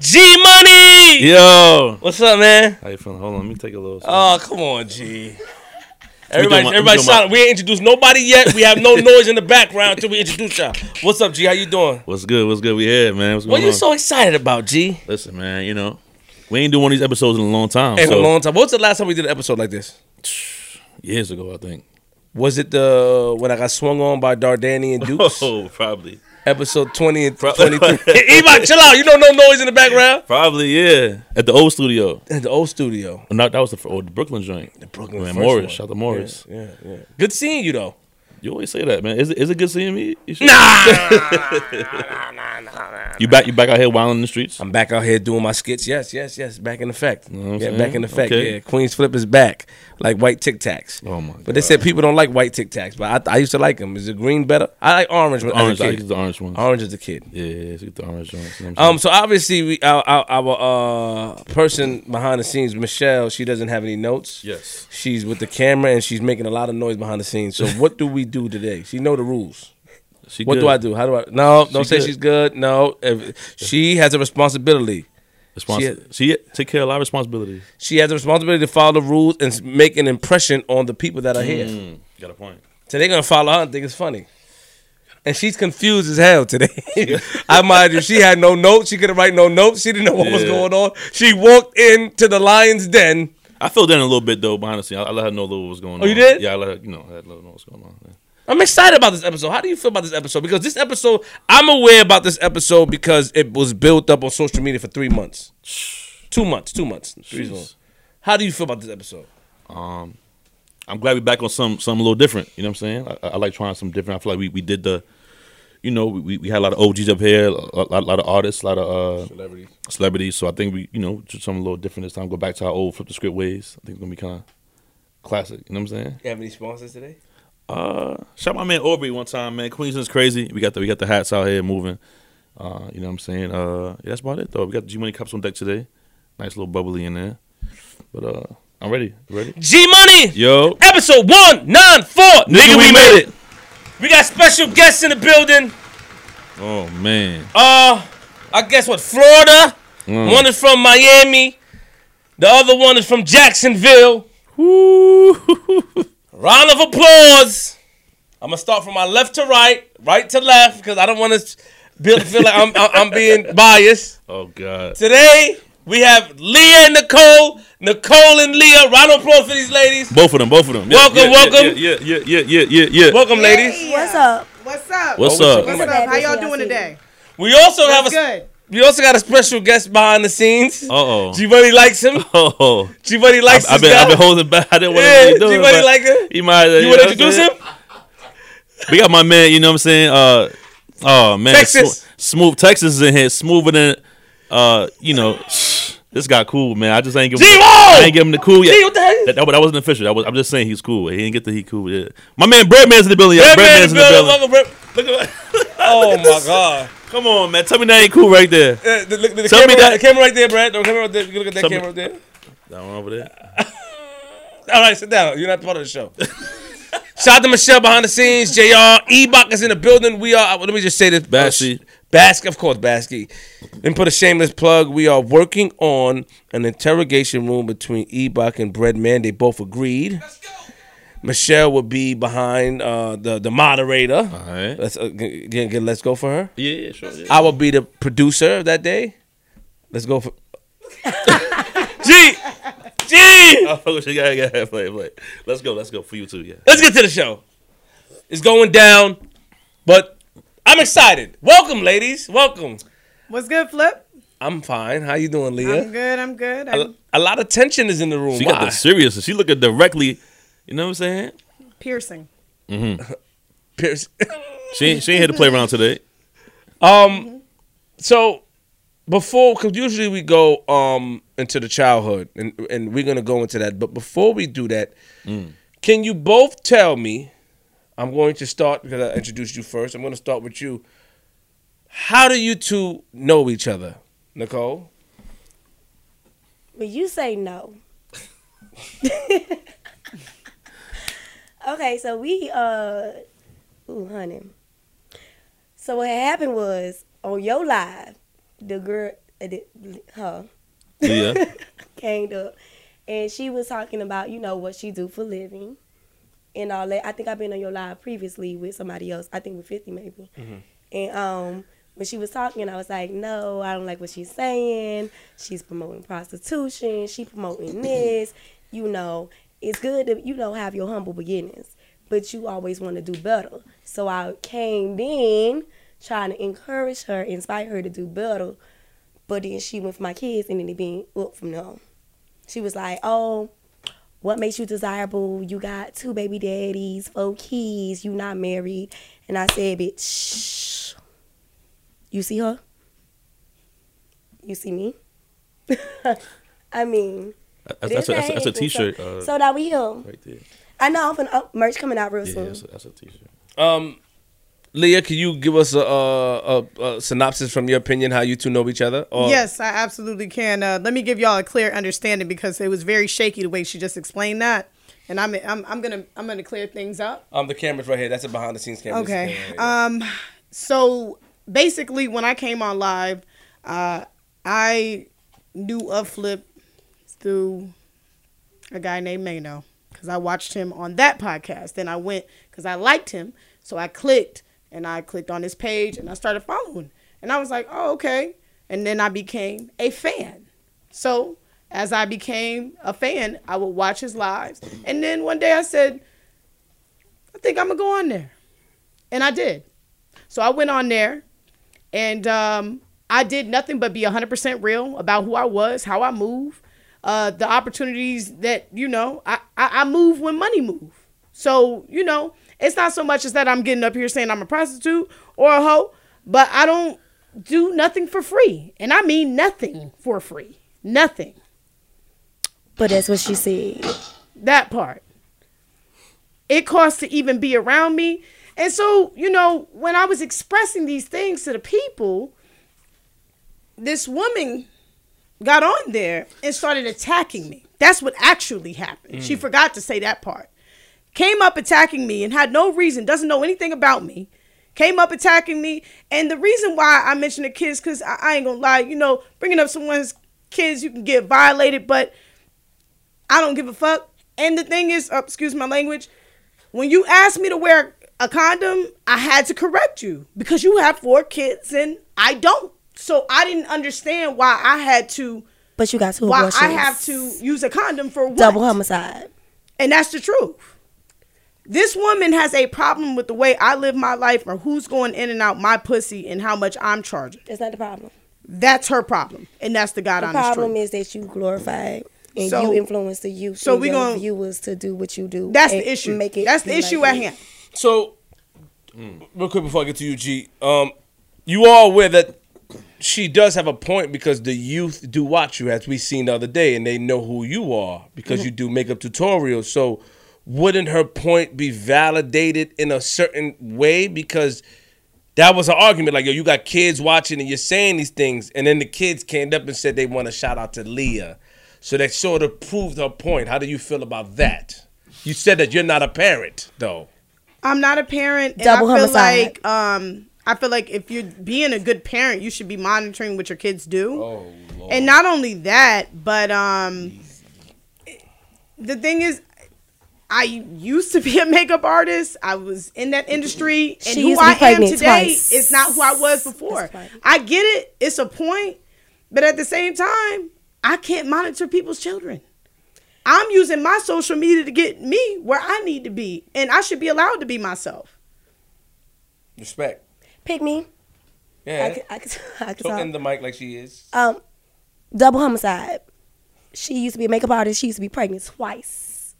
G Money. Yo, What's up, man? how you feeling? Hold on, let me take a little. Oh, come on, G. Everybody, my- everybody, do my- We ain't introduced nobody yet. We have no noise in the background until we introduce y'all. What's up, G? How you doing? What's good? What's good? We here, man. What's What you on? so excited about, G? Listen, man. You know, we ain't doing one of these episodes in a long time. In so a long time. What's the last time we did an episode like this? years ago, I think. Was it the when I got swung on by Dardani and Dukes? Oh, probably. Episode twenty and twenty three. Eva, chill out. You don't know noise in the background. Probably, yeah. At the old studio. At the old studio. No, that was the, fr- oh, the Brooklyn joint. The Brooklyn Man, Morris. one. Shout out to Morris. Yeah, yeah, yeah. Good seeing you though. You always say that, man. Is it, is it good seeing me? You, sure? Nah. nah, nah, you back? You back out here wilding in the streets? I'm back out here doing my skits. Yes, yes, yes. Back in effect. know yeah, saying? back in effect. Okay. Yeah, Queens Flip is back, like white Tic Tacs. Oh my But they said people don't like white Tic Tacs, but I, I used to like them. Is the green better? I like orange. when- Orange. As I a use kid. the orange ones. Orange is the kid. Yeah, yeah, yeah. The orange ones. You know Um. So obviously, we our our, our uh, person behind the scenes, Michelle. She doesn't have any notes. yes. She's with the camera and she's making a lot of noise behind the scenes. So what do we do today? She know the rules. She What good. do I do? How do I? No, don't She say good. she's good. No, if, she has a responsibility. Responsi- she, take care of a lot of responsibilities. She has a responsibility to follow the rules and make an impression on the people that are here. Mm, got a point. So they're gonna follow her and think it's funny. And she's confused as hell today. I mind you, she had no notes. She couldn't write no notes. She didn't know what was going on. She walked into the lion's den. I filled in a little bit though behind the. I, I let her know a little what was going on. Oh, you did? Yeah, I let her, you know, I let her know what's going on. Yeah. I'm excited about this episode. How do you feel about this episode? Because this episode, I'm aware about this episode because it was built up on social media for three months, two months, two months, three Jeez. months. How do you feel about this episode? Um, I'm glad we're back on some something a little different. You know what I'm saying? I, I like trying something different. I feel like we, we did the, you know, we, we had a lot of OGs up here, a lot, a lot of artists, a lot of uh, Celebrities. celebrities. So I think we, you know, just something a little different this time. Go back to our old flip the script ways. I think it's gonna be kind of classic. You know what I'm saying? You have any sponsors today? Uh, shout my man Aubrey one time, man. Queensland's crazy. We got the we got the hats out here moving. Uh, you know what I'm saying? Uh, yeah, that's about it though. We got the G Money cups on deck today. Nice little bubbly in there. But uh, I'm ready. You ready? G Money, Yo, episode one nine four. nigga, we made it. We got special guests in the building. Oh man. Uh, I guess what? Florida. Mm. One is from Miami. The other one is from Jacksonville. Woo. Round of applause. I'm gonna start from my left to right, right to left, because I don't want to feel, feel like I'm, I'm I'm being biased. oh God. Today we have Leah and Nicole, Nicole and Leah. Round of applause for these ladies. Both of them. Both of them. Yeah, Welcome, yeah, welcome. Yeah, yeah, yeah, yeah, yeah, yeah. Welcome, ladies. What's up? What's up? What's up? What's What's up? up? How y'all doing today? We also have a good? We also got a special guest behind the scenes. Uh oh. G Money likes him. Oh. G Money likes I've been guy. I've been holding back. I didn't want yeah, to G do it. Money but like him. He might. You want to introduce him? We got my man. You know what I'm saying? Uh, oh man, Texas. Smo- smooth Texas is in here, smoother than uh, you know. This guy cool, man. I just ain't give him. G-Wo! I ain't give him the cool yet. G, what the hell? That, that, that wasn't official. That was, I'm just saying he's cool. He didn't get the he cool. Yeah. My man Breadman's in the building. Yeah, Breadman Breadman's in the building. Welcome, Bread- Look at Oh my God. Come on, man. Tell me that ain't cool right there. Uh, the, the, the Tell camera, me that- the camera right there, Brad. The camera right there. You can look at that Tell camera right there. That one over there. All right, sit down. You're not part of the show. Shout out to Michelle behind the scenes. Jr. Ebach is in the building. We are. Let me just say this. Basky. Basky, of course, Basky. And put a shameless plug. We are working on an interrogation room between Ebach and Breadman. They both agreed. Michelle will be behind uh, the the moderator. All right. Let's uh, g- g- g- let's go for her. Yeah, yeah, sure. Yeah. I will be the producer of that day. Let's go for G G. I fuck with you. Yeah, yeah, play, play. Let's go. Let's go for you too. Yeah. Let's get to the show. It's going down, but I'm excited. Welcome, ladies. Welcome. What's good, Flip? I'm fine. How you doing, Leah? I'm good. I'm good. A, I'm a lot of tension is in the room. She Why? got the seriousness. She looking directly. You know what I'm saying? piercing. Pierce. She ain't, she ain't here to play around today. um. So before, because usually we go um into the childhood, and and we're gonna go into that. But before we do that, Mm. can you both tell me? I'm going to start because I introduced you first. I'm going to start with you. How do you two know each other, Nicole? When you say no. okay, so we uh ooh honey. So what happened was on your live, the girl uh, the- her Yeah. came up, and she was talking about you know what she do for living, and all that. I think I've been on your live previously with somebody else. I think with Fifty maybe, Mhm. and um. When she was talking, I was like, "No, I don't like what she's saying. She's promoting prostitution. She promoting this. You know, it's good to you know have your humble beginnings, but you always want to do better. So I came in trying to encourage her, inspire her to do better. But then she went for my kids, and then it being up from them. She was like, "Oh, what makes you desirable? You got two baby daddies, four kids. You not married." And I said, "Bitch. You see her? You see me? I mean, That's, this that's, a, that's, a, ain't that's a it. So- t-shirt. Uh, So now we here. right there. I know I'm finna, oh, merch coming out real Yeah, soon. that's a, that's a t-shirt. Um, Leah, can you give us a, a, a, a synopsis from your opinion how you two know each other? Or- Yes, I absolutely can. Uh, let me give y'all a clear understanding because it was very shaky the way she just explained that, and I'm I'm, I'm gonna I'm gonna clear things up. Um, the camera's right here. That's a behind the scenes camera. Okay. Camera right Um. So basically, when I came on live, uh, I knew of Flip through a guy named Mano because I watched him on that podcast. Then I went because I liked him, so I clicked and I clicked on his page and I started following, and I was like, oh okay, and then I became a fan. So as I became a fan, I would watch his lives, and then one day I said, I think I'm gonna go on there. And I did. So I went on there and um, I did nothing but be 100% real about who I was, how I move, uh, the opportunities that, you know, I, I, I move when money move. So, you know, it's not so much as that I'm getting up here saying I'm a prostitute or a hoe, but I don't do nothing for free. And I mean nothing for free. Nothing. But that's what she said. That part. It costs to even be around me. And so, you know, when I was expressing these things to the people, this woman got on there and started attacking me. That's what actually happened. She forgot to say that part. Came up attacking me and had no reason, doesn't know anything about me. Came up attacking me. And the reason why I mentioned the kids, because I, I ain't gonna lie, you know, bringing up someone's kids, you can get violated, but I don't give a fuck. And the thing is, uh, excuse my language, when you asked me to wear a condom, I had to correct you because you have four kids and I don't. So I didn't understand why I had to, But you got two why abortions. I have to use a condom for what? double homicide. And that's the truth. This woman has a problem with the way I live my life or who's going in and out my pussy and how much I'm charging. That's not the problem. That's her problem. And that's the God The honest problem truth. is that you glorify and So- you influence the youth. so we your gon- viewers to do what you do. That's the issue. Make it That's the be issue like at hand. So, real quick before I get to you, G, um, you are aware that she does have a point because the youth do watch you, as we seen the other day, and they know who you are because you do makeup tutorials. So, wouldn't her point be validated in a certain way? Because that was an argument, like, yo, you got kids watching and you're saying these things, and then the kids came up and said they want to shout out to Leah. So that sort of proved her point. How do you feel about that? You said that you're not a parent, though. I'm not a parent, and Double I feel homicide. like um, I feel like if you're being a good parent, you should be monitoring what your kids do. Oh, Lord. And not only that, but um, the thing is, I used to be a makeup artist. I was in that industry, and She who used to be I am today twice. is not who I was before. I get it; it's a point, but at the same time, I can't monitor people's children. I'm using my social media to get me where I need to be, and I should be allowed to be myself. Respect. Pick me. Yeah. I could, I could, I could Talk talk. in the mic like she is. Um, double homicide. She used to be a makeup artist. She used to be pregnant twice.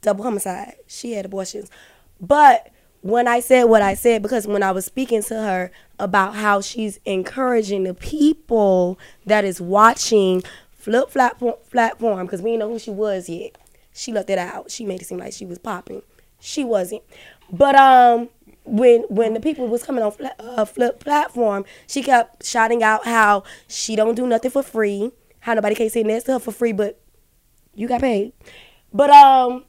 Double homicide. She had abortions. But when I said what I said, because when I was speaking to her about how she's encouraging the people that is watching Flip Platform, platform because we didn't know who she was yet. She left it out. She made it seem like she was popping. She wasn't. But um, when when the people was coming on Fla- uh, Flip platform, she kept shouting out how she don't do nothing for free. How nobody can say next to her for free, but you got paid. But um,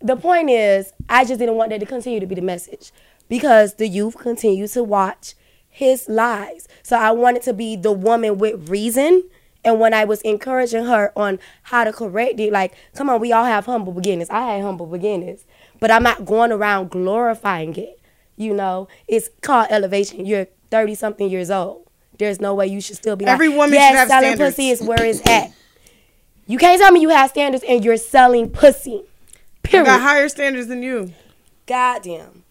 the point is, I just didn't want that to continue to be the message because the youth continue to watch his lies. So I wanted to be the woman with reason. And when I was encouraging her on how to correct it, like, come on, we all have humble beginnings. I had humble beginnings, but I'm not going around glorifying it. You know, it's called elevation. You're 30 something years old. There's no way you should still be Every like, woman yes, should have selling standards." pussy is where it's at. You can't tell me you have standards and you're selling pussy. Period. I got higher standards than you. Goddamn.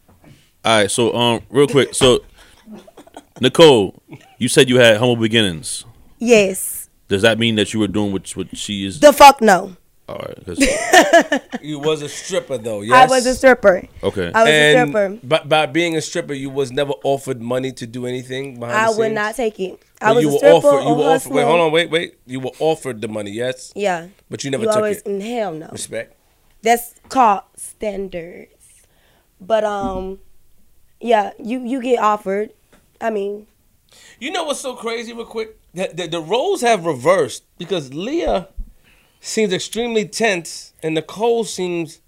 All right, so um, real quick, so Nicole, you said you had humble beginnings. Yes. Does that mean that you were doing what what she is? The fuck no. All right, 'cause- You was a stripper though, yes. I was a stripper. okay. I was a and stripper. by, by being a stripper, you was never offered money to do anything behind I the would not take it. I But was you a were stripper offered. You or were offered. Wait, hold on. Wait, wait. You were offered the money, yes, Yeah. but you never you took always it. hell no. Respect. That's called standards. But um, yeah, you you get offered. I mean, You know what's so crazy, real quick? The, the, the roles have reversed because Leah seems extremely tense and Nicole seems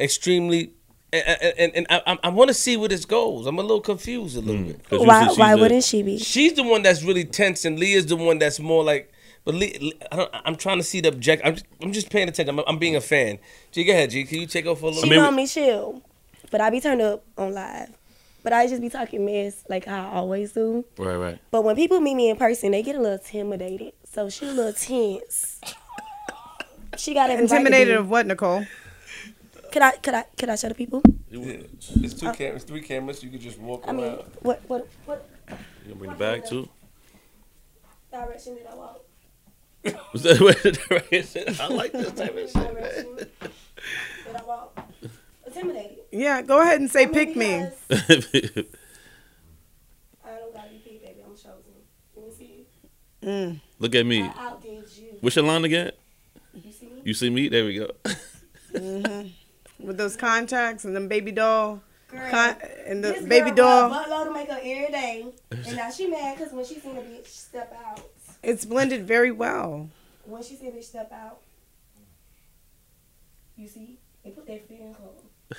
extremely. And, and, and I, I- I want to see where this goes. I'm a little confused a little Mm. bit. 'Cause why why the- wouldn't she be? She's the one that's really tense, and Leah's the one that's more like. But Leah, I don't, I'm trying to see the object. I'm just, I'm just paying attention. I'm, I'm being a fan. G, go ahead, G. Can you take over for a little? She mean, normally chill, but I be turned up on live. But I just be talking mess like I always do. Right, right. But when people meet me in person, they get a little intimidated. So she a little tense. She got every right to Intimidated of what, Nicole? Could I could I could I show the people? It's two cameras, three cameras. You could just walk I mean, what what what You gonna bring the bag too? direction did I walk? Was that what the direction? I like this type of shit. Direction did I walk? Intimidated. Yeah, go ahead and say I mean, pick me. because I don't gotta be picked, baby. I'm chosen. Let me see. Mm. Look at me. I outdid you. What's your line again? You see me? You see me? There we go. Mm-hmm. With those contacts and them baby doll. Girl, Con- and the this baby girl doll. bought buttload of makeup every day, and now she mad because when she seen a bitch step out, It's blended very well. when she see a bitch step out, you see, they put their fear in her.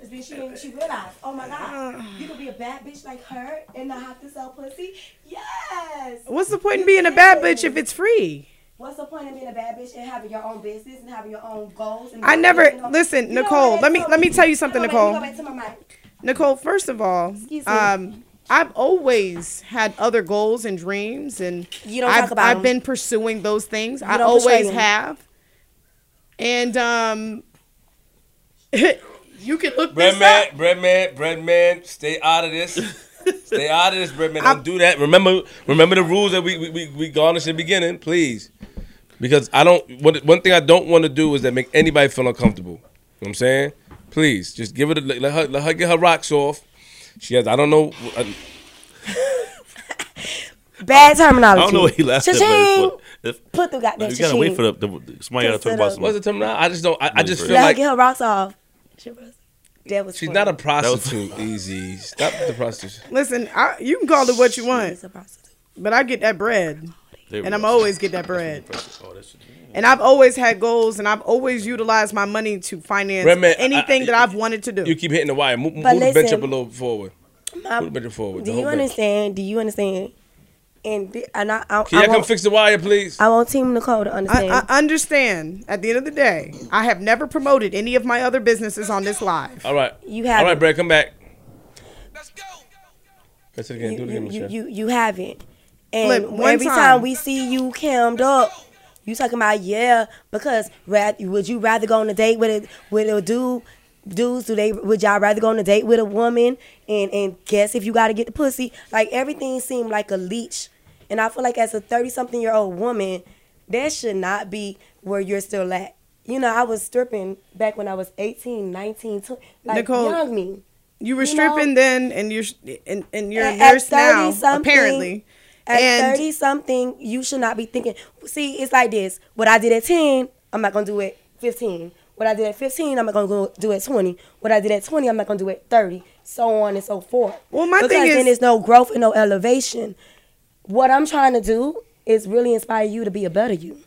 Cause then she didn't- she realized, oh my god, you could be a bad bitch like her and not have to sell pussy. Yes. What's the point in being a bad bitch if it's free? What's the point in being a bad bitch and having your own business and having your own goals? And I never- You know- listen, You know Nicole, what? let me- So- let me tell you something, Nicole. let me Go back to my mic. Nicole, first of all, um, I've always had other goals and dreams, and You don't I've, talk about I've 'em. been pursuing those things. I don't portray always 'em. have. And um, you can look Bread this man, up. bread man, bread man, stay out of this. stay out of this, bread man. Don't do that. Remember, remember the rules that we we, we, we garnished in the beginning, please. Because I don't. One, one thing I don't want to do is that make anybody feel uncomfortable. You know what I'm saying? Please, just give it. A, let her let her get her rocks off. She has. I don't know. uh, Bad terminology. I don't know what he laughing at. Cha-ching. but if- Put the goddamn You gotta wait for the, the somebody gotta talk about Consider- What's the term now? I just don't. I, I just feel Let her like get her rocks off. She was- she's funny. not a prostitute. Easy. Stop the prostitution. Listen, I, you can call it what you want, She's a prostitute. but I get that bread, There and I'm go. always get that bread. Oh, And I've always had goals, and I've always utilized my money to finance Red man, anything I- that I've wanted to do. You keep hitting the wire. Move, move But the bench up a little forward. My- Move the bench forward. Do you whole bench. understand? Do you understand? And th- and I, I, Can y'all come fix the wire, please? I want Team Nicole to understand. I understand. At the end of the day, I have never promoted any of my other businesses on this live. All right. You haven't. right, Brad, come back. Let's do it again. you, Do it again, you, Michelle. you, you haven't. And every time. time. we see you cammed up, you talking about yeah, because rad, would you rather go on a date with a with a dude? Dudes, do they would y'all rather go on a date with a woman and and guess if you got to get the pussy? Like everything seemed like a leech, and I feel like as a thirty something year old woman, that should not be where you're still at. You know, I was stripping back when I was 18, 19, 20, like Nicole, young me. You were You know- stripping then, and you're and, and you're At- at nurse now, 30-something, apparently. At and 30 something, you should not be thinking. See, it's like this. What I did at 10, I'm not going to do it 15. What I did at 15, I'm not going to do at 20. What I did at 20, I'm not going to do it 30. So on and so forth. Well, my because thing then is- there's no growth and no elevation. What I'm trying to do is really inspire you to be a better you.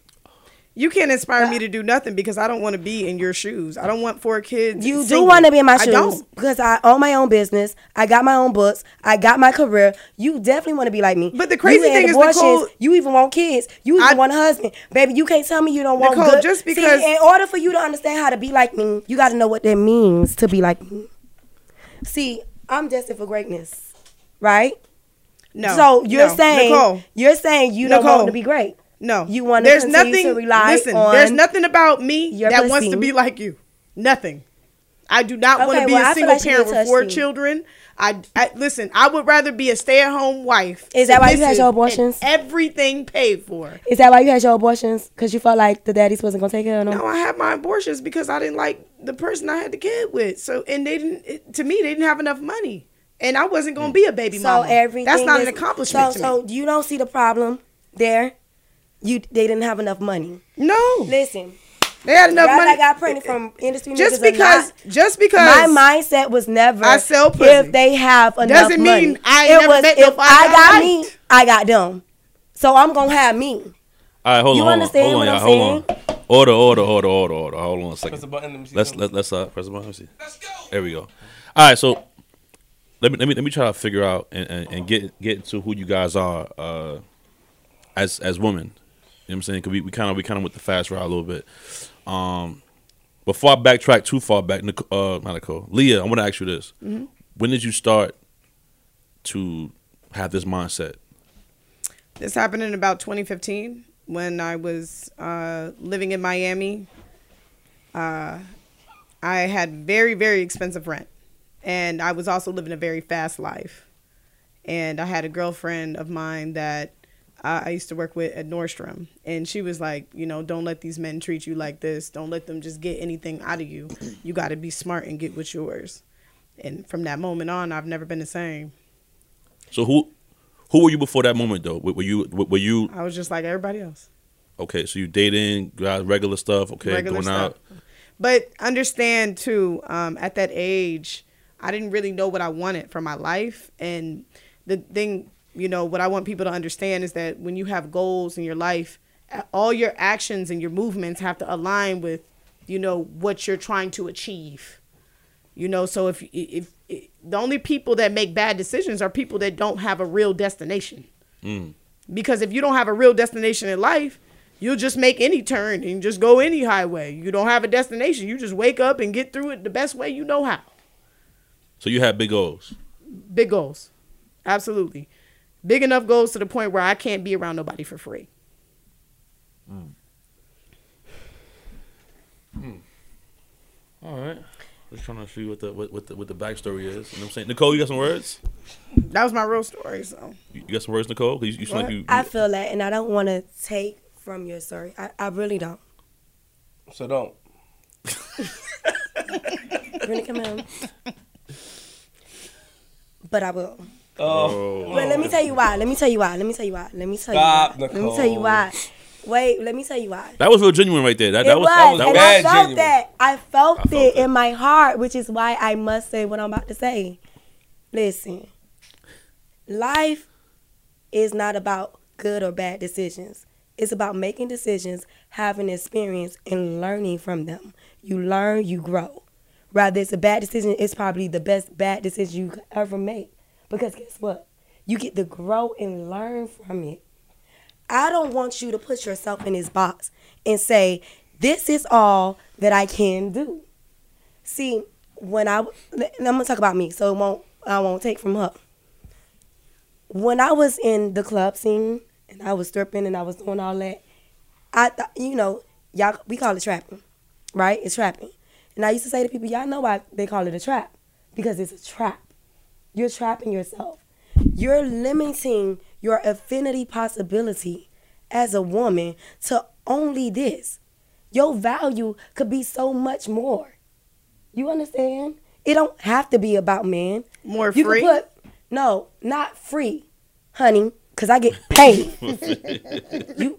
You can't inspire me to do nothing because I don't want to be in your shoes. I don't want four kids. You do want to be in my I shoes don't. because I own my own business. I got my own books. I got my career. You definitely want to be like me. But the crazy thing is. Nicole- you even want kids. You even I- want a husband, baby. You can't tell me you don't want Nicole, good. just See, because- in order for you to understand how to be like me, you got to know what that means to be like me. See, I'm destined for greatness, right? No. So you're no. saying Nicole. you're saying you don't want to be great. No, You wanna There's nothing. to rely listen, on there's nothing about me that wants to be like you. Nothing. I do not want to be well, a single like parent with four children. I, I listen. I would rather be a stay-at-home wife. Is that why you had your abortions? Everything paid for. Is that why you had your abortions? Because you felt like the daddies wasn't gonna take care of them. No, I had my abortions because I didn't like the person I had the kid with. So, and they didn't. It, to me, they didn't have enough money, and I wasn't going to mm. be a baby So mama. everything That's not an accomplishment So, so you don't see the problem there. You they didn't have enough money. No, Listen, they had enough money. that got pregnant from industry just because, not- just because my mindset was never I sell pussy. if they have enough Doesn't money. mean I it never was met if nobody I I got liked. me, I got them. So I'm gonna have me. All right, hold You on, hold understand on, hold what on, I'm y'all, hold on. Order, order, order, order, order. Hold on a second. Press the button. Let me see Let's something. let, let's uh press the button. Let me see. There we go. All right, so let me let me let me try to figure out and, and, and get get into who you guys are uh as as women. You know what I'm saying? Cause we kind of we kind of went the fast route a little bit. Um, before I backtrack too far back, Nic- uh, not Nicole, Leah, I want to ask you this: When did you start to have this mindset? This happened in about 2015 when I was uh, living in Miami. Uh, I had very, very expensive rent. And I was also living a very fast life. And I had a girlfriend of mine that uh, I used to work with at Nordstrom. And she was like, you know, don't let these men treat you like this. Don't let them just get anything out of you. You got to be smart and get what's yours. And from that moment on, I've never been the same. So who who were you before that moment though? Were you were you I was just like everybody else. okay? So you dating, got regular stuff, okay, regular going out. But understand too, um, at that age, I didn't really know what I wanted for my life. And the thing, you know, what I want people to understand is that when you have goals in your life, all your actions and your movements have to align with, you know, what you're trying to achieve. You know, so if if, if the only people that make bad decisions are people that don't have a real destination. Mm. Because if you don't have a real destination in life, you'll just make any turn and just go any highway. You don't have a destination. You just wake up and get through it the best way you know how. So you have big goals. Big goals. Absolutely. Big enough goals to the point where I can't be around nobody for free. Hmm. Hmm. All right. Just trying to see what the what, what the what the backstory is. You know what I'm saying? Nicole, you got some words? That was my real story. So You you got some words, Nicole? 'Cause You, you seem like you. I feel that, and I don't want to take from your story. I, I really don't. So don't. Really come in. But I will. Oh. But let me tell you why. Let me tell you why. Let me tell you why. Let me tell Stop, you why. Let me tell you why. wait. Wait, let me tell you why. that was real genuine right there. That, it that was, was, that and was, I bad felt genuine. that. I felt, I felt it it. in my heart, which is why I must say what I'm about to say. Listen, life is not about good or bad decisions. It's about making decisions, having experience, and learning from them. You learn, you grow. Rather, it's a bad decision, it's probably the best bad decision you could ever make. Because guess what? You get to grow and learn from it. I don't want you to put yourself in this box and say, this is all that I can do. See, when I, and I'm gonna talk about me, so it won't, I won't take from her. When I was in the club scene and I was stripping and I was doing all that, I thought, you know, y'all, we call it trapping, right? It's trapping. And I used to say to people, y'all know why they call it a trap? Because it's a trap. You're trapping yourself. You're limiting your affinity possibility as a woman to only this. Your value could be so much more. You understand? It don't have to be about men. More you free? Put, no, not free, honey, because I get paid. you,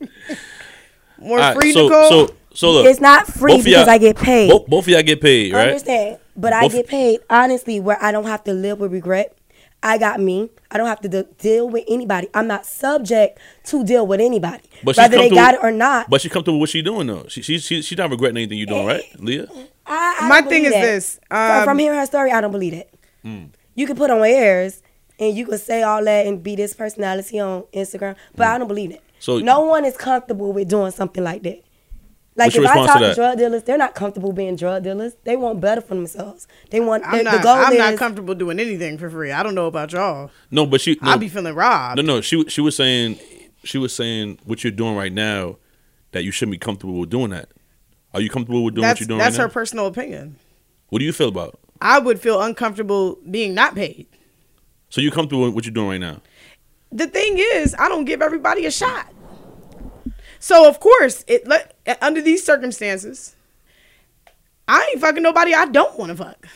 more All right, free, so, Nicole. So, so look. it's not free because y'all- I get paid. Both, both of y'all get paid, I right? understand, but I get paid honestly where I don't have to live with regret. I got me. I don't have to de- deal with anybody. I'm not subject to deal with anybody, But she's whether they got it comfortable- or not. But she comfortable with what she doing though. She she she she's not regretting anything you're doing, right, Leah? I, I My thing is that. this, From- um, from hearing her story, I don't believe that. Mm. You can put on airs and you can say all that and be this personality on Instagram, but I don't believe that. Mm. So- no one is comfortable with doing something like that. Like What's your if I response to talk to, drug dealers, they're not comfortable being drug dealers. They want better for themselves. They want I'm the, not. the goal I'm is not comfortable doing anything for free. I don't know about y'all. No, but she. No, I'll be feeling robbed. no, no. She she was saying she was saying what you're doing right now that you shouldn't be comfortable with doing that. Are you comfortable with doing that's what you're doing that's right her now? personal opinion. what do you feel about? I would feel uncomfortable being not paid. So you comfortable with what you're doing right now? The thing is, I don't give everybody a shot. So of course, it let under these circumstances, I ain't fucking nobody I don't want to fuck.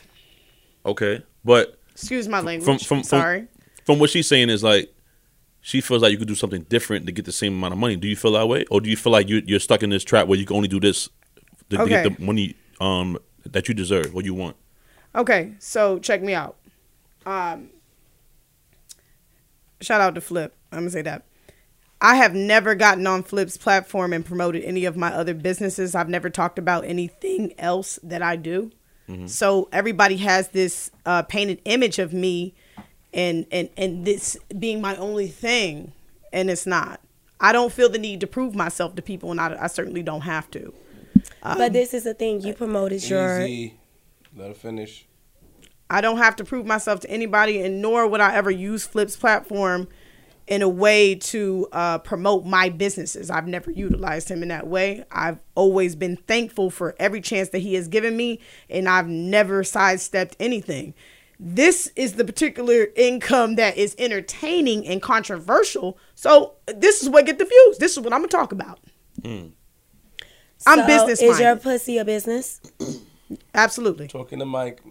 Okay, but Excuse my language. from from sorry. from, from what she's saying is like she feels like you could do something different to get the same amount of money. Do you feel that way, or do you feel like you you're stuck in this trap where you can only do this to, to get the money um that you deserve, what you want? Okay, so check me out. Um, shout out to Flip. I'm gonna say that. I have never gotten on Flip's platform and promoted any of my other businesses. I've never talked about anything else that I do. So everybody has this uh, painted image of me, and and and this being my only thing, and it's not. I don't feel the need to prove myself to people, and I, I certainly don't have to. But this is the thing you promoted your Easy. Let her finish. I don't have to prove myself to anybody, and nor would I ever use Flip's platform in a way to uh, promote my businesses. I've never utilized him in that way. I've always been thankful for every chance that he has given me, and I've never sidestepped anything. This is the particular income that is entertaining and controversial. So this is what get the views. This is what I'm gonna talk about. I'm So, business Is your pussy a business? Absolutely. Talking to Mike,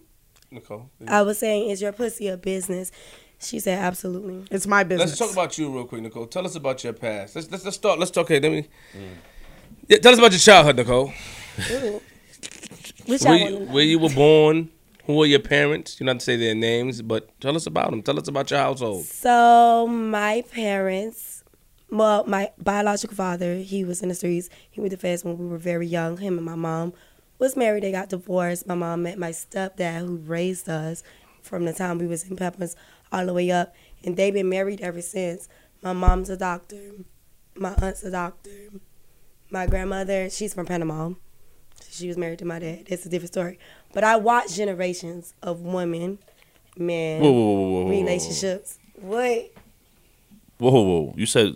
Nicole. I was saying, is your pussy a business? She said, absolutely. It's my business. Let's talk about you real quick, Nicole. Tell us about your past. Let's let's, let's start. Let's talk. Okay, let me. Yeah, tell us about your childhood, Nicole. Which Where you, where you were born. Who were your parents? You don't have to say their names, but tell us about them. Tell us about your household. So my parents, well, my biological father, he was in the streets. He went to feds when we were very young. Him and my mom was married. They got divorced. My mom met my stepdad, who raised us from the time we was in Pampers all the way up, and they've been married ever since. My mom's a doctor. My aunt's a doctor. My grandmother, she's from Panama. She was married to my dad. That's a different story. But I watched generations of women, men, Whoa, whoa, whoa, relationships. What? Whoa, whoa, whoa! You said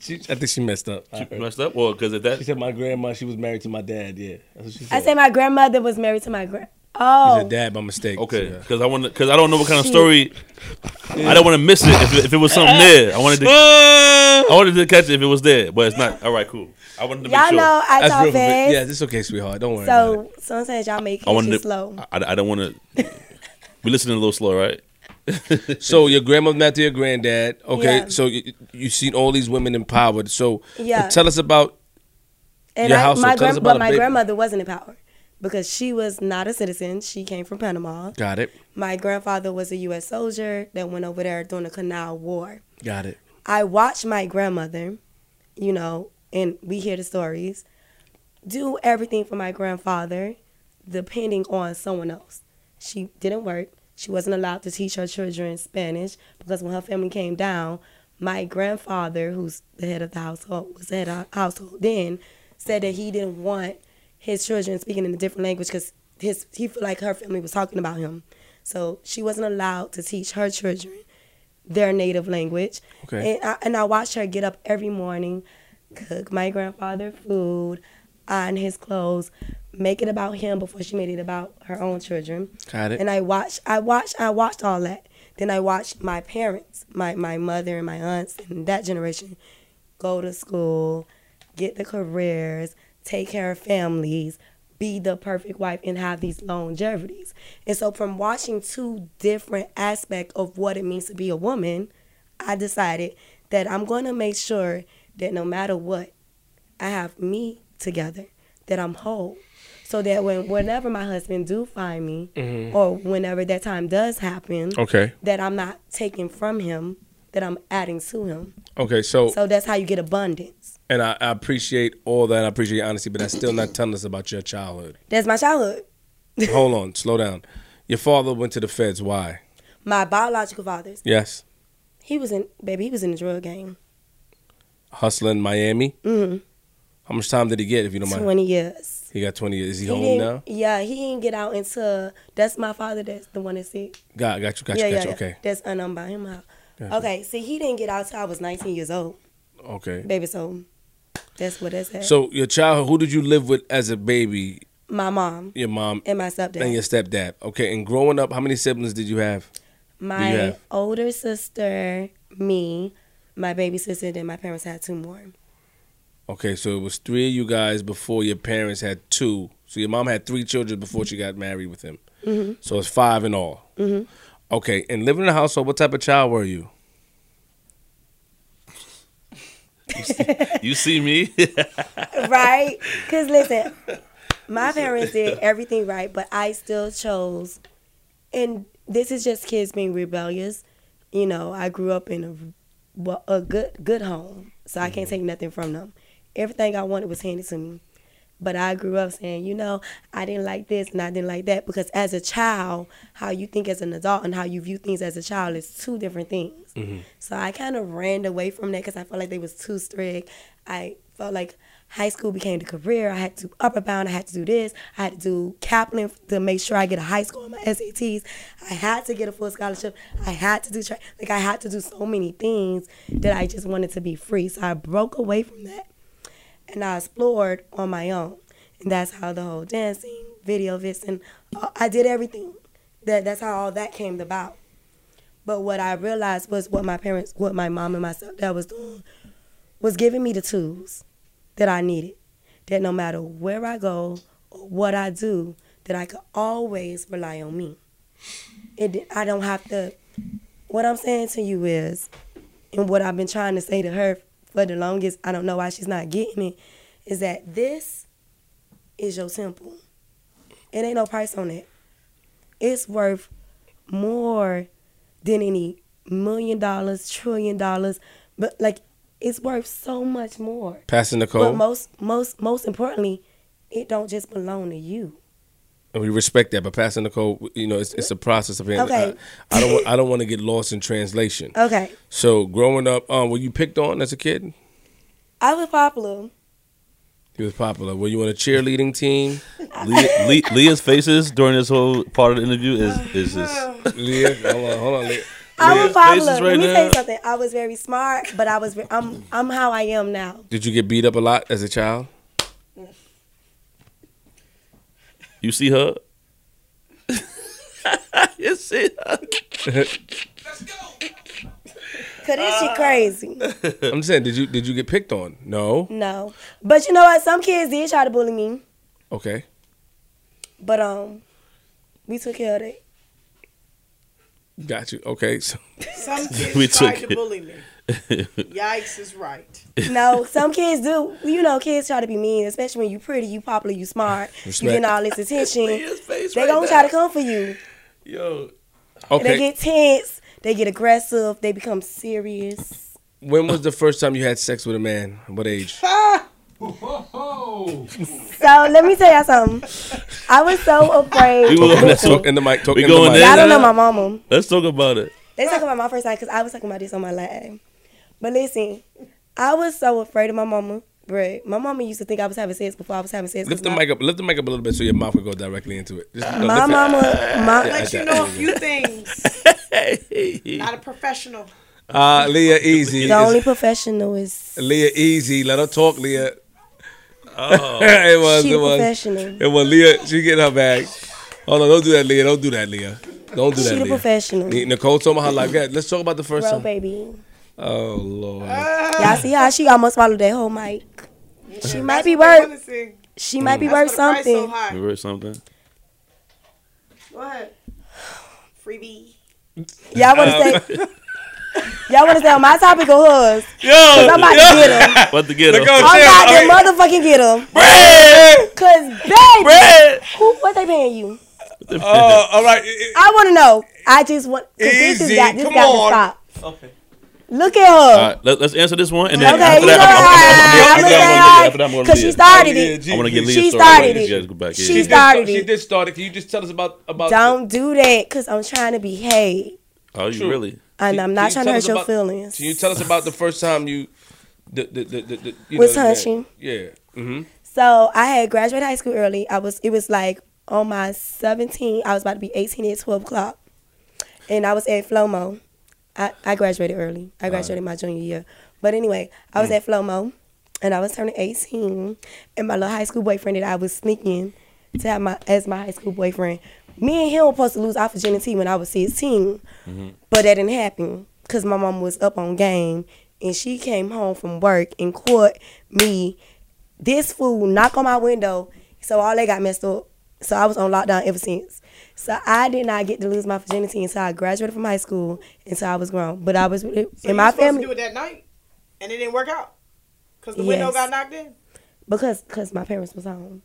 She, I think she messed up. you messed up, well, because of She that. said my grandma. She was married to my dad. Yeah, that's what she said. I said my grandmother was married to my grand. She Oh, said dad by mistake. Okay, Yeah. because I want to, because I don't know what kind of story. I don't want to miss it if, if it was something there. I wanted to. I wanted to catch it if it was there, but it's not. All right, cool. I wanted to make y'all sure. know I That's talk real. fast. Yeah, it's okay, sweetheart. Don't worry. about it. so sometimes y'all make I wanted it to. slow. I, I don't want to. We listening a little slow, right? So your grandmother met to your granddad. Okay, Yeah. so you you seen all these women empowered. So Yeah. tell us about And Your I, household, my tell us grand, about but my baby. grandmother wasn't in power because she was not a citizen. She came from Panama. got it, My grandfather was a U.S. soldier that went over there during the Canal War. got it. I watched my grandmother, you know, and we hear the stories, do everything for my grandfather, depending on someone else. She didn't work. She wasn't allowed to teach her children Spanish because when her family came down, my grandfather, who's the head of the household, was the head of the household then, said that he didn't want his children speaking in a different language because his he felt like her family was talking about him. So she wasn't allowed to teach her children their native language. Okay. And I, and I watched her get up every morning, cook my grandfather food, iron his clothes, make it about him before she made it about her own children. Got it. And I watched, I watched, I watched all that. Then I watched my parents, my my mother and my aunts and that generation, go to school, get the careers, take care of families, be the perfect wife, and have these longevities. And so, from watching two different aspects of what it means to be a woman, I decided that I'm going to make sure that no matter what, I have me together, that I'm whole. So that when whenever my husband do find me, Mm-hmm. or whenever that time does happen, Okay. that I'm not taking from him, that I'm adding to him. Okay. So, So that's how you get abundance. And I, I appreciate all that. I appreciate your honesty, but that's still not telling us about your childhood. That's my childhood. Hold on. Slow down. Your father went to the feds. Why? My biological father's. Yes. He was in baby. He was in the drug game. Hustling Miami. hmm How much time did he get, if you don't mind? Twenty years. He got 20 years. Is he, He home now? Yeah, he didn't get out until that's my father. That's the one that's sick. Got, got you, got you, got yeah, you. yeah. Okay. That's unknown by him out. Gotcha. Okay, see, he didn't get out till I was 19 years old, Okay. baby. So that's what at. So, your childhood, who did you live with as a baby? my mom Your mom and my stepdad. and your stepdad. Okay. And growing up, how many siblings did you have? my have? older sister, me, my baby sister, then my parents had two more. Okay, so it was three of you guys before your parents had two. So your mom had three children before she got married with him. Mhm. So it's five in all. Mhm. Okay, and living in a household, what type of child were you? You see me? right? Because listen, my parents did everything right, but I still chose. And this is just kids being rebellious. You know, I grew up in a a good good home, so I can't mm-hmm. take nothing from them. Everything I wanted was handed to me. But I grew up saying, you know, I didn't like this and I didn't like that because as a child, how you think as an adult and how you view things as a child is two different things. Mm-hmm. So I kind of ran away from that because I felt like they was too strict. I felt like high school became the career. I had to upper bound. I had to do this. I had to do Kaplan to make sure I get a high score on my SATs. I had to get a full scholarship. I had to do tra- like I had to do so many things that I just wanted to be free. So I broke away from that and I explored on my own. And that's how the whole dancing, video vixen, I did everything. That that's how all that came about. But what I realized was what my parents, what my mom and myself that was doing, was giving me the tools that I needed. That no matter where I go or what I do, that I could always rely on me. It I don't have to. What I'm saying to you is, and what I've been trying to say to her for the longest, I don't know why she's not getting it, is that this is your temple. It ain't no price on it. It's worth more than any million dollars, trillion dollars, but like it's worth so much more. Pastor But most most most importantly, it don't just belong to you. And we respect that. But passing the code, you know, it's, it's a process of. Okay. I, I don't. Want, I don't want to get lost in translation. Okay. So growing up, um, were you picked on as a kid? I was popular. He was popular. Were you on a cheerleading team? Leah, Le- Leah's faces during this whole part of the interview is is just Leah, hold on, hold on, Leah. I was popular. faces right Let me now. tell you something. I was very smart, but I was I'm I'm how I am now. Did you get beat up a lot as a child? You see her. you see her. Cause this shit crazy. I'm saying, did you did you get picked on? No. No, but you know what? Some kids did try to bully me, Okay. but um, we took care of it. Got you. Okay. So Some We kids tried took to it. bully me. Yikes is right. No, some kids do. You know, kids try to be mean, especially when you pretty, you popular, you smart, you Respect. getting all this attention. They right gonna now. try to come for you. Yo, okay. They get tense. They get aggressive. They become serious. when was the first time you had sex with a man? What age? So let me tell y'all something. I was so afraid. We will- Talk, Listen, talk in the mic. Talk We in the mic. there? y'all don't know my mama. let's talk about it. Let's talk about my first time because I was talking about this on my live. But listen, I was so afraid of my mama. Bruh, my mama used to think I was having sex before I was having sex. Lift the my, mic up. Lift the mic up a little bit so your mouth can go directly into it. Just, no, My lift it. mama, my, let you know a few things. Not a professional. Uh, Leah, easy. the only professional is Leah, easy. Let her talk, Leah. Oh, it was. she It was. professional. It was Leah. She get her bag. Hold on. Don't do that, Leah. Don't do that, Leah. Don't do She that, the Leah. professional. Nicole told me her life. Yeah, let's talk about the first Bro, time. baby. Oh Lord. Ah. Y'all see how she almost swallowed that whole mic. She might be worth. wanna. She might be That's worth why the price so something. high. you heard something? Go ahead. Freebie. Y'all want to say? Y'all want to say on my topic or hers? Yo, Cause I'm about to get him. What to get Look him? I'm about to okay. motherfucking get him. Bread! Cause baby, Bread! who, what they paying you? Oh, all right. It- I want to know. I just want. Cause this Easy, has got this come got on. to stop. Okay. Look at her. All right, let, us answer this one, and then Okay, after you that, know I'm- I'm- I'm- I'm I'm- I'm- I'm- I'm- gonna after that, I'm say gonna because she started it. I want to get She Leah's story. started it. guys go back. She. She did, started she did start it. Can you just tell us about about? Don't do that, cause I'm trying to behave, Oh, you True. really? and Can- I'm not trying to hurt your about- feelings. Can you tell us about the first time you, the the the, the, the you Was know, hunching. Yeah. Mm-hmm. So I had graduated high school early. I was it was like on my 17. I was about to be 18 at 12 o'clock, and I was at Flomo. I, I graduated early. I graduated my junior year. But anyway, I was mm. at Flomo, and I was turning 18, and my little high school boyfriend that I was sneaking to have my as my high school boyfriend. Me and him were supposed to lose our virginity when I was 16, mm-hmm. but that didn't happen because my mom was up on game, and she came home from work and caught me this fool knock on my window, so all they got messed up. So I was on lockdown ever since. So I did not get to lose my virginity until I graduated from high school until I was grown. But I was So in my family do it that night, and it didn't work out because the window got knocked in. because cause my parents was home.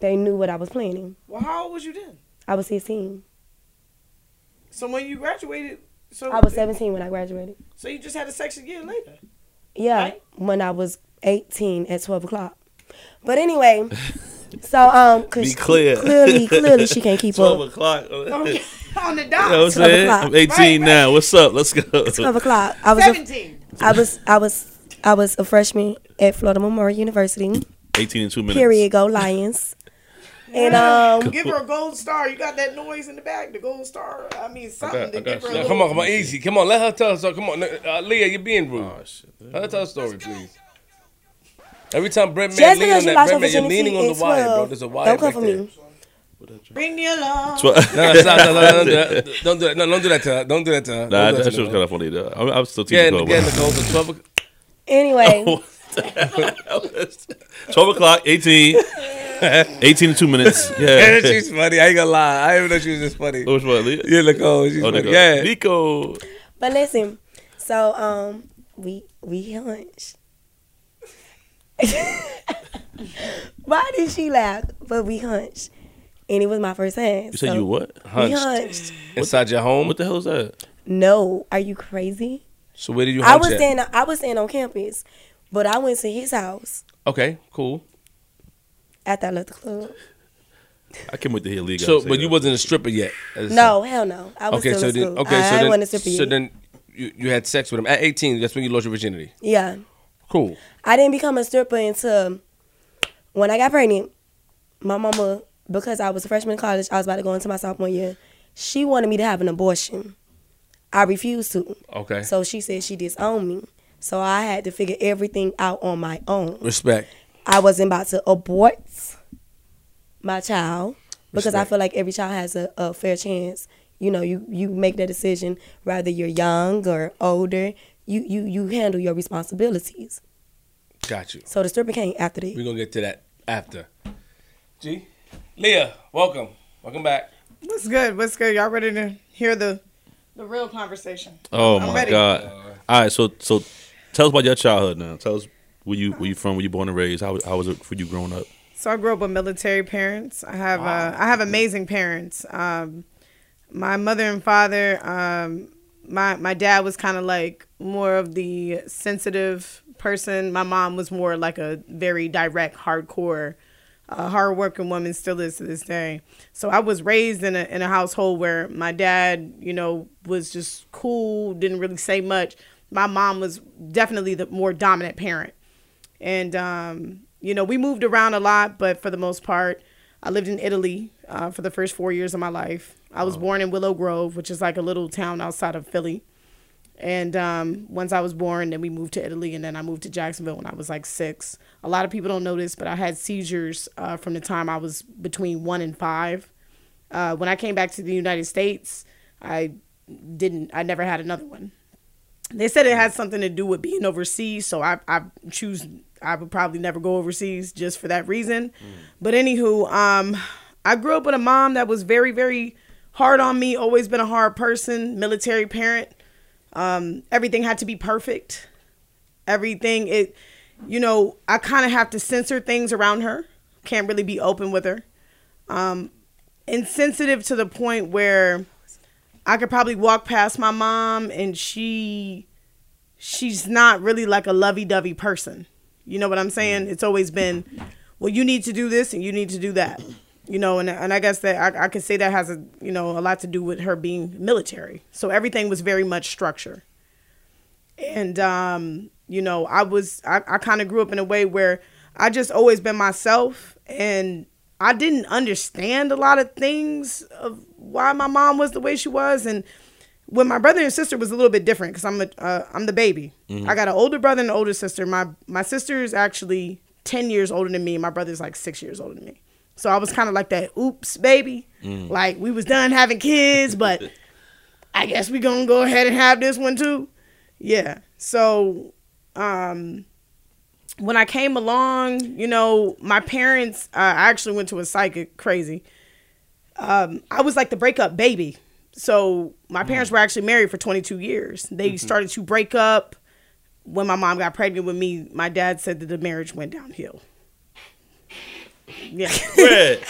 They knew what I was planning. Well, how old was you then? I was 16. So when you graduated, so I was 17 when I graduated. So you just had a sex again later. Yeah, Right. when I was 18 at 12 o'clock. But anyway, so um, cause Be clear. clearly, clearly she can't keep Twelve up. o'clock. You know Okay. On the what dot. I'm saying? o'clock. I'm 18 Right, right. now. What's up? Let's go. 12 o'clock. I was a, Seventeen. I was I was I was a freshman at Florida Memorial University. 18 in two minutes. Period. Go Lions. And um, Give her a gold star. You got that noise in the back. The gold star. I mean something got- I to got give her. A come on, come on, easy. Come on, let her tell us. Come on, uh, Leah, you're being rude. Oh, shit. Let her tell a story, please. Every time Brett man just lean because on you that, lost your Brett man, you're leaning on the wire, bro. There's a wire don't come back for there. me. Bring the alarm. Tw- No, no, stop, no, no, no, don't do that. Don't do that. No, don't do that to her. Don't do that to her. Nah, Don't do that that shit was kind of funny though. I'm, I'm still Yeah, teaching and again, the goals are 12 o'clock. anyway, Oh, 12 o'clock, 18. 18 in two minutes. Yeah, Yeah. she's funny. I ain't gonna lie. I didn't even know she was this funny. Which one, Leah? Yeah, Nicole. She's Oh, funny. Nico. Yeah. Nico. but listen. So um, we we hunched. Why did she laugh? But we hunched, and it was my first time. You said so you what? We Hunched. hunched. Inside your home. What the hell is that? No, are you crazy? So where did you I was at? staying. I was staying on campus, but I went to his house Okay, cool. after I left the club. I can't wait to hear So, but you that. wasn't a stripper yet. as a- No, hell no. I was Okay, still so in then, school. okay, I, so I then, ain't want to strip so yet. then you, you had sex with him at 18. That's when you lost your virginity. Yeah, Cool. I didn't become a stripper until when I got pregnant. My mama, because I was a freshman in college, I was about to go into my sophomore year. She wanted me to have an abortion. I refused to. Okay. So she said she disowned me. So I had to figure everything out on my own. Respect. I wasn't about to abort my child because I feel like every child has a, a fair chance. You know, you, you make that decision whether you're young or older. You, you you handle your responsibilities. Got you. So the stripper came after that. We're gonna get to that after. G. Leah, welcome. Welcome back. What's good? What's good? Y'all ready to hear the the real conversation? Oh I'm my ready. god! All right, so so tell us about your childhood now. Tell us where you where you from, where you born and raised. How how was it for you growing up? So I grew up with military parents. I have uh, I have amazing parents. Um, my mother and father. Um, my my dad was kind of like more of the sensitive person. My mom was more like a very direct, hardcore, uh, hardworking woman. Still is to this day. So I was raised in a in a household where my dad, you know, was just cool, didn't really say much. My mom was definitely the more dominant parent and um, you know we moved around a lot but for the most part i lived in italy uh, for the first four years of my life. I was born in willow grove which is like a little town outside of philly. And um, once i was born then we moved to italy and then i moved to jacksonville when i was like six. A lot of people don't know this but i had seizures uh, from the time i was between one and five. Uh, when i came back to the united states i didn't i never had another one. They said it had something to do with being overseas, so I I choose I would probably never go overseas just for that reason. But anywho, um, I grew up with a mom that was very very hard on me. Always been a hard person, military parent. Um, everything had to be perfect. Everything it, you know, I kind of have to censor things around her. Can't really be open with her. Um, insensitive to the point where I could probably walk past my mom and she she's not really like a lovey-dovey person. You know what I'm saying? It's always been, well, you need to do this and you need to do that. You know, and and I guess that I, I could say that has a you know a lot to do with her being military. So everything was very much structure. And um, you know, I was I, I kind of grew up in a way where I just always been myself and I didn't understand a lot of things of why my mom was the way she was and when my brother and sister was a little bit different because I'm a uh, I'm the baby. I got an older brother and an older sister. My my sister is actually ten years older than me. My brother's like six years older than me. So I was kind of like that. Oops, baby. Like we was done having kids, but I guess we gonna go ahead and have this one too. Yeah. So um when I came along, you know, my parents, uh, I actually went to a psychic, crazy. Um, I was like the breakup baby. So my parents were actually married for 22 years. They started to break up when my mom got pregnant with me. My dad said that the marriage went downhill. Yeah, Fred,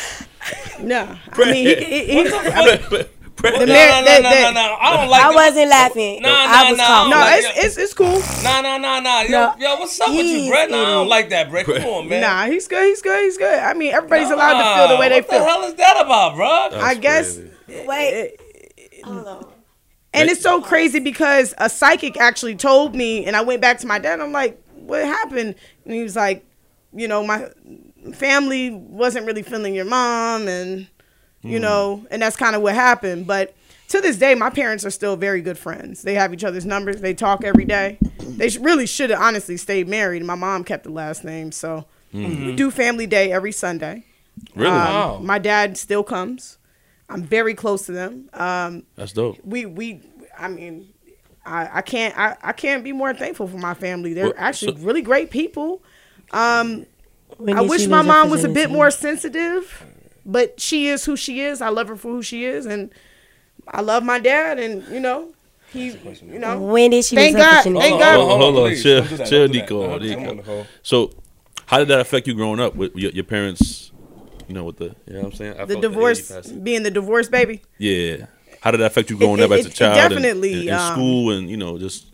no, I mean, he, he, he, I mean, Fred, Fred, The No, mar- no, no, that- no, that- no, no. I don't like I it. wasn't laughing. No, I no, was no. calm. no, like- it's, it's it's cool. No, no, no, no. Yo, No. yo, what's up with you, He's Brett? No, I don't idiot. like that, Brett. Come on, man. Nah, he's good. He's good. He's good. I mean, everybody's allowed to feel the way they feel. what the hell is that about, bro? I guess, crazy. Wait. Hold on. and it's so crazy because a psychic actually told me, and I went back to my dad. I'm like, "What happened?" And he was like, "You know, my family wasn't really feeling your mom, and you know, and that's kind of what happened." But to this day, my parents are still very good friends. They have each other's numbers. They talk every day. They really should have honestly stayed married. My mom kept the last name, so we do family day every Sunday. Really? Um, Wow. My dad still comes. I'm very close to them. Um, That's dope. we we I mean I, I can't I, I can't be more thankful for my family. They're Well, actually so- really great people. Um When I wish my mom was a bit more sensitive, but she is who she is. I love her for who she is and I love my dad and you know he you know When did she Thank God- thank Hold God- on, hold on, Hold on, please. chill- Don't do that, chill, don't do that. Nico, Nico. hold on, hold on. So, how did that affect you growing up with your, your parents? You know, with the you know what I'm saying. I the divorce age passing. being the divorce baby. Yeah. How did that affect you growing It- up as a it- it child? and- definitely, in, in um, school and you know just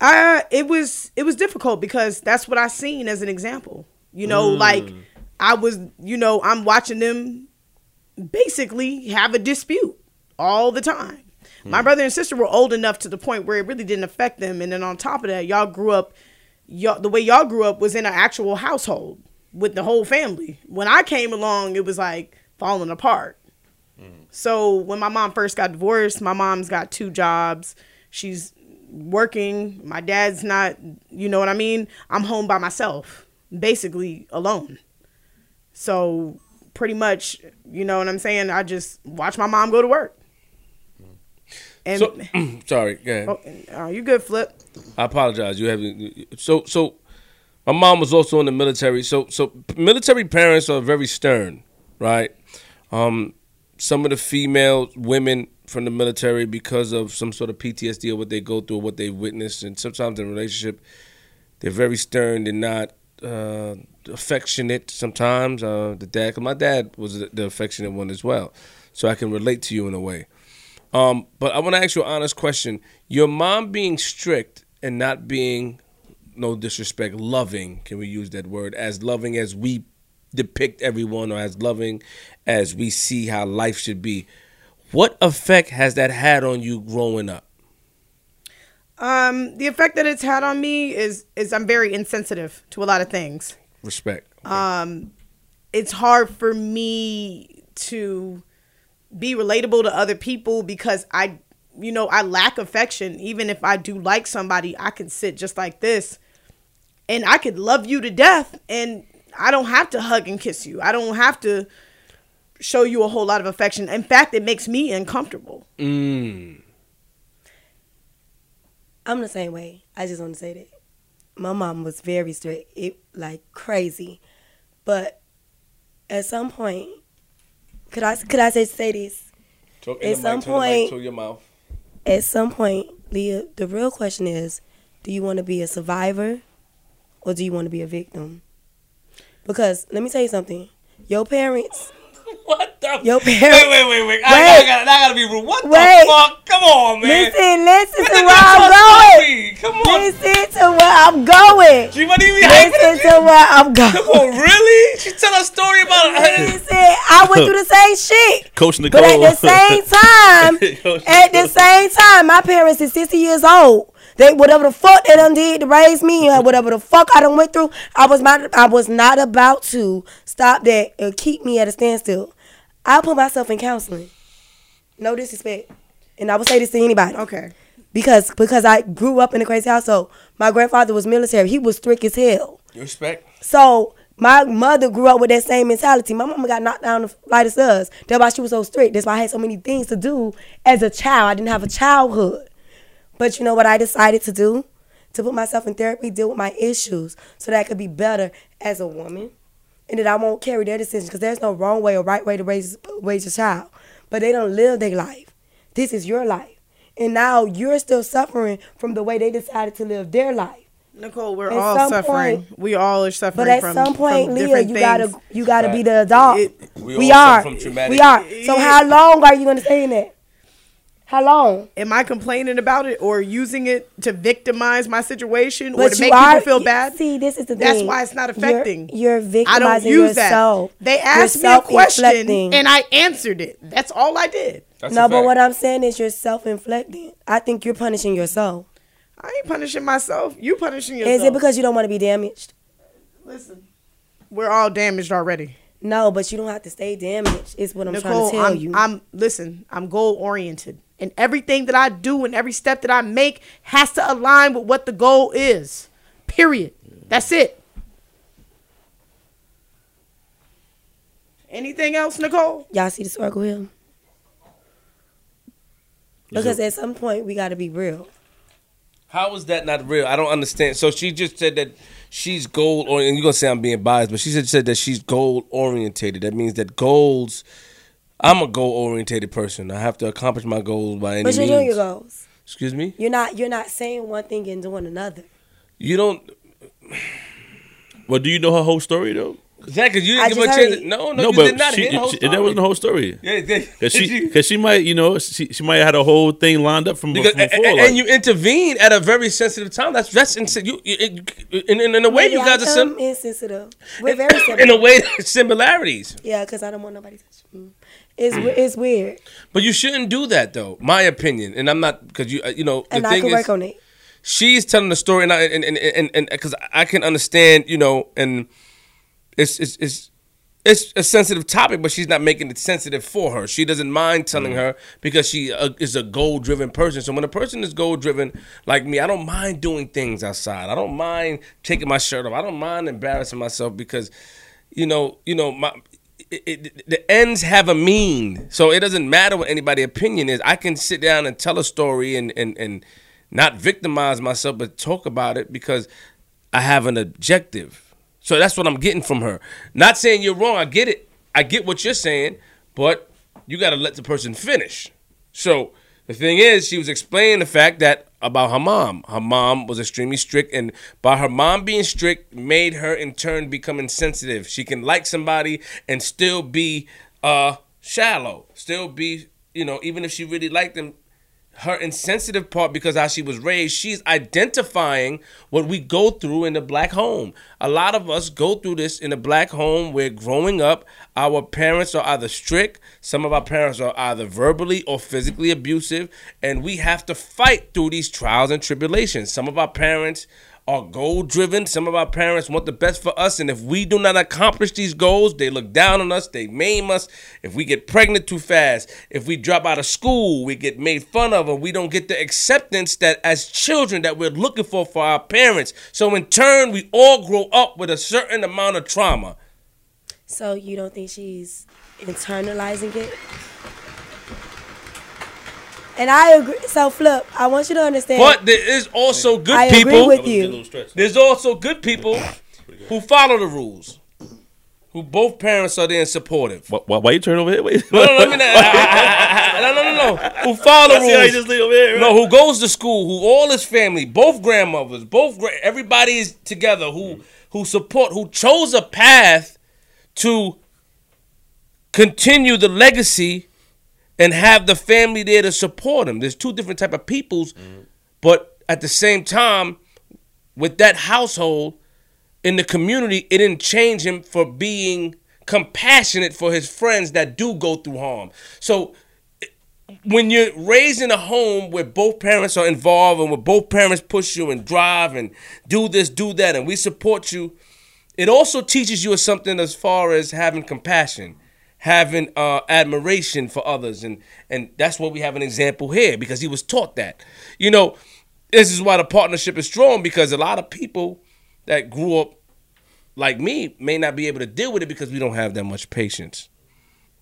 I it was it was difficult because that's what I seen as an example. You know, like mm. I was, you know, I'm watching them basically have a dispute all the time. My hmm. brother and sister were old enough to the point where it really didn't affect them, and then on top of that, y'all grew up. Y'all, the way y'all grew up was in an actual household with the whole family. When I came along, it was like falling apart. Hmm. So when my mom first got divorced, my mom's got two jobs. She's working. My dad's not, you know what I mean? I'm home by myself, basically alone. So pretty much, you know what I'm saying? I just watch my mom go to work. And So, sorry, go ahead. oh, uh, you good, Flip? I apologize. You have so so. My mom was also in the military. So so military parents are very stern, right? Um, some of the female women from the military, because of some sort of PTSD or what they go through, or what they witnessed, and sometimes in relationship, they're very stern. They're not uh, affectionate. Sometimes uh, the dad, 'cause my dad was the, affectionate one as well, so I can relate to you in a way. Um, but I want to ask you an honest question. Your mom being strict and not being, no disrespect, loving, can we use that word, as loving as we depict everyone or as loving as we see how life should be. What effect has that had on you growing up? Um, the effect that it's had on me is is I'm very insensitive to a lot of things. Respect. Um, it's hard for me to be relatable to other people because I, you know, I lack affection. Even if I do like somebody, I can sit just like this and I could love you to death and I don't have to hug and kiss you. I don't have to show you a whole lot of affection. In fact, it makes me uncomfortable. Mm. I'm the same way. I just want to say that my mom was very strict, it like crazy, but at some point, could I could I say say this? Talk At some point- to your mouth. At some point, Leah, the real question is, do you want to be a survivor or do you want to be a victim? Because let me tell you something. Your parents, What the? your Wait, parents. wait, wait, wait. I, Wait. I, gotta, I gotta be rude. What Wait. the fuck? Come on, man. Listen, listen to Listen where I'm going. going. Come on. Listen to where I'm going. G Money, you be hyping Listen to where I'm going. Come on, really? She tell a story about Listen, I went through the same shit. Coach Nicole. But at the same time, at the same time, my parents is 60 years old. They whatever the fuck they done did to raise me, or whatever the fuck I done went through, I was not I was not about to stop that and keep me at a standstill. I put myself in counseling. No disrespect. And I would say this to anybody. Okay. Because because I grew up in a crazy household. My grandfather was military. He was strict as hell. Respect. So my mother grew up with that same mentality. My mama got knocked down the flight of stairs. That's why she was so strict. That's why I had so many things to do as a child. I didn't have a childhood. But you know what I decided to do? To put myself in therapy, deal with my issues, so that I could be better as a woman, and that I won't carry their decisions. Because there's no wrong way or right way to raise raise a child. But they don't live their life. This is your life, and now you're still suffering from the way they decided to live their life. Nicole, we're At all some suffering. point- we all are suffering But at from some point, from Leah, you things. gotta you gotta be the adult. It- We we all are. from traumatic- We are. So how long are you gonna stay in that? How long? Am I complaining about it or using it to victimize my situation or to you make are- people feel bad? See, this is the That's thing. why it's not You're- affecting. You're, I victimizing don't use yourself. that. They asked me a question and I answered it. That's all I did. That's no, but what I'm saying is you're self-inflicting. I think you're punishing yourself. I ain't punishing myself. You punishing yourself. Is it because you don't want to be damaged? listen? We're all damaged already. No, but you don't have to stay damaged. Is what I'm Nicole, trying to tell I'm, you. I'm listen. I'm goal oriented, and everything that I do and every step that I make has to align with what the goal is. Period. That's it. Anything else, Nicole? Y'all see the circle here? Because at some point we got to be real. How is that not real? I don't understand. So she just said that she's goal oriented. And you're gonna say I'm being biased, but she said, said that she's goal orientated. That means that goals. I'm a goal oriented person. I have to accomplish my goals by any means. But you're means. doing your goals. Excuse me. You're not. You're not saying one thing and doing another. You don't. Well, do you know her whole story though? Zach, 'cause you didn't give just her a chance. it. No, no, you did not she, hear she- that wasn't the whole story. Yeah, Cause she, cause she might, you know, she, she might have had a whole thing lined up from, Because, from and, before. and- like- and you intervene at a very sensitive time. That's that's insane. You, you, in, in, in a way, Maybe you I guys are come sim- insensitive. We're very in a way there's similarities. Yeah, because I don't want nobody to touch me. It's it's weird, But you shouldn't do that, though. My opinion, and I'm not because you uh, you know the and I can is work on it. she's telling the story, and I and and and and because I can understand, you know, and it's it's it's. It's a sensitive topic, but she's not making it sensitive for her. She doesn't mind telling her because she uh, is a goal driven person. So when a person is goal driven like me, I don't mind doing things outside. I don't mind taking my shirt off. I don't mind embarrassing myself because, you know, you know my. It, it, the ends have a mean, so it doesn't matter what anybody's opinion is. I can sit down and tell a story and and and not victimize myself, but talk about it because I have an objective. So that's what I'm getting from her. Not saying you're wrong. I get it. I get what you're saying, but you got to let the person finish. So the thing is, she was explaining the fact that about her mom. Her mom was extremely strict, and by her mom being strict, made her in turn become insensitive. She can like somebody and still be uh shallow, still be you know even if she really liked them, her insensitive part because how she was raised, she's identifying what we go through in the black home. A lot of us go through this in a black home where growing up, our parents are either strict, some of our parents are either verbally or physically abusive, and we have to fight through these trials and tribulations. Some of our parents are goal driven. Some of our parents want the best for us, and if we do not accomplish these goals, they look down on us, they maim us. If we get pregnant too fast, if we drop out of school, we get made fun of, and we don't get the acceptance that as children that we're looking for for our parents. So in turn, we all grow up with a certain amount of trauma. So you don't think she's internalizing it? And I agree. So flip. I want you to understand. But there is also good I agree people. with That was you. There's also good people who follow the rules. who both parents are there and supportive. Why, why, why you turn over here? Wait, No, no, no, I mean, I- I- I- no, no, no, no. Who follow I see how you rules. just lean over here. No, who goes to school, who all his family, both grandmothers, both gra- everybody is together, who who support, who chose a path to continue the legacy and have the family there to support him. There's two different type of peoples, but at the same time, with that household in the community, it didn't change him for being compassionate for his friends that do go through harm. So when you're raised in a home where both parents are involved and where both parents push you and drive and do this, do that, and we support you, it also teaches you something as far as having compassion, having uh, admiration for others, and and that's what we have an example here because he was taught that. You know, this is why the partnership is strong because a lot of people that grew up like me may not be able to deal with it because we don't have that much patience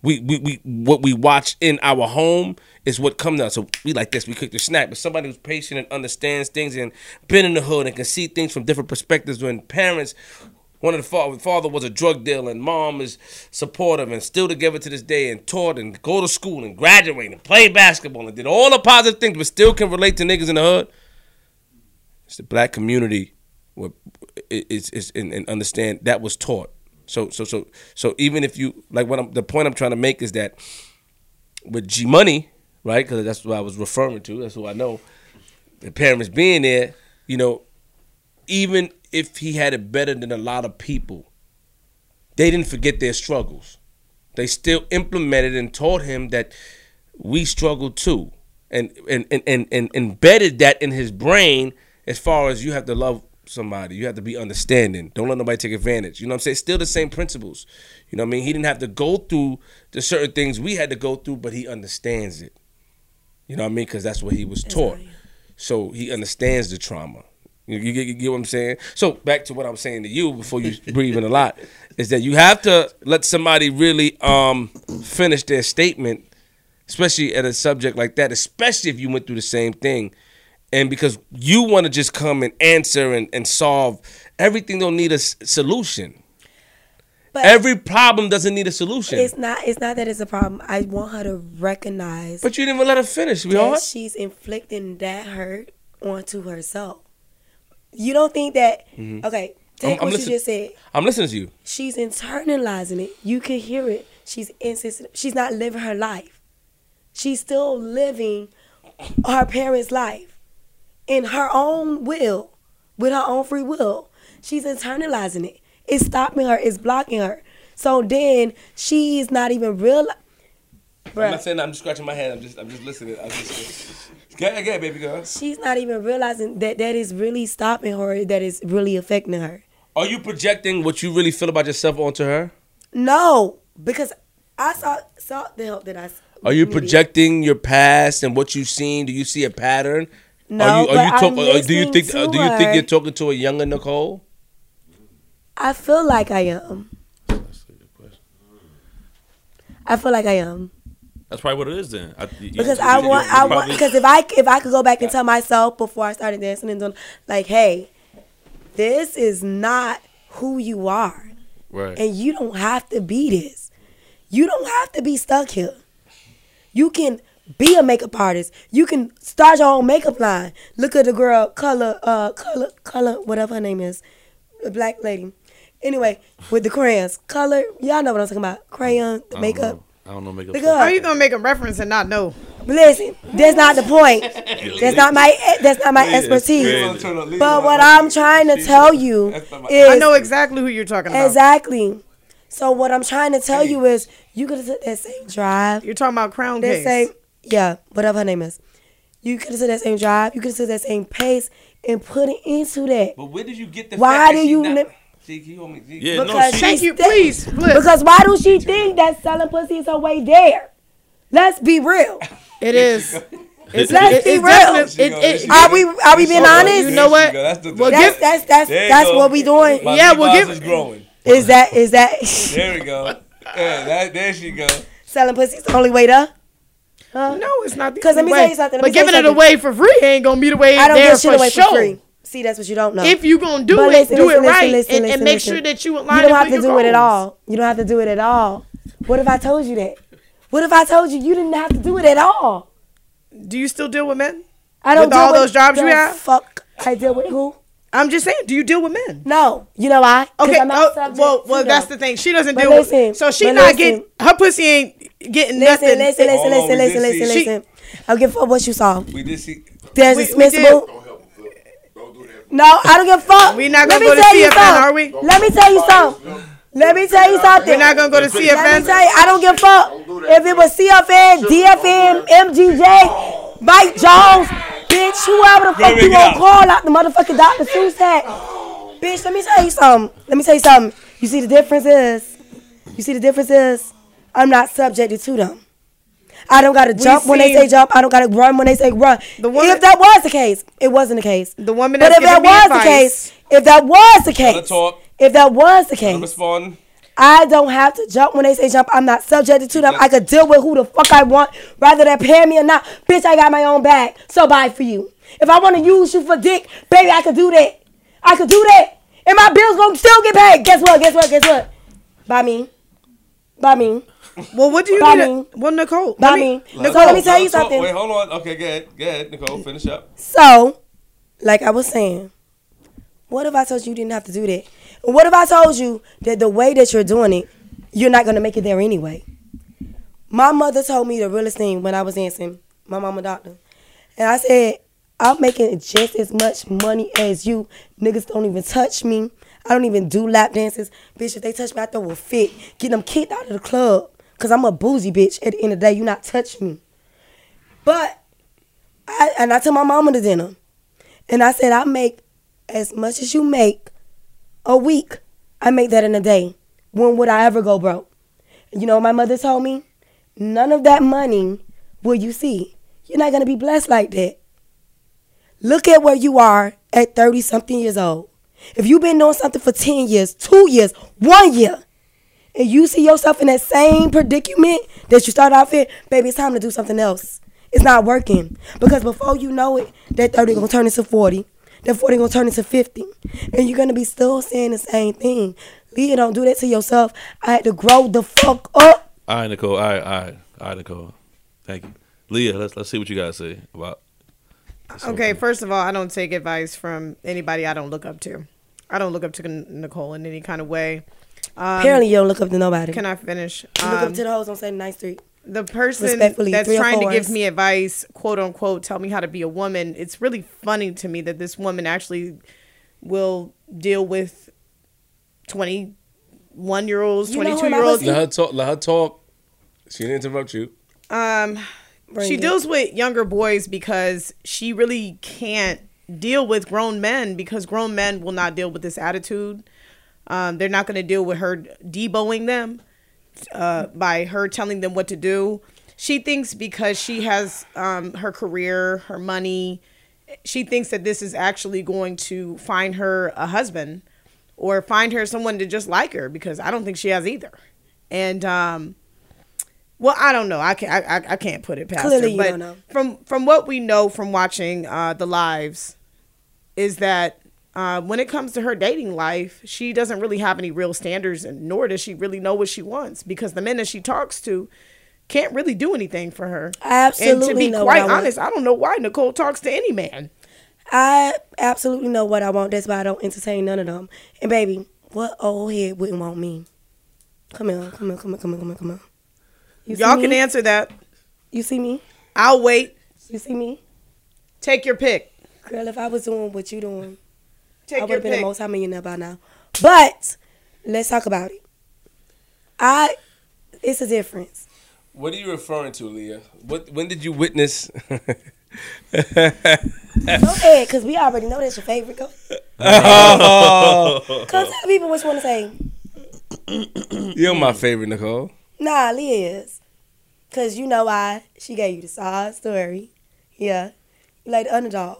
we, we, we what we watch in our home is what comes out. So we like this, we cook the snack. But somebody who's patient and understands things and been in the hood and can see things from different perspectives. When parents, one of the father, father was a drug dealer and mom is supportive and still together to this day and taught and go to school and graduate and play basketball and did all the positive things, but still can relate to niggas in the hood. It's the black community where is is and, and understand that was taught. So so so so even if you like what I'm the point I'm trying to make is that with G Money, right? Because that's what I was referring to. That's who I know. The parents being there, you know, even if he had it better than a lot of people, they didn't forget their struggles. They still implemented and taught him that we struggle too, and and and and, and embedded that in his brain as far as you have to love somebody. You have to be understanding. Don't let nobody take advantage. You know what I'm saying? Still the same principles. You know what I mean? He didn't have to go through the certain things we had to go through, but he understands it. You know what I mean? Because that's what he was taught. So he understands the trauma. You, get- you get what I'm saying? So back to what I'm saying to you before you breathing a lot is that you have to let somebody really um, finish their statement, especially at a subject like that, especially if you went through the same thing. And because you want to just come and answer and, and solve everything don't need a s- solution. But Every problem doesn't need a solution. it's not. It's not that it's a problem. I want her to recognize But you didn't even let her finish, that all she's inflicting that hurt onto herself. You don't think that? Mm-hmm. Okay, take I'm- I'm what listen- you just said. I'm listening to you. She's internalizing it. You can hear it. She's insistent. She's not living her life. She's still living her parents' life in her own will, with her own free will. She's internalizing it. It's stopping her. It's blocking her. So then she's not even real. I'm not saying that, I'm just scratching my head. I'm just I'm just listening. I'm just get get baby girl. she's not even realizing that that is really stopping her. That is really affecting her. Are you projecting what you really feel about yourself onto her? No, because I saw saw the help that I. s- Are you needed. projecting your past and what you've seen? Do you see a pattern? No, are you, but I'm talk- uh, do you listening think uh, do you think you're talking to a younger Nicole? I feel like I am. I feel like I am That's probably what it is then. I, you- because you- I want you I want because if I if I could go back and tell myself before I started dancing and doing like, hey, this is not who you are, right. and you don't have to be this. You don't have to be stuck here. You can be a makeup artist. You can start your own makeup line. Look at the girl, color, uh, color, color, whatever her name is, the black lady. Anyway, with the crayons, color. Y'all know what I'm talking about. Crayon I don't makeup. know. I don't know makeup. Look stuff. How up. you gonna make a reference and not know? Listen, that's not the point. Eh, that's not my. That's not my expertise. But what I'm trying to tell you is I know exactly who you're talking about. exactly. So what I'm trying to tell you is, you could have took that same drive. You're talking about Crown that Case. same yeah, whatever her name is. You could have took that same drive. You could have took that same pace and put it into that. But where did you get the Why fact that do she you not- lim- See, he told me- Yeah, no, Because she, she- Thank you, Stay- please. Because why do she think that selling pussy is her way there? Let's be real. it is. It's, Let's it- be it's real. definite- it- it- Are we are we being honest? You know what? That's the, Well, That's give- that's that's There that's what we doing. My Yeah, well, Levi's give- is growing. Is that is that There we go. Yeah, that, there she go. selling pussy is the only way to? Huh? No, it's not. Because let only me tell you something, let But me tell giving it away for free ain't gonna be the way I don't there give shit for away sure. for free. See, that's what you don't know. If you're gonna do But it, listen, do listen, it listen, right, listen, and, listen, and make listen. sure that you you don't have to your do it at all. You don't have to do it at all. What if I told you that? What if I told you you didn't have to do it at all? Do you still deal with men? I don't With deal all with those jobs you have? Fuck, I deal with who? I'm just saying. Do you deal with men? No, you know why? Okay. I'm not oh, well, well, them. that's the thing. She doesn't But deal listen, with. So she not listen. getting her pussy ain't getting Listen, nothing. listen, listen, Hold on, listen, listen, listen, listen. I'll give a fuck what you saw. We did see. There's We- a we dismissible. No, I don't give a fuck. We're not Let gonna me go to tell you CFN, something. are we? Let me tell you something. Let me tell you something. We're not gonna go to Let me CFN. tell you, I don't give a fuck. If it was CFN, DFM, MGJ, Mike Jones, bitch, whoever the fuck you it gonna call out the motherfucking Dr. Seuss hat. Bitch, let me tell you something. Let me tell you something. You see the difference is, you see the difference is, I'm not subjected to them. I don't gotta jump when they say jump. I don't gotta run when they say run. The woman- if that was the case, it wasn't the case. The woman But if that was advice- the case, if that was the case, talk. if that was the case, respond. I don't have to jump when they say jump. I'm not subjected to them. I could deal with who the fuck I want, rather than pay me or not. Bitch, I got my own bag, so bye for you. If I want to use you for dick, baby, I could do that. I could do that, and my bills gonna still get paid. Guess what? Guess what? Guess what? By me. By me. Well, what do you By need? me. a- Well, Nicole. By let me. Let her So let me tell you talk. something. Wait, hold on. Okay, good, good. Nicole. Finish up. So, like I was saying, what if I told you you didn't have to do that? What if I told you that the way that you're doing it, you're not gonna make it there anyway? My mother told me the realest thing when I was dancing. My mama doctor, and I said, I'm making just as much money as you. Niggas don't even touch me. I don't even do lap dances. Bitch, if they touch me, I throw a fit. Get them kicked out of the club. Cause I'm a boozy bitch. At the end of the day, you not touch me. But I and I took my mama to dinner. And I said, I make as much as you make a week. I make that in a day. When would I ever go broke? You know my mother told me? None of that money will you see. You're not gonna be blessed like that. Look at where you are at 30 something years old. If you've been doing something for 10 years, two years, one year, and you see yourself in that same predicament that you started off in, baby, it's time to do something else. It's not working. Because before you know it, that 30 gonna turn into 40. That 40 gonna turn into 50. And you're gonna be still saying the same thing. Leah, don't do that to yourself. I had to grow the fuck up. All right, Nicole. All right, all right, all right, Nicole. Thank you, Leah. Let's let's see what you gotta say about. Okay, thing. first of all, I don't take advice from anybody I don't look up to. I don't look up to Nicole in any kind of way. Um, Apparently, you don't look up to nobody. can I finish? you look Um, up to the hoes on 79th Street. the person that's trying to give me advice, quote unquote, tell me how to be a woman. It's really funny to me that this woman actually will deal with twenty-one year olds, You know who twenty-two am I year olds. Let her talk. Let her talk. She didn't interrupt you. Um, Bring she it. deals with younger boys because she really can't deal with grown men because grown men will not deal with this attitude. Um, they're not going to deal with her deboing them uh, by her telling them what to do. She thinks because she has um, her career, her money, she thinks that this is actually going to find her a husband or find her someone to just like her because I don't think she has either. And um, well, I don't know. I can't. I, I, I can't put it past Clearly her. you But don't know. from from what we know from watching uh, the lives, is that uh, when it comes to her dating life, she doesn't really have any real standards, and nor does she really know what she wants because the men that she talks to can't really do anything for her. I absolutely and to be quite I honest, I don't know why Nicole talks to any man. I absolutely know what I want. That's why I don't entertain none of them. And baby, what old head wouldn't want me? Come on, come on, come on, come on, come on, come here. You Y'all can answer that. You see me? I'll wait. You see me? Take your pick. Girl, if I was doing what you're doing, Take I would have been a pick. multi-millionaire by now. But let's talk about it. I, it's a difference. What are you referring to, Leah? What? When did you witness? Go ahead, cause we already know that's your favorite. Go. Oh. Cause tell people what you want to say. You're my favorite, Nicole. Nah, Leah is. Cause you know why she gave you the side story. Yeah, you like the underdog.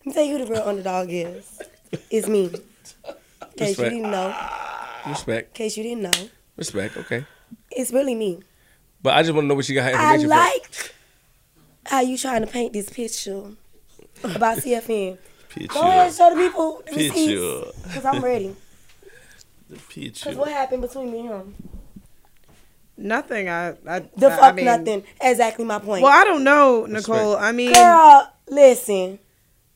Let me tell you who the real underdog is. It's me. In case you didn't know. Respect. In case you didn't know, Respect. Okay. it's really me. But I just want to know what you got her I information like how you trying to paint this picture about CFN. Go ahead, Picture. show the people the Picture. receipts. Because I'm ready. The picture. Because what happened between me and him? Nothing. I. I The I fuck mean- nothing. Exactly my point. Well, I don't know, Nicole. I mean, Girl, listen.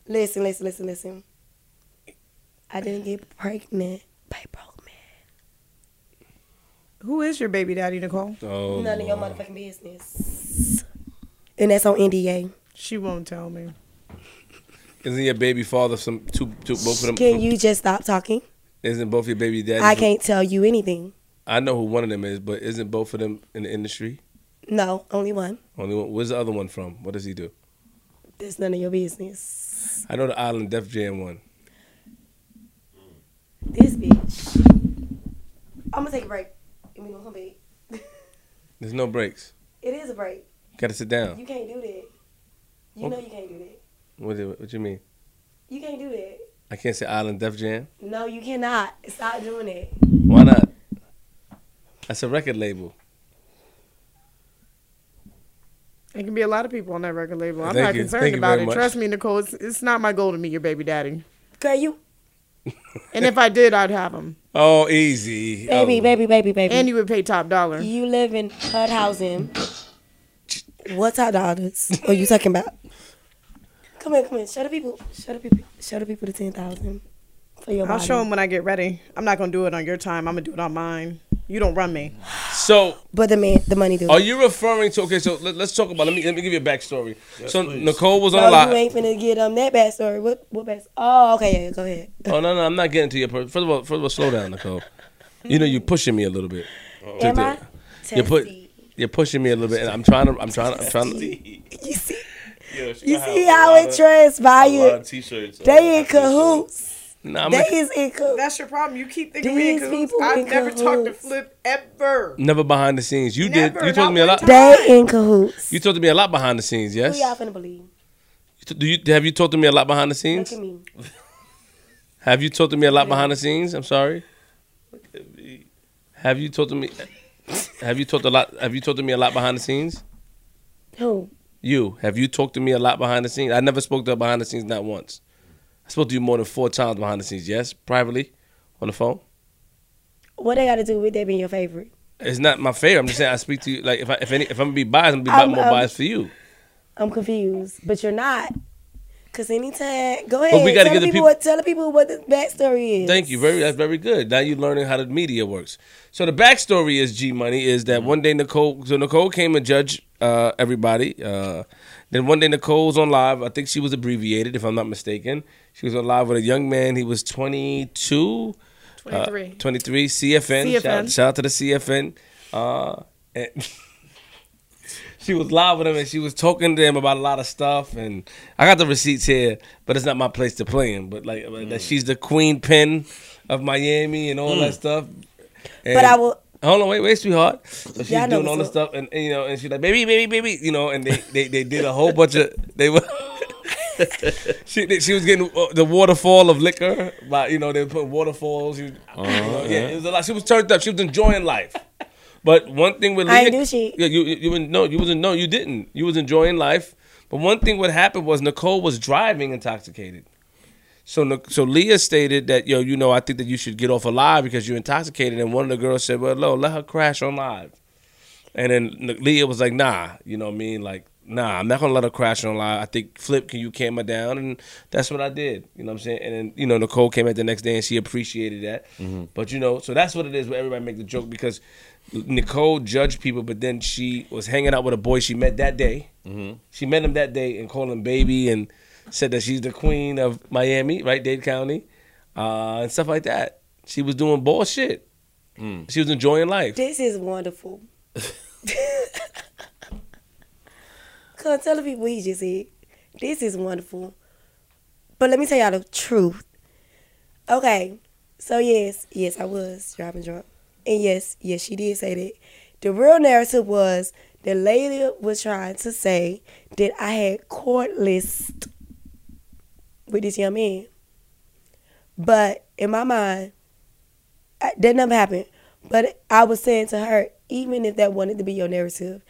Listen, listen, listen, listen. I didn't get pregnant by broke man. who is your baby daddy, Nicole? Oh, None of your motherfucking business. And that's on NDA. She won't tell me. Isn't your baby father some two, two both of them? Can you just stop talking? Isn't both your baby daddies? I can't tell you anything. I know who one of them is, but isn't both of them in the industry? No, only one. Only one. Where's the other one from? What does he do? That's none of your business. I know the Island Def Jam one. This bitch. I'm gonna take a break. And we gonna come back. There's no breaks. It is a break. You Gotta sit down. You can't do that. You know you can't do that. What, do- what you mean? You can't do that. I can't say Island Def Jam. No, you cannot. Stop doing it. Why not? That's a record label. It can be a lot of people on that record label. I'm Thank not you. concerned Thank about it. much. Trust me, Nicole. It's, it's not my goal to meet your baby daddy. Girl, you And if I did, I'd have them. Oh, easy. baby, Oh. baby, baby, baby. And you would pay top dollar. you live in HUD housing. What top dollars are you talking about? Come in, come in. Show the people. Show the people. Show the people the ten thousand for your I'll body. show them when I get ready. I'm not gonna do it on your time. I'm gonna do it on mine. You don't run me. So, But the man, the money do. are you referring to? Okay, so let, us talk about. Let me let me give you a backstory. so please. Nicole was on No, a you lot. ain't finna get um that backstory. What what back? Oh, okay, yeah, go ahead. Oh no, no, I'm not getting to your. Per- first of all, first of all, slow down, Nicole. You know you're pushing me a little bit. Am I? You put- Testy. You're pushing me a little bit, and I'm trying to. I'm trying to. I'm trying to. You see, Yo, you see how it of- transpired. A lot of t-shirts. uh, They in after cahoots. Nah, I'm They not- is in cahoots. That's your problem. You keep thinking we in cahoots. people I've in never talked to. Flip ever. never behind the scenes. You Never, did. You told not me a lot. time. They in cahoots. You told me a lot behind the scenes. Yes. Who y'all finna believe? Do you have you talked to me a lot behind the Look scenes? at me. Have you talked to me a lot behind the scenes? I'm sorry. Have you talked to me? Have you talked a lot? Have you talked to me a lot behind the scenes? Who? You have you talked to me a lot behind the scenes? I never spoke to her behind the scenes, not once. I spoke to you more than four times behind the scenes. Yes, privately, on the phone. What they got to do with that being your favorite? It's not my favorite. I'm just saying I speak to you like if I, if any if I'm gonna be biased, I'm gonna be I'm- more I'm- biased for you. I'm confused, but you're not. Cause anytime, go But ahead. we gotta tell the the people what tell the people what the backstory is. Thank you. Very that's very good. Now you're learning how the media works. So the backstory is G Money is that one day Nicole so Nicole came and judged uh, everybody. Uh, then one day Nicole was on live. I think she was abbreviated, if I'm not mistaken. She was on live with a young man. He was 22. 23. Uh, 23. CFN. CFN. Shout, shout out to the CFN. Uh, and she was live with him and she was talking to him about a lot of stuff. And I got the receipts here, but it's not my place to play him. But like that she's the queen pin of Miami and all that stuff. And- But I will. Hold on, wait, wait, sweetheart. So she's Yeah, doing all this stuff, and, and, you know, and she's like, baby, baby, baby, you know, and they they, they did a whole bunch of they were. she they- she was getting uh, the waterfall of liquor, but you know they were putting waterfalls. She, was- you know, yeah, it was a lot. She was turned up. She was enjoying life. But one thing with I Leah, ain't do shit. Yeah, you you, you wouldn't- no, you wasn't no, you didn't. You was enjoying life. But one thing what happened was Nicole was driving intoxicated. So so Leah stated that yo, you know, I think that you should get off of live because you're intoxicated. And one of the girls said, well, no, let her crash on live. And then Leah was like, nah, you know what I mean? Like, nah, I'm not gonna let her crash on live. I think Flip, can you calm her down? And that's what I did. You know what I'm saying? And then, you know, Nicole came at the next day and she appreciated that. Mm-hmm. But you know, so that's what it is where everybody make the joke because Nicole judged people, but then she was hanging out with a boy she met that day. Mm-hmm. She met him that day and called him baby and said that she's the queen of Miami, right, Dade County, uh, and stuff like that. She was doing bullshit. She was enjoying life. This is wonderful. Come on, tell the people what he just said. This is wonderful. But let me tell y'all the truth. Okay, so yes, yes, I was driving drunk. And yes, yes, she did say that. The real narrative was the lady was trying to say that I had court list with this young man. But in my mind, that never happened. But I was saying to her, even if that wanted to be your narrative,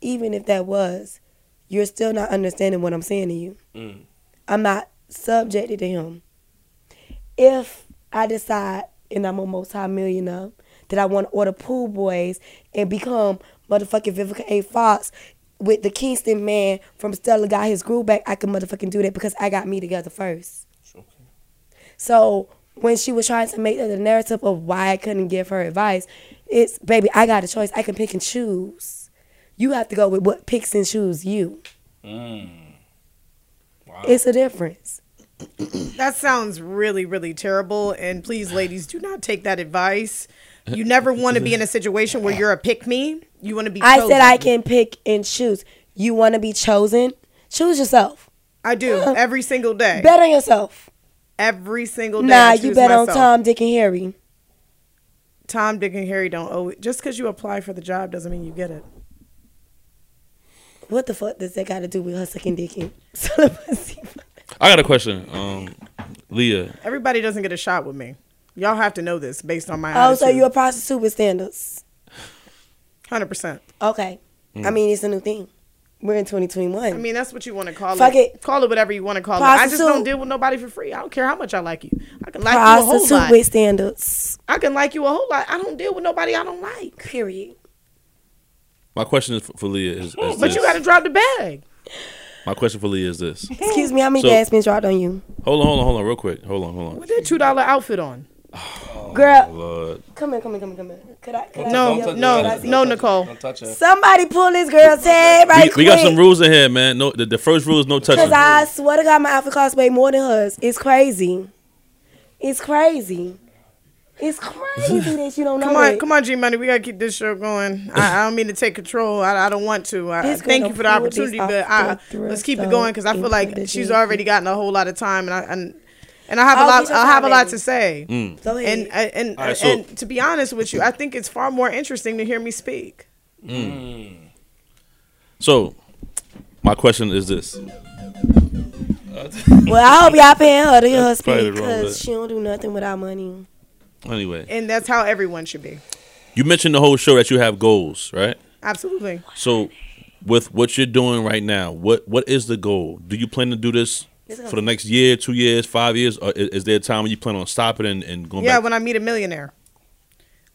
even if that was, you're still not understanding what I'm saying to you. Mm. I'm not subjected to him. If I decide and I'm a multi-millionaire that I want to order pool boys and become motherfucking Vivica A. Fox with the Kingston man from Stella got his groove back, I can motherfucking do that because I got me together first. So when she was trying to make the narrative of why I couldn't give her advice, it's baby, I got a choice. I can pick and choose. You have to go with what picks and choose you. Mm. It's a difference. That sounds really, really terrible. And please, ladies, do not take that advice. You never want to be in a situation where you're a pick me. You want to be. I said I can pick and choose. You want to be chosen? Choose yourself. I do every single day. Bet on yourself. Every single day. Nah, I you choose bet on. Tom, Dick, and Harry. Tom, Dick, and Harry don't owe it. Just because you apply for the job doesn't mean you get it. What the fuck does that got to do with her sucking dick and? I got a question. Um, Leah, Everybody doesn't get a shot with me. Y'all have to know this based on my Oh, so attitude. you a prostitute with standards? hundred percent. Okay. I mm. mean, it's a new thing. We're in 2021. I mean, that's what you want to call Fuck it. it. Call it whatever you want to call it. I just don't deal with nobody for free. I don't care how much I like you. I can like you a whole prostitute lot. with standards. I can like you a whole lot. I don't deal with nobody I don't like. Period. my question is for, for Leah is, is But this. you got to drop the bag. my question for Leah is this. Excuse me, how many So- gas been dropped on you? Hold on, hold on, hold on, real quick. Hold on, hold on. With that two dollar outfit on. Girl, oh, Lord. come here, come here, come here, come here. Could I? Could I No, no, could I no, Nicole. Don't touch her. Somebody pull this girl's head right We, we got some rules in here, man. No, the, the first rule is no touching. Cause I swear to God, my outfit costs way more than hers. It's crazy. It's crazy. It's crazy that you don't know Come on, that. come on, G Money. We gotta keep this show going. I, I don't mean to take control. I, I don't want to. I, thank you for the opportunity, but I, let's keep it going because I feel like she's already gotten a whole lot of time, and I and, and I have a lot. get your I have a lot to say. Mm. And and and, All right, so- and to be honest with you, I think it's far more interesting to hear me speak. Mm. Mm. So, my question is this. well, I hope y'all paying her to hear her That's probably speak because she don't do nothing without money. Anyway, And that's how everyone should be. you mentioned the whole show that you have goals, right? Absolutely. So, with what you're doing right now, what what is the goal? Do you plan to do this for the next year, two years, five years, or is, is there a time when you plan on stopping and, and going back Yeah, back? when I meet a millionaire.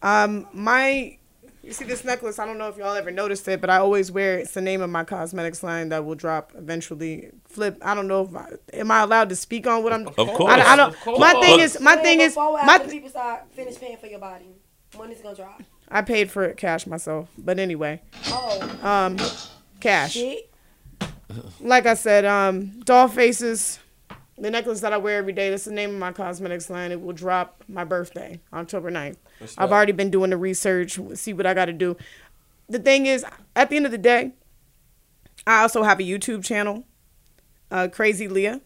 Um, my you see this necklace. I don't know if y'all ever noticed it, but I always wear it. It's the name of my cosmetics line that will drop eventually. Flip. I don't know if I, am I allowed to speak on what I'm. Of course. I, I don't. Of course. My thing is. My thing is. My th- people start finish paying for your body, when is it gonna drop? I paid for it cash myself, but anyway, Oh um, cash. shit! Like I said, um, doll faces, the necklace that I wear every day. That's the name of my cosmetics line. It will drop my birthday, October 9th. I've already been doing the research, see what I got to do. The thing is, at the end of the day, I also have a YouTube channel, uh, Crazy Leah,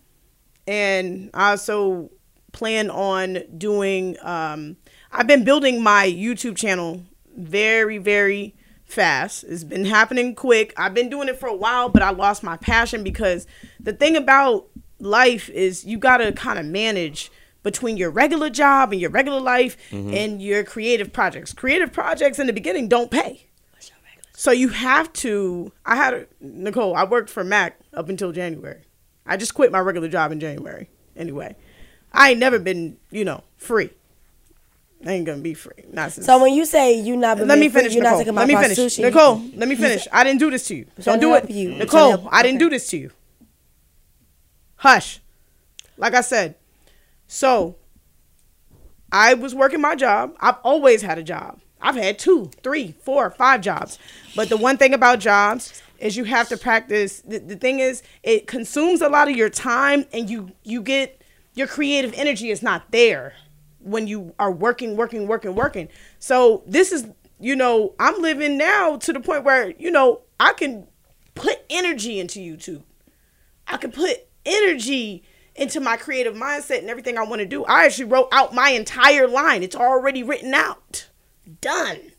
and I also plan on doing. Um, I've been building my YouTube channel very, very fast. It's been happening quick. I've been doing it for a while, but I lost my passion because the thing about life is you got to kind of manage between your regular job and your regular life mm-hmm. and your creative projects. Creative projects in the beginning don't pay. So you have to. I had a, Nicole. I worked for Mac up until January. I just quit my regular job in January. Anyway, I ain't never been, you know, free. I ain't gonna be free. Not since. So when you say you not, let me finish, you're not Nicole. taking Let me finish, prostitution. Nicole. Let me finish. I didn't do this to you. Don't do it, you. I'm trying to Nicole. I didn't do this to you. Hush. Like I said, so I was working my job. I've always had a job. I've had two, three, four, five jobs. But the one thing about jobs is you have to practice. The, the thing is, it consumes a lot of your time, and you you get your creative energy is not there when you are working, working, working, working. So this is, you know, I'm living now to the point where you know I can put energy into YouTube. I can put energy into my creative mindset and everything I want to do. I actually wrote out my entire line. It's already written out. Done.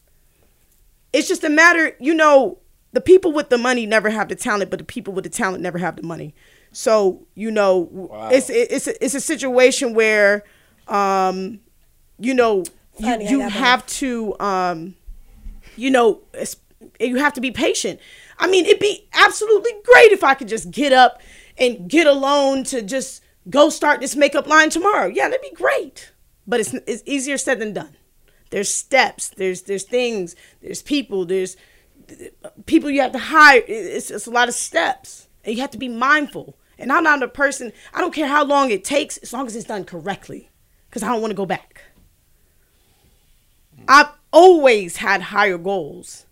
It's just a matter, you know, the people with the money never have the talent, but the people with the talent never have the money. So, you know, it's it's a, it's a situation where um you know, you, Funny, you that. have to um you know, you have to be patient. I mean, it'd be absolutely great if I could just get up and get alone to just go start this makeup line tomorrow. Yeah, that'd be great. But it's it's easier said than done. There's steps. There's there's things. There's people. There's people you have to hire. It's, it's a lot of steps, and you have to be mindful. And I'm not a person. I don't care how long it takes, as long as it's done correctly, because I don't want to go back. I've always had higher goals.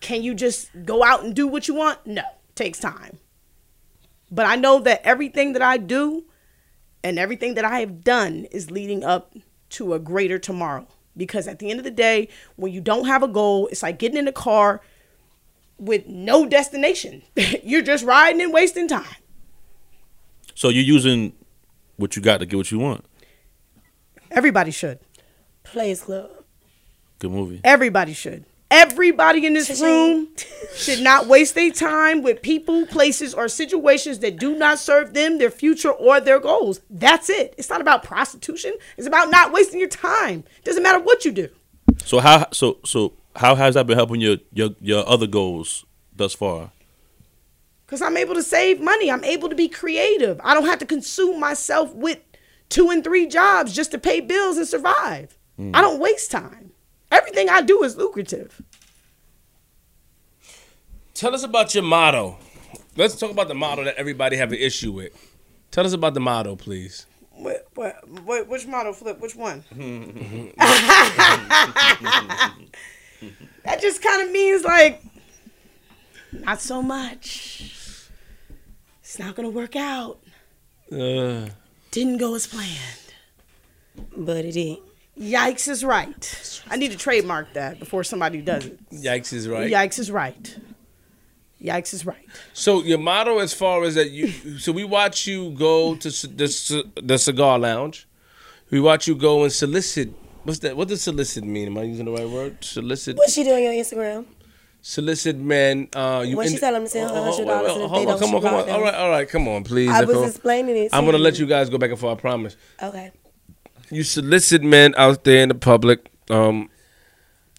Can you just go out and do what you want? No, takes time. But I know that everything that I do and everything that I have done is leading up to a greater tomorrow. Because at the end of the day, when you don't have a goal, it's like getting in a car with no destination. You're just riding and wasting time. So you're using what you got to get what you want. Everybody should. Players Club. Good movie. Everybody should. Everybody in this room should not waste their time with people, places, or situations that do not serve them, their future, or their goals. That's it. It's not about prostitution. It's about not wasting your time. Doesn't matter what you do. So how so so how has that been helping your your your other goals thus far? Because I'm able to save money. I'm able to be creative. I don't have to consume myself with two and three jobs just to pay bills and survive. I don't waste time. Everything I do is lucrative. Tell us about your motto. Let's talk about the motto that everybody have an issue with. Tell us about the motto, please. What, what, what, which motto flip? Which one? that just kind of means like, not so much. It's not gonna work out. Uh, Didn't go as planned. But it did. Yikes is right. I need to trademark that before somebody does it. yikes is right. Yikes is right. Yikes is right. So your motto, as far as that, you so we watch you go to c- the the cigar lounge. We watch you go and solicit. What's that? What does solicit mean? Am I using the right word? Solicit. What's she doing on Instagram? Solicit men. Uh, you When she in- tell them to send her Oh, oh, $100 wait, wait, and if hold they on, don't, come on, come on. them. All right, all right, come on, please. I was explaining it. I'm gonna let you. you guys go back and forth. I promise. Okay. You solicit men out there in the public. Um,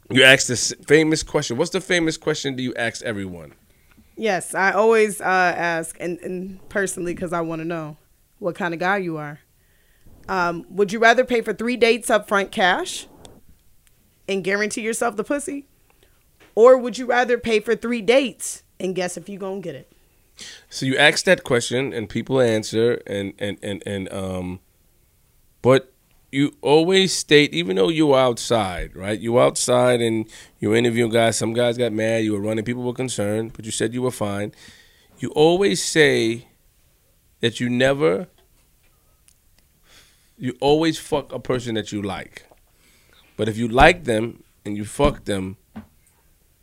you ask this famous question. What's the famous question do you ask everyone? Yes, I always uh, ask, and, and personally, because I want to know what kind of guy you are. Um, would you rather pay for three dates up front cash and guarantee yourself the pussy? Or would you rather pay for three dates and guess if you're going to get it? So you ask that question, and people answer, and and and and um, but you always state, even though you were outside, right? You were outside and you were interviewing guys. Some guys got mad. You were running. People were concerned, but you said you were fine. You always say that you never. You always fuck a person that you like, but if you like them and you fuck them,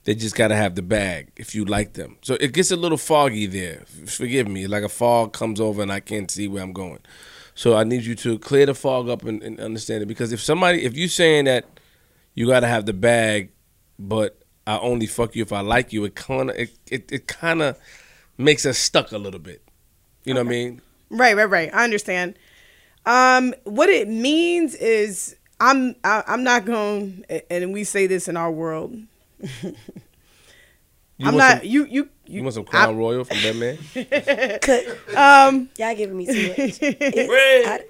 they just gotta have the bag if you like them. So it gets a little foggy there. Forgive me, like a fog comes over and I can't see where I'm going. So I need you to clear the fog up and, and understand it. Because if somebody, if you're saying that you gotta have the bag, but I only fuck you if I like you, it kind of it, it, it kind of makes us stuck a little bit. You know what I mean? Right, right, right. I understand. Um, what it means is I'm I, I'm not going, and we say this in our world. You I'm want not Some, you you you want some Crown Royal from Batman? Cut. um. Y'all giving me too much. It-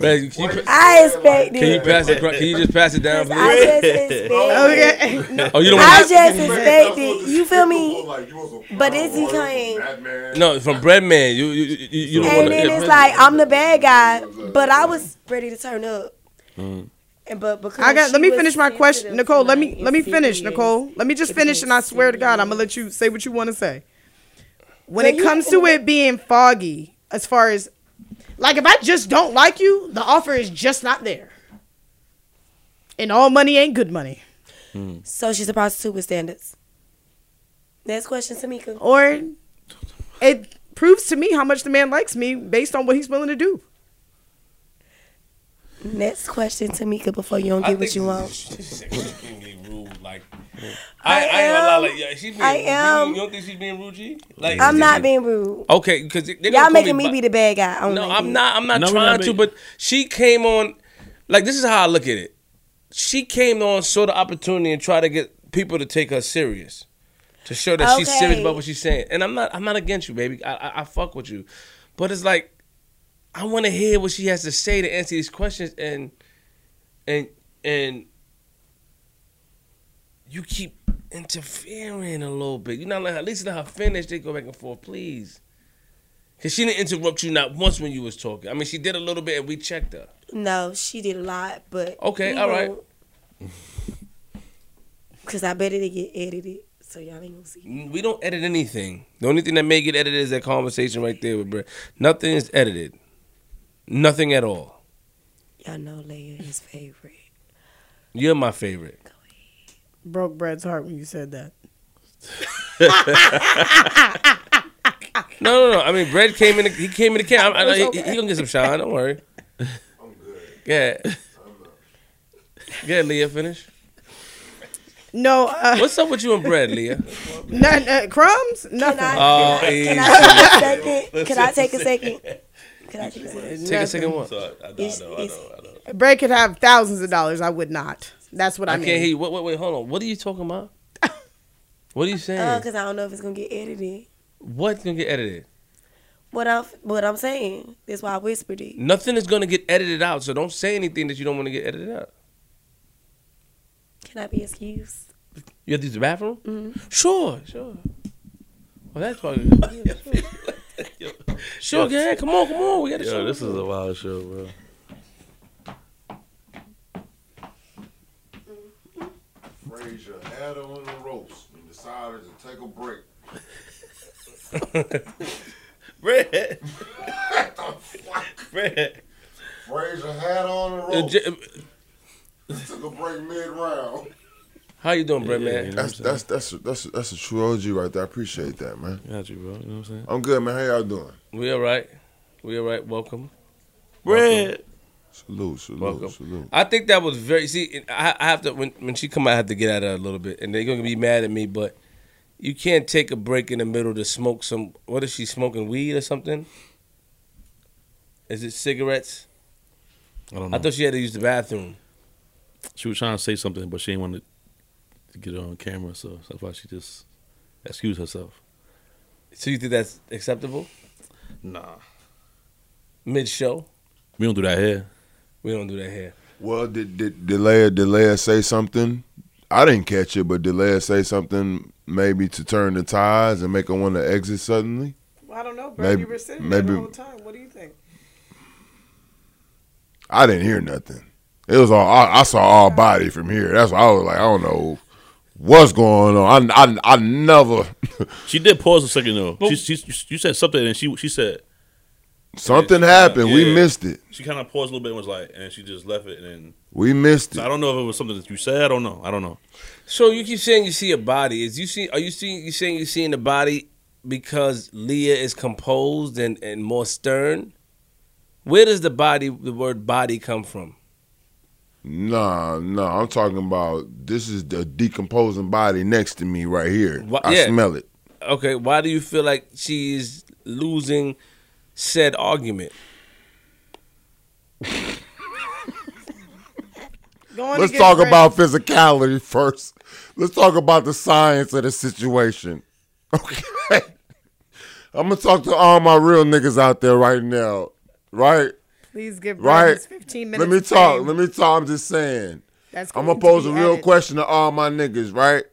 Man, can, you, I expect can you pass it? Can you just pass it down? I Please? just expect it. Okay. Oh, you don't want. I want just expect it. You feel me? Like, you want some But Crown is he Royal, kind? Batman? no from Breadman. You you you, you don't want And then to. it's like I'm the bad guy, but I was ready to turn up. Mm. And but because I got. Let me finish my question, Nicole. Let me let me finish, Nicole. Let me just finish, and I swear to God, I'm gonna let you say what you want to say. When But it comes to to- it being foggy, as far as like if I just don't like you, the offer is just not there. And all money ain't good money. Hmm. So she's a prostitute with standards. Next question, Tamika. Or it proves to me how much the man likes me based on what he's willing to do. Next question, Tamika. Before you don't get what you want. She's being rude, like I, I, ain't gonna lie, like yeah, she's being I rude. am. You don't think she's being rude, G? Like I'm not being rude. okay because Y'all call making me bi- be the bad guy. I don't No, like I'm not. I'm not No, trying not to. But she came on. Like this is how I look at it. She came on, saw the opportunity, and try to get people to take her serious, to show that she's serious about what she's saying. And I'm not. I'm not against you, baby. I, I, I fuck with you, but it's like I want to hear what she has to say to answer these questions, and and and you keep interfering a little bit. You're not her, at least let her finish. They go back and forth, please. Cause she didn't interrupt you not once when you was talking. I mean, she did a little bit, and we checked her. No, she did a lot, but Okay, all right. Cause I bet it get edited, so y'all ain't gonna see. Mm, we don't edit anything. The only thing that may get edited is that conversation right there with Brett. Nothing is edited. Nothing at all. Y'all know Leia is favorite. You're my favorite. Broke Brad's heart when you said that. No, no, no. I mean, Brett came in. The, he came in the camp. I, I, he, he gonna get some shine. Don't worry. I'm good. Yeah. Yeah, Leah, finish. No, uh, What's up with you and Brett, Leah? none, uh, crumbs, Can nothing. I, Oh, can, I, can I take a second? Can I take a second? Can I take a second? Take a second one. So, I, I, know, It's- I know, I it's- know, I know. Brad could have thousands of dollars. I would not. That's what I, I mean. can't hear you. Wait, wait, wait. Hold on. What are you talking about? What are you saying? Uh, cause I don't know if it's gonna get edited. What's gonna get edited? What I'm what I'm saying. That's why I whispered it. Nothing is gonna get edited out. So don't say anything that you don't want to get edited out. Can I be excused? You have to use the bathroom? Mm-hmm. Sure, sure. Well, that's probably. Yeah, sure, sure yeah, come on, come on. We got to Yo, show. this is a wild show, bro. Raise your head on the ropes and decided to take a break. Red. Red. Raise your hat on the Uh, ropes. J- Took a break mid round. How you doing, Brett, Yeah, man? you know That's what I'm that's that's a, that's a, that's a true OG right there. I appreciate that, man. Got you, bro. You know what I'm saying? I'm good, man. How y'all doing? We all right. We all right. Welcome. Red. Salute, salute, Welcome. salute. I think that was very. See, I, I have to when when she come out, I have to get at her a little bit, and they're gonna be mad at me. But you can't take a break in the middle to smoke some. What is she smoking? Weed or something? Is it cigarettes? I don't know. I thought she had to use the bathroom. she was trying to say something, but she didn't want to get it on camera, so that's why she just excused herself. So you think that's acceptable? Nah. Mid show, We don't do that here. we don't do that here. Well, did did did Leia, did Leia say something? I didn't catch it, but did Leia say something maybe to turn the tides and make her want to exit suddenly? Well, I don't know, Brad. You You were were sitting there the maybe- whole time. What do you think? I didn't hear nothing. It was all I, I saw all body from here. That's why I was like, I don't know what's going on. I I, I never She did pause a second though. She, she, you said something, and she she said something Yeah, happened. We yeah. missed it. she kind of paused a little bit and was like, and she just left it, and then We missed so I don't know if it was something that you said. I don't know. I don't know. So you keep saying you see a body. Is you see? Are you seeing? You saying you seeing the body because Leah is composed and and more stern? Where does the body, the word body, come from? Nah, nah. I'm talking about this is the decomposing body next to me right here. Wha- I yeah. smell it. Okay, why do you feel like she's losing said argument? Going Let's talk Brad- about physicality first. Let's talk about the science of the situation. Okay. I'm gonna talk to all my real niggas out there right now. Right? Please give Brad Right. his 15 minutes. Let me of talk. fame. Let me talk. I'm just saying. That's I'm going gonna pose to a real added. question to all my niggas, right?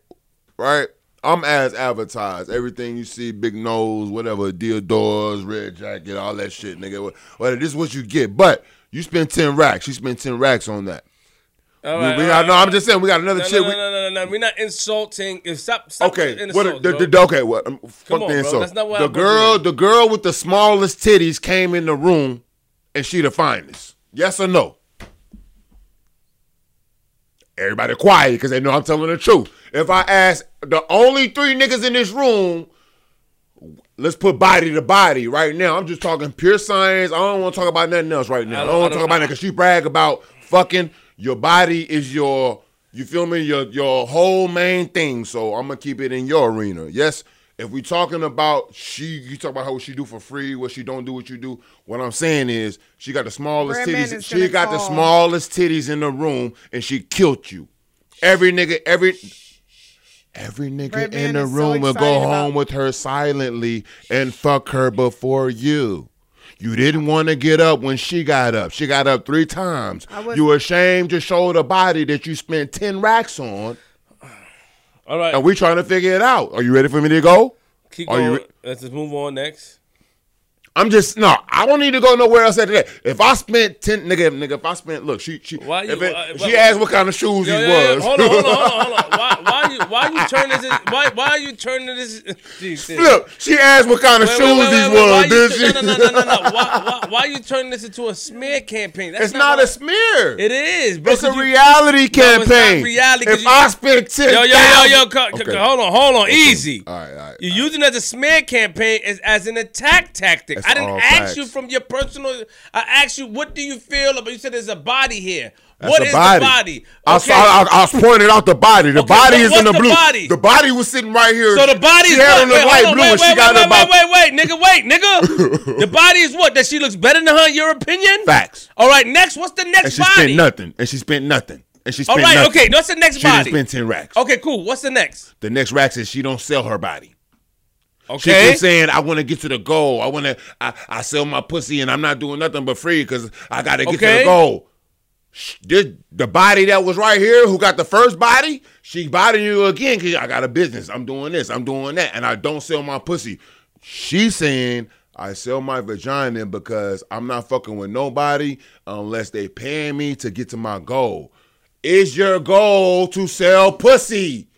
Right? I'm as advertised. Everything you see, big nose, whatever, doors, red jacket, all that shit, nigga. What- Well, this is what you get. But you spend 10 racks. You spend 10 racks on that. All We- right, we all got, right, no, I'm just saying we got another No, shit. no, we- no, no, no, no. We're not insulting. Stop, stop Okay, with what insult, the, the, okay, what? um, Fuck on, the bro. That's not what the I'm girl, the girl with the smallest titties came in the room, and she the finest. Yes or no? Everybody quiet because they know I'm telling the truth. If I ask the only three niggas in this room, let's put body to body right now. I'm just talking pure science. I don't want to talk about nothing else right now. I don't, don't- want to talk about it because she brag about fucking. Your body is your, you feel me? Your your whole main thing. So I'm gonna keep it in your arena. Yes. If we talking about she, you talk about how what she do for free, what she don't do, what you do. What I'm saying is, she got the smallest titties. She got the smallest titties in the room, and she killed you. Every nigga, every every nigga in the is so room will go home about- with her silently and fuck her before you. You didn't want to get up when she got up. She got up three times. You ashamed to show the body that you spent 10 racks on. All right, And we trying to figure it out. Are you ready for me to go? keep are you re- Let's just move on next. I'm just no. I don't need to go nowhere else after that. If I spent ten, nigga, nigga, if I spent, look, she, she, Why you- if it- why- she why- asked what kind of shoes Yo, these yo, yo, was. Hold on, hold on, hold on, hold on. Why, why you, why you turn this? Why, why are you turning this? Jeez. Look, she asked what kind of Wait, shoes wait, wait, these wait, why was. Did she? No, no, no, no, no. Why, why, why you turning this into a smear campaign? That's It's not what- a smear. It is, bro. It's a 'cause you- reality No, it's not campaign. reality, If you- I spent ten, Yo, yo, yo, yo, co- co- hold on, hold on, easy. All right, all right. You're using it as a smear campaign as, as an attack tactic. That's I didn't all ask facts. you from your personal. I asked you, what do you feel about? You said there's a body here. That's What is body. the body? I, Okay. saw, I, I was pointing out the body. The Okay, body is in the the blue. body? The body was sitting right here. So the body she is had what? on the Wait, light on, blue, wait, and she wait, got wait, about wait, wait, wait, nigga, wait, nigga. the body is what? That she looks better than her your opinion? facts. All right, next. What's the next And she body? spent nothing. And she spent nothing. And she spent right, nothing. okay. What's the next body? She body? spend ten racks. Okay, cool. What's the next? The next rack says she don't sell her body. She Okay. keeps saying, "I want to get to the goal. I want to. I, I sell my pussy, and I'm not doing nothing but free because I got to get to the goal." This, the body that was right here, who got the first body, she bodying you again because I got a business. I'm doing this. I'm doing that, and I don't sell my pussy. She's saying. I sell my vagina because I'm not fucking with nobody unless they paying me to get to my goal. Is your goal to sell pussy?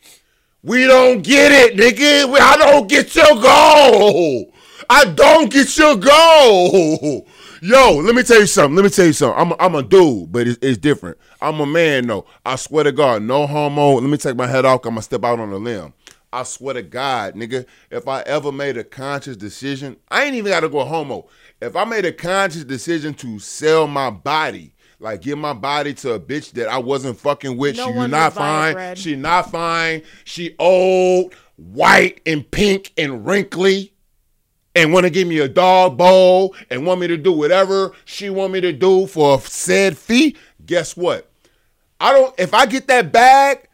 We don't get it, nigga. I don't get your goal. I don't get your goal. Yo, let me tell you something. Let me tell you something. I'm a, I'm a dude, but it's, it's different. I'm a man, though. I swear to God, no homo. Let me take my head off. I'm gonna step out on a limb. I swear to God, nigga, if I ever made a conscious decision, I ain't even gotta go homo. If I made a conscious decision to sell my body, like give my body to a bitch that I wasn't fucking with, No she not would buy it, fine. She not fine. She old, white, and pink and wrinkly, and want to give me a dog bowl and want me to do whatever she want me to do for a said fee. Guess what? I don't. If I get that bag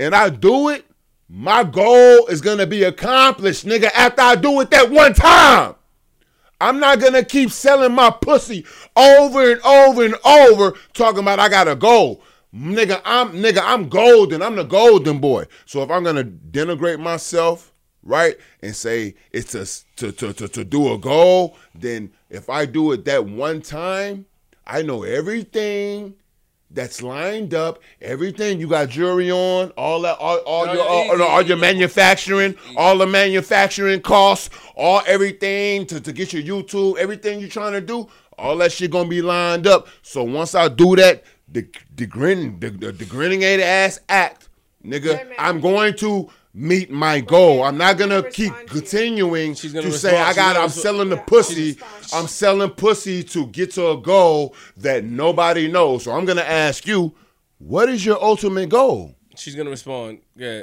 and I do it, my goal is gonna be accomplished, nigga. After I do it that one time. I'm not gonna keep selling my pussy over and over and over, talking about I got a goal. Nigga, I'm nigga, I'm golden. I'm the golden boy. So if I'm gonna denigrate myself, right, and say it's a, to, to, to, to do a goal, then if I do it that one time, I know everything that's lined up, everything you got jewelry on, all that, all, all No, your, all, all your manufacturing, all the manufacturing costs, all everything to, to get your YouTube, everything you're trying to do, all that shit gonna be lined up. So once I do that, the the grin, the, the, the grinning ass act, nigga. I'm going to meet my goal. I'm not gonna gonna keep respond to you. continuing She's to gonna say I got. I'm selling the pussy. I'm selling pussy to get to a goal that nobody knows. So I'm gonna ask you, what is your ultimate goal? She's gonna respond. Yeah.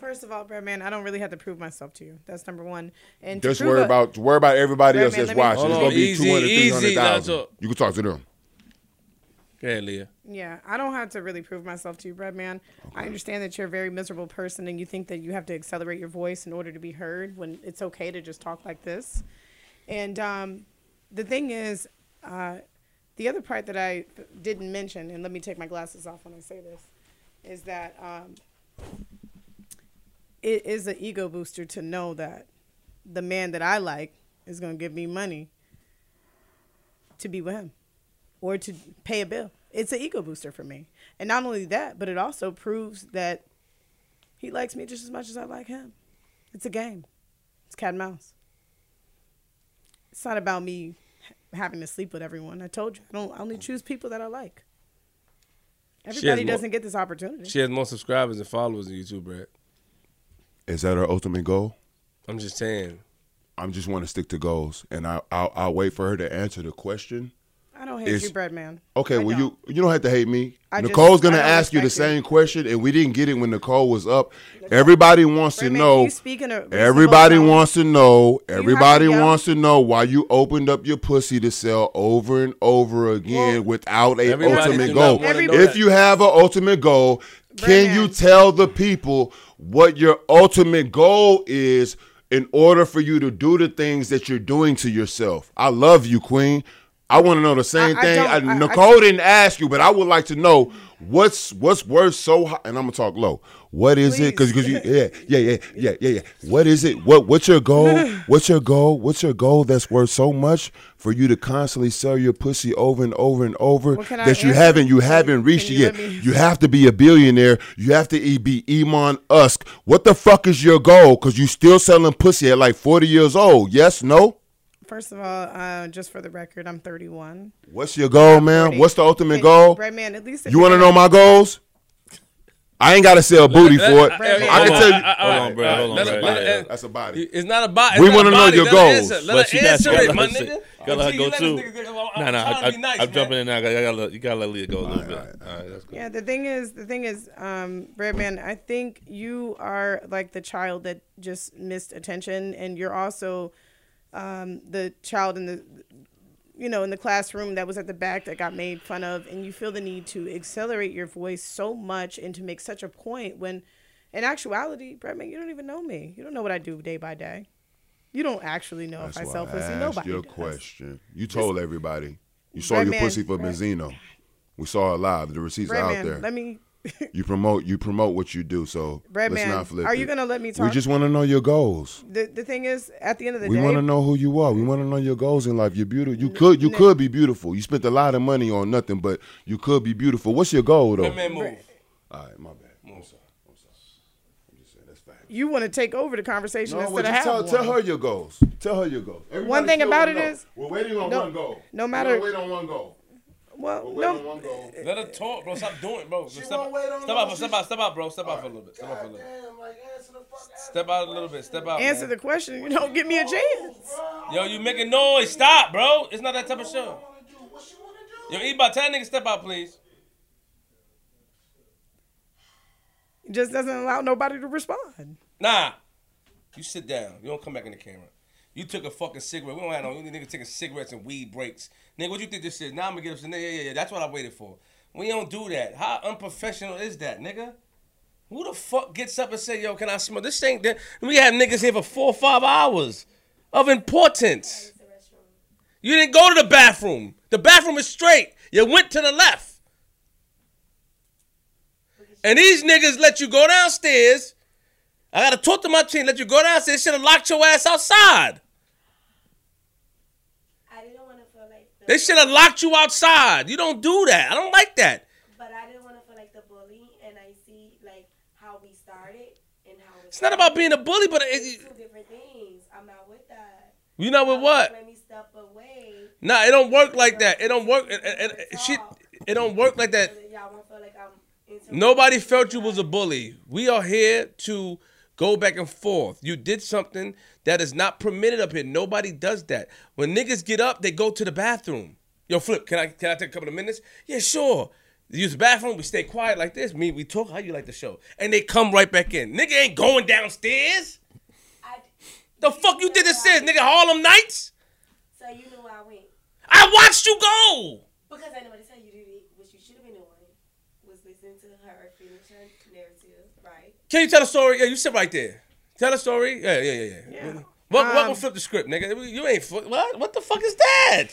First of all, Breadman, I don't really have to prove myself to you. That's number one. And Just worry a- about worry about everybody Right, else that's watching. It's gonna be easy, 200, 300,000. You can talk to them. Go ahead, Leah. Yeah, I don't have to really prove myself to you, Breadman. I understand that you're a very miserable person and you think that you have to accelerate your voice in order to be heard when it's okay to just talk like this. And um, the thing is, uh, the other part that I didn't mention, and let me take my glasses off when I say this, is that um, it is an ego booster to know that the man that I like is going to give me money to be with him or to pay a bill. It's an ego booster for me. And not only that, but it also proves that he likes me just as much as I like him. It's a game. It's cat and mouse. It's not about me having to sleep with everyone. I told you, I don't I only choose people that I like. Everybody doesn't get this opportunity. She has more subscribers and followers than you too, Brad. Is that her ultimate goal? I'm just saying. I'm just want to stick to goals, and I, I'll, I'll wait for her to answer the question. I don't hate It's- you, bread man. Okay, I well don't. you you don't have to hate me. I just- Nicole's gonna ask you the respect you. same question, and we didn't get it when Nicole was up. Everybody wants to man, know. can you speak in a reasonable Everybody tone? wants to know. you to Everybody wants to know why you opened up your pussy to sell over and over again Well, without a ultimate goal. wanna Everybody- know If you have an ultimate goal, can Brandon. you tell the people what your ultimate goal is in order for you to do the things that you're doing to yourself. I love you, Queen. I want to know the same I- thing. I, I- Nicole didn't ask you, but I would like to know what's what's worth so high. And I'm gonna talk low. What is it? Because because you yeah yeah yeah yeah yeah yeah. What is it? What what's your goal? What's your goal? What's your goal that's worth so much for you to constantly sell your pussy over and over and over Well, that you haven't you haven't reached can it yet? me- You have to be a billionaire. You have to be Elon Musk. What the fuck is your goal? Because you still selling pussy at like 40 years old. Yes, no? First of all, uh, just for the record, I'm 31. What's your goal, man? What's the ultimate Hey, goal? Brad man, at least You want to know my goals? I ain't got to sell booty for it. Let- I let- can hold tell on, you. uh, Hold on, alright, Brad, alright, hold on, let- Brad. let- Yeah, let- That's a body. It's not about. We wanna know your goals. answer. Let But her she answer it, my nigga. say- gotta let her go too. this nigga- I'm- Nah, I'm nah, I'm jumping in now. I gotta, you gotta let Leah go a little bit. All right, that's cool. Yeah, the thing is, the thing is, um, Breadman, I think you are like the child that just missed attention, and you're also um, the child in the, you know, in the classroom that was at the back that got made fun of, and you feel the need to accelerate your voice so much and to make such a point when, in actuality, Breadman, you don't even know me. You don't know what I do day by day. You don't actually know That's if I sell I pussy. asked Nobody your does. question. You told everybody. You saw your man, pussy for Brad- Benzino. We saw it live. The receipts are out there. let me. You promote you promote what you do. So let's Breadman, not flip are you it. gonna let me talk? We just want to know your goals. the the thing is, at the end of the We day, we want to know who you are. We want to know your goals in life. You're beautiful. You could you could be beautiful. You spent a lot of money on nothing, but you could be beautiful. What's your goal though? Let man move. All right, my bad. I'm sorry. I'm sorry. I'm just saying that's fine. you want to take over the conversation No, instead of just have tell, tell her your goals. Tell her your goals. Everybody One thing about wanna it know. is- we're waiting on no- one goal. no We're matter- wait on one goal. Well, We're no, one. Let her talk, bro. Stop doing it, bro. She Step, won't wait on step out, she's- step out, step out, bro. Step out for a little bit. Step out for a little bit. Damn, like answer the fuck. Step out a little bit. Step out. answer man. the question. You don't give me a chance. Yo, you making noise. Stop, bro. It's not that type of show. What she wanna? Yo, Eba, tell that nigga step out, please. It just doesn't allow nobody to respond. Nah. You sit down. You don't come back in the camera. You took a fucking cigarette. We don't have no you nigga taking cigarettes and weed breaks. Nigga, what you think this is? Now I'm gonna get up. Yeah, yeah, yeah. That's what I waited for. We don't do that. How unprofessional is that, nigga? Who the fuck gets up and say, yo, can I smoke? This ain't that. We have niggas here for four or five hours of importance. You didn't go to the bathroom. The bathroom is straight. You went to the left. And these niggas let you go downstairs. I gotta talk to my team. Let you go downstairs. Should have locked your ass outside. I didn't want to feel like the, They should have locked you outside. You don't do that. I don't like that. but I didn't want to feel like the bully, and I see like how we started and how It's not about being a bully, but it, two different things. I'm not with that. you know with what? Let me step away. Nah, it don't work like that. It don't work. It, it, it, shit, it don't work like that. Y'all won't feel like I'm. Nobody felt you was a bully. We are here to go back and forth. You did something that is not permitted up here. Nobody does that. When niggas get up, they go to the bathroom. Yo, Flip, can I can I take a couple of minutes? Yeah, sure. You use the bathroom, we stay quiet like this. Me, we talk how you like the show. And they come right back in. Nigga ain't going downstairs. I, The fuck you did this stairs, nigga Harlem Nights? so you knew I went I watched you go. because I know what to tell you. Did it, what you should have been doing was listening to her finish her narrative, right? Can you tell a story? Yeah, you sit right there. Tell a story. Yeah, yeah, yeah, yeah. What, what Um, will flip the script, nigga? You ain't what? What the fuck is that?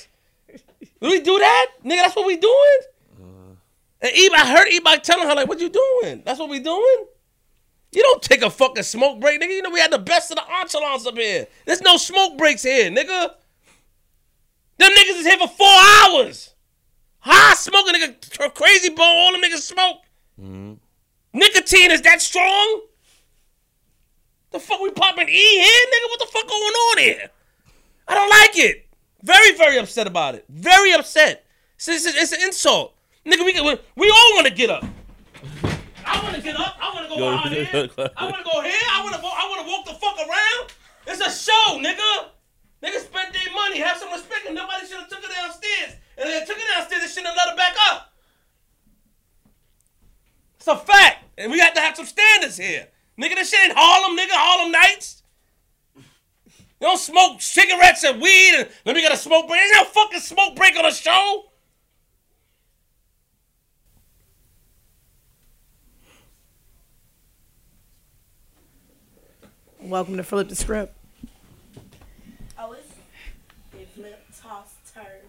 Do we do that, nigga? That's what we doing. And Eba, I heard Eba telling her like, "What you doing? That's what we doing." You don't take a fucking smoke break, nigga. You know we had the best of the enchilades up here. There's no smoke breaks here, nigga. Them niggas is here for four hours. High smoking, nigga, crazy bone. All them niggas smoke. Nicotine is that strong? The fuck we popping E here, nigga? What the fuck going on here? I don't like it. Very, very upset about it. Very upset. It's, it's, it's an insult, nigga. We we, we all want to get up. I want to get up. I want to go out here. I want to go here. I want to. I want to walk the fuck around. It's a show, nigga. Niggas spent their money. Have some respect, and nobody should have took it downstairs. And if they took it downstairs, they shouldn't have let her back up. It's a fact. And we got to have some standards here. Nigga, this shit ain't Harlem, nigga. Harlem Nights. You don't smoke cigarettes and weed and let me get a smoke break. There's no fucking smoke break on a show. Welcome to Flip the Script. toss turn.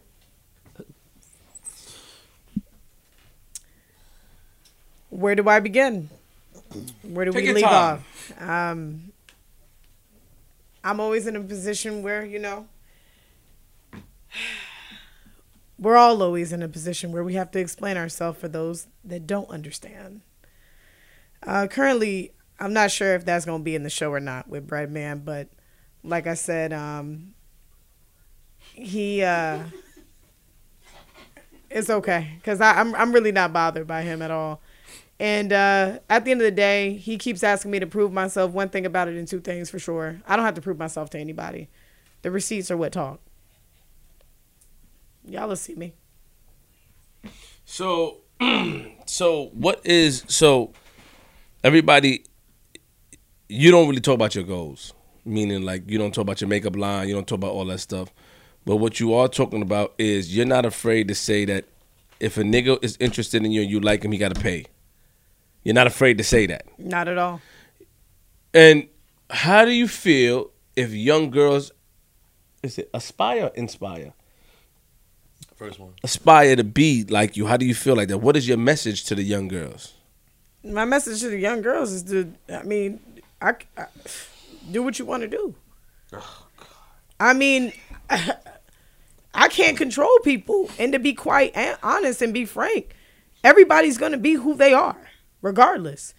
Where do I begin? Where do Take we leave time. off? Um, I'm always in a position where you know we're all always in a position where we have to explain ourselves for those that don't understand. Uh, currently, I'm not sure if that's going to be in the show or not with Bread Man, but like I said, um, he uh, it's okay because I'm I'm really not bothered by him at all. And uh, at the end of the day, he keeps asking me to prove myself. One thing about it, and two things for sure. I don't have to prove myself to anybody. The receipts are what talk. Y'all will see me. So, so what is so? Everybody, you don't really talk about your goals. Meaning, like you don't talk about your makeup line, you don't talk about all that stuff. But what you are talking about is you're not afraid to say that if a nigga is interested in you and you like him, he got to pay. You're not afraid to say that. Not at all. And how do you feel if young girls, is it aspire or inspire? First one. Aspire to be like you. How do you feel like that? What is your message to the young girls? My message to the young girls is to, I mean, I, I do what you want to do. Oh, I mean, I can't control people, and to be quite a- honest and be frank, everybody's gonna be who they are, regardless.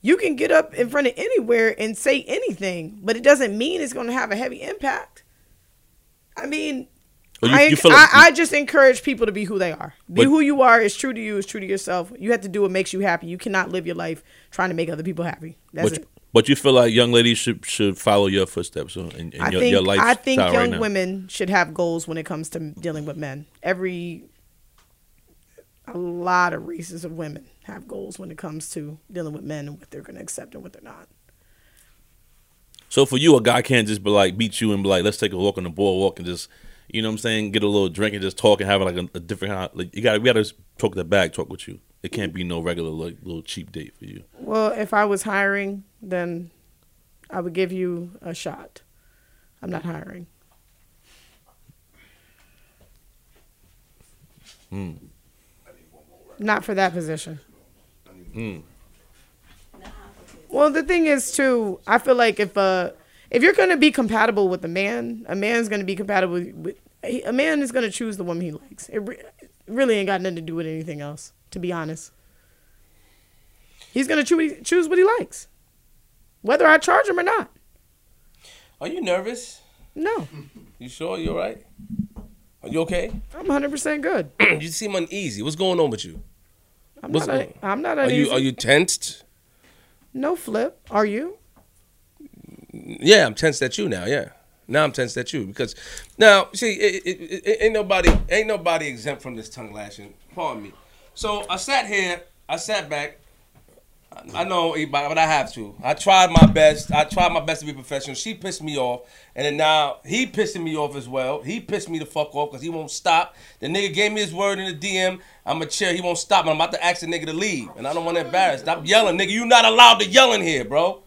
You can get up in front of anywhere and say anything, but it doesn't mean it's gonna have a heavy impact. I mean, Well, you- I, you like- I, I just encourage people to be who they are. Be who you are. It's true to you. It's true to yourself. You have to do what makes you happy. You cannot live your life trying to make other people happy. That's But, it. but you feel like young ladies should should follow your footsteps in, in I your, think your lifestyle I think young right women should have goals when it comes to dealing with men. Every a lot of races of women have goals when it comes to dealing with men and what they're going to accept and what they're not. So for you, a guy can't just be like beat you and be like, let's take a walk on the boardwalk and just, you know what I'm saying, get a little drink and just talk and have like a, a different kind. Like you got to we got to talk that bag talk with you. It can't be no regular like little cheap date for you. Well, if I was hiring, then I would give you a shot. I'm not hiring. Hmm. Not for that position. Well, the thing is too, I feel like if uh if you're gonna be compatible with a man, a man's gonna be compatible with a man is gonna choose the woman he likes. It, re- it really ain't got nothing to do with anything else, to be honest. He's gonna choose choose what he likes, whether I charge him or not. Are you nervous? No, You sure you're right? Are you okay? I'm 100 percent good. you seem uneasy. What's going on with you? I'm What's not. A, I'm not Are uneasy. you are you tensed? No flip. Are you? Yeah, I'm tensed at you now. Yeah, now I'm tensed at you because now see, it, it, it ain't nobody ain't nobody exempt from this tongue lashing. Pardon me. So I sat here, I sat back. I- know, but I have to. I tried my best. I tried my best to be professional. She pissed me off, and then now he pissing me off as well. He pissed me the fuck off because he won't stop. The nigga gave me his word in the DM. I'm a chair. He won't stop. I'm about to ask the nigga to leave, and I don't want to embarrass. Stop yelling, nigga. You not allowed to yell in here, bro.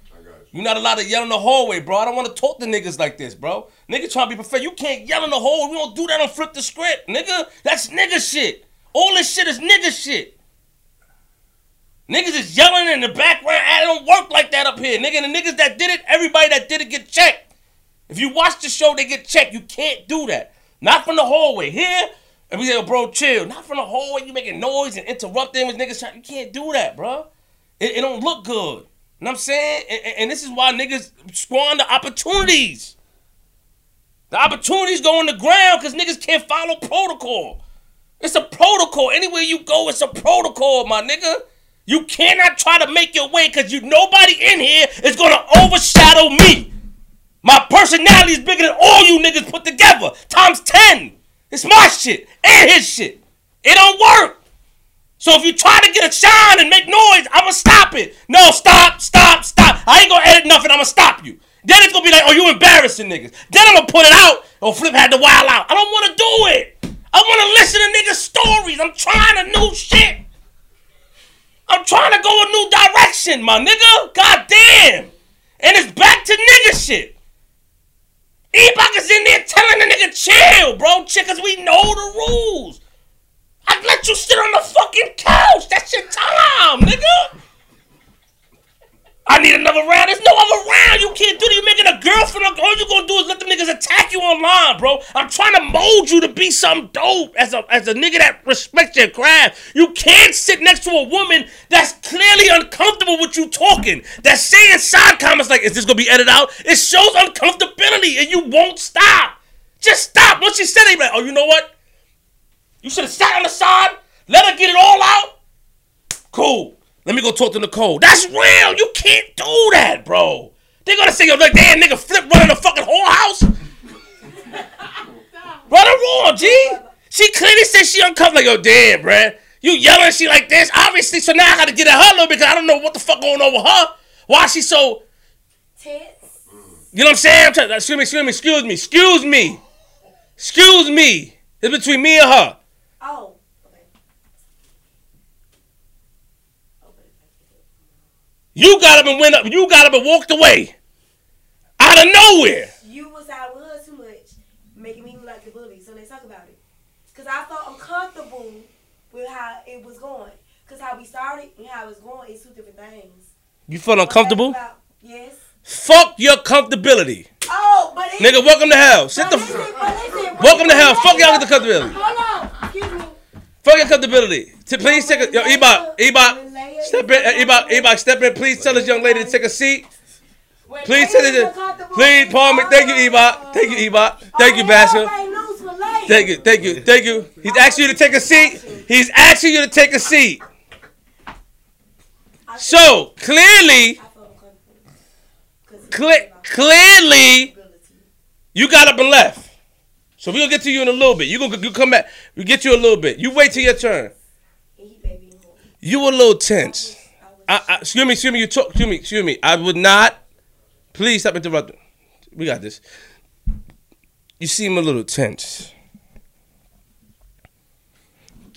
You not allowed to yell in the hallway, bro. I don't want to talk to niggas like this, bro. Nigga trying to be professional. You can't yell in the hallway. We don't do that on flip the script, nigga. That's nigga shit. All this shit is nigga shit. Niggas is yelling in the background. I don't work like that up here, nigga. And the niggas that did it, everybody that did it get checked. If you watch the show, they get checked. You can't do that. Not from the hallway. Here, and we say, bro, chill. Not from the hallway. You making noise and interrupting with niggas. You can't do that, bro. It, it don't look good. You know what I'm saying? And, and- and this is why niggas squander opportunities. The opportunities go on the ground because niggas can't follow protocol. It's a protocol. Anywhere you go, it's a protocol, my nigga. You cannot try to make your way because you nobody in here is gonna overshadow me. My personality is bigger than all you niggas put together. Times 10. It's my shit and his shit. It don't work. So if you try to get a shine and make noise, I'ma stop it. No, stop, stop, stop. I ain't gonna edit nothing, I'ma stop you. Then it's gonna be like, oh, you embarrassing niggas. Then I'm gonna put it out. Oh, Flip had to wild out. I don't wanna do it. I wanna listen to niggas' stories. I'm trying a new shit. I'm trying to go a new direction, my nigga. God damn. And it's back to nigga shit. E-Bach is in there telling the nigga chill, bro. Chill, we know the rules. I'd let you sit on the fucking couch. That's your time, nigga. I need another round. There's no other round. You can't do that. You're making a girlfriend. All you're gonna do is let them niggas attack you online, bro. I'm trying to mold you to be some dope as a as a nigga that respects your craft. You can't sit next to a woman that's clearly uncomfortable with you talking. That's saying side comments like, "Is this gonna be edited out?" It shows uncomfortability, and you won't stop. Just stop. Once she said it, like, oh, you know what? You should have sat on the side, let her get it all out. Cool. Let me go talk to Nicole. That's real. You can't do that, bro. They're gonna say, yo, look, damn nigga flip running the fucking whole house. Run her wrong, G. She clearly said she uncomfortable. Like, yo, damn, bruh. You yelling she like this. Obviously, so now I gotta get at her a little bit because I don't know what the fuck going on with her. Why she so Tits. you know what I'm saying? I'm trying, excuse me, excuse me, excuse me, excuse me. Excuse me. It's between me and her. Oh. Okay. You got up and went up. You got up and walked away. Out of nowhere. You was out with her too much, making me look like the bully. So let's talk about it. Cause I felt uncomfortable with how it was going. Cause how we started and how it's going is two different things. You felt uncomfortable? About- Yes. Fuck your comfortability. Oh, but it, Nigga, welcome to hell. Sit the listen, f- listen, welcome to hell. Fuck y'all with the comfortability. Hold on. Excuse me. Fuck your comfortability. T- please take a yo, Ebot, Ebot, step in, uh, Ebot, Ebot, step in. Please tell this young lady to take a seat. Please tell comfortable- Please, me. Thank you, Ebot. Thank you, Ebot. Thank you, Basher. Thank you, thank you, thank you. He's asking you to take a seat. He's asking you to take a seat. So clearly, about clearly, you got up and left. So we'll get to you in a little bit. You gonna you come back. We get you a little bit. You wait till your turn. You a little tense. I, I, excuse me, excuse me. You talk. Excuse me, excuse me. I would not. Please stop interrupting. We got this. You seem a little tense.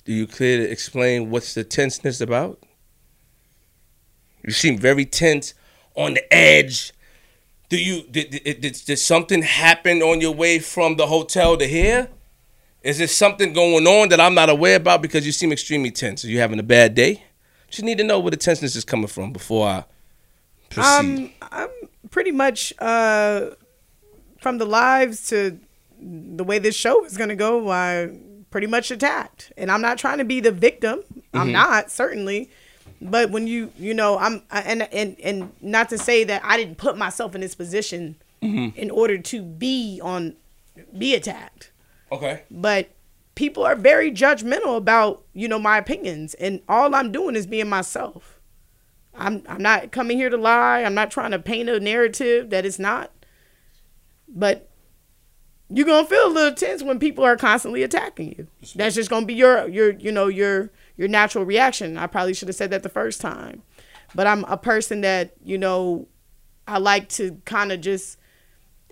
Do you clear to explain what's the tenseness about? You seem very tense, on the edge. Do you did, did, did, did something happen on your way from the hotel to here? Is there something going on that I'm not aware about because you seem extremely tense? Are you having a bad day? Just need to know where the tenseness is coming from before I proceed. Um, I'm pretty much uh, from the lives to the way this show is gonna go. I pretty much attacked, and I'm not trying to be the victim. I'm not certainly, but when you you know I'm I- and and and not to say that I didn't put myself in this position mm-hmm. in order to be on be attacked. Okay. but people are very judgmental about you know my opinions. And all i'm doing is being myself. I'm i'm not coming here to lie. I'm not trying to paint a narrative that it's not. But you're gonna feel a little tense when people are constantly attacking you. That's just gonna be your your you know your your natural reaction i probably should have said that the first time but i'm a person that you know i like to kind of just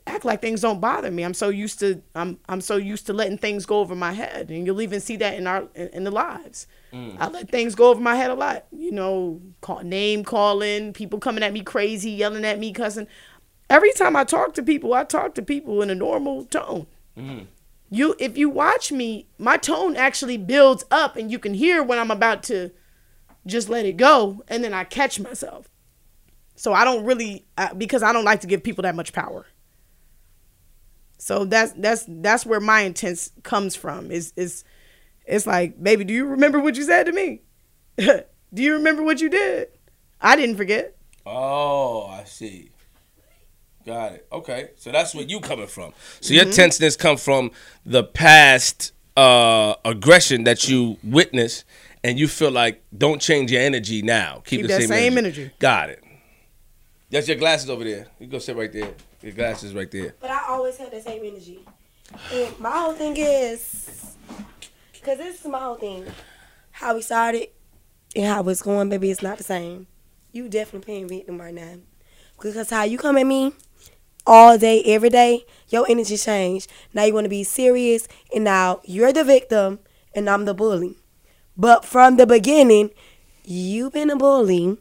act like things don't bother me. I'm so used to I'm I'm so used to letting things go over my head, and you'll even see that in our in, in the lives. Mm. I let things go over my head a lot. You know, call, name calling, people coming at me crazy, yelling at me, cussing. Every time I talk to people, I talk to people in a normal tone. Mm. You, if you watch me, my tone actually builds up, and you can hear when I'm about to just let it go, and then I catch myself. So I don't really uh, because I don't like to give people that much power. So that's that's that's where my intent comes from. Is is it's like, baby, do you remember what you said to me? do you remember what you did? I didn't forget. Oh, I see. Got it. Okay. So that's where you coming from. So your tenseness come from the past uh, aggression that you witnessed, and you feel like don't change your energy now. Keep, Keep the that same, same energy. energy. Got it. That's your glasses over there. You go sit right there. Your glasses right there. But I always had the same energy. And my whole thing is, because this is my whole thing. How we started and how it's going, baby, it's not the same. You definitely paying victim right now. Because how you come at me all day, every day, your energy changed. Now you want to be serious, and now you're the victim, and I'm the bully. But from the beginning, you've been a bully,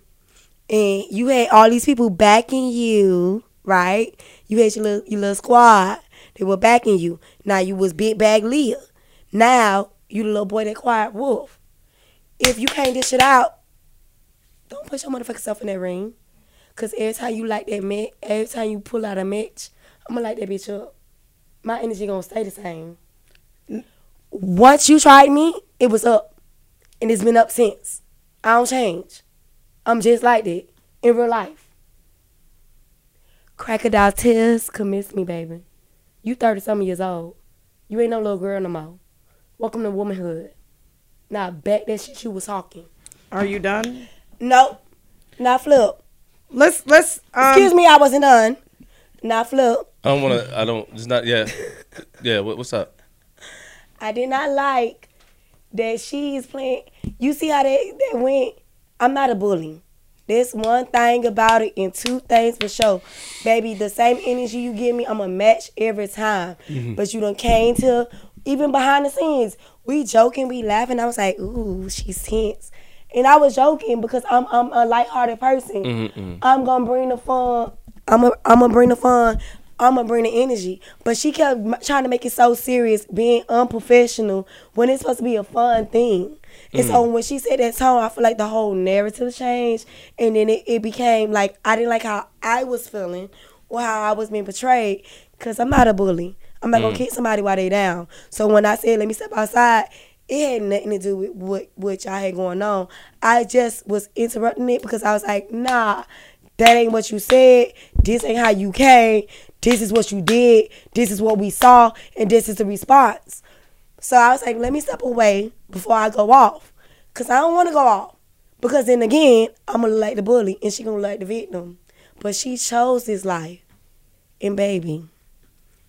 and you had all these people backing you, right? You had your little, your little squad, They were backing you. Now you was big bag Leah. Now you the little boy that quiet wolf. If you can't dish it out, don't put your motherfucking self in that ring. Cause every time you light that match, every time you pull out a match, I'm gonna light that bitch up. My energy gonna stay the same. Once you tried me, it was up. And it's been up since. I don't change. I'm just like that in real life. Crocodile tears convince me, baby. You 30 something years old. You ain't no little girl no more. Welcome to womanhood. Now back that shit you was talking. Are you done? Nope. Now flip. Let's let's um, Excuse me, I wasn't done. Now flip. I don't want to. I don't. It's not. Yeah. Yeah. What, what's up? I did not like that she's playing. You see how they, they went? I'm not a bully. There's one thing about it and two things for sure. Baby, the same energy you give me, I'm going to match every time. But you done came to, even behind the scenes, we joking, we laughing. I was like, ooh, she's tense. And I was joking because I'm I'm a lighthearted person. Mm-hmm, mm-hmm. I'm gonna bring the fun. I'm a, I'm gonna bring the fun. I'm gonna bring the energy. But she kept m- trying to make it so serious, being unprofessional when it's supposed to be a fun thing. And so mm-hmm. when she said that song, I feel like the whole narrative changed, and then it, it became like I didn't like how I was feeling or how I was being portrayed. Cause I'm not a bully. I'm not gonna mm. kick somebody while they down. So when I said let me step outside, it had nothing to do with what what y'all had going on. I just was interrupting it because I was like, nah, that ain't what you said. This ain't how you came. This is what you did. This is what we saw, and this is the response. So I was like, let me step away before I go off, cause I don't want to go off. Because then again, I'm gonna like the bully, and she gonna like the victim. But she chose this life, and baby,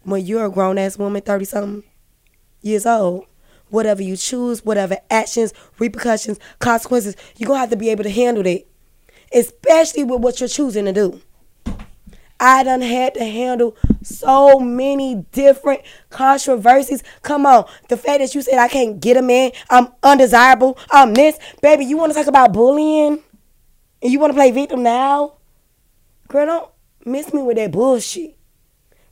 when you're a grown ass woman, thirty something years old, whatever you choose, whatever actions, repercussions, consequences, you're gonna have to be able to handle that. Especially with what you're choosing to do. I done had to handle so many different controversies. Come on, the fact that you said I can't get a man, I'm undesirable, I'm this, baby. You want to talk about bullying, and you want to play victim now? Girl, don't miss me with that bullshit.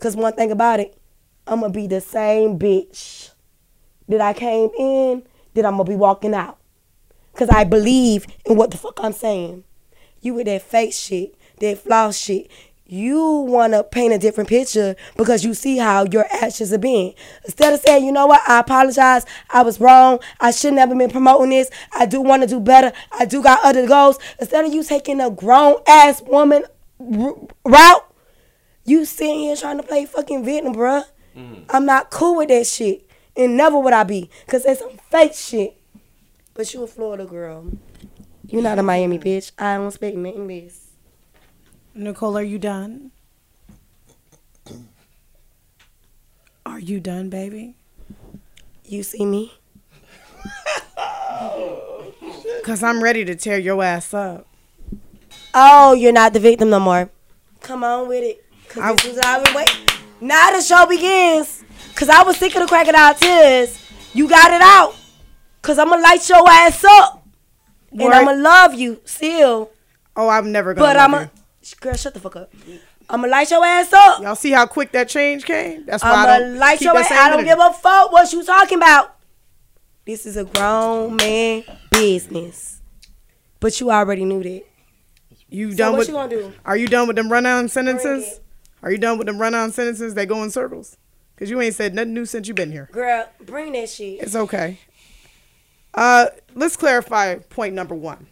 Cause one thing about it, I'm gonna be the same bitch that I came in, that I'm gonna be walking out. Cause I believe in what the fuck I'm saying. You with that fake shit, that flaw shit. You wanna paint a different picture because you see how your actions have been. Instead of saying, you know what, I apologize, I was wrong, I should never have been promoting this, I do wanna do better, I do got other goals. Instead of you taking a grown ass woman r- route, you sitting here trying to play fucking victim, bruh. Mm. I'm not cool with that shit. And never would I be. Cause it's some fake shit. But you a Florida girl. You not a Miami bitch. I don't speak nothing less. Nicole, are you done? Are you done, baby? You see me? Cause I'm ready to tear your ass up. Oh, you're not the victim no more. Come on with it. Cause I- this is what I've been waiting. Now the show begins. Cause I was sick of the crocodile tears. You got it out. Cause I'ma light your ass up. And I'ma love you still. Oh, I'm never gonna. But I'ma girl, shut the fuck up. I'ma light your ass up. Y'all see how quick that change came? That's why I I'ma don't light keep your that ass. I don't give a fuck what you talking about. This is a grown man business. But you already knew that. You So done what with? you gonna do? Are you done with them run-on sentences? Are you done with them run-on sentences? They go in circles. Cause you ain't said nothing new since you been here. Girl, bring that shit. It's okay. Uh, let's clarify point number one.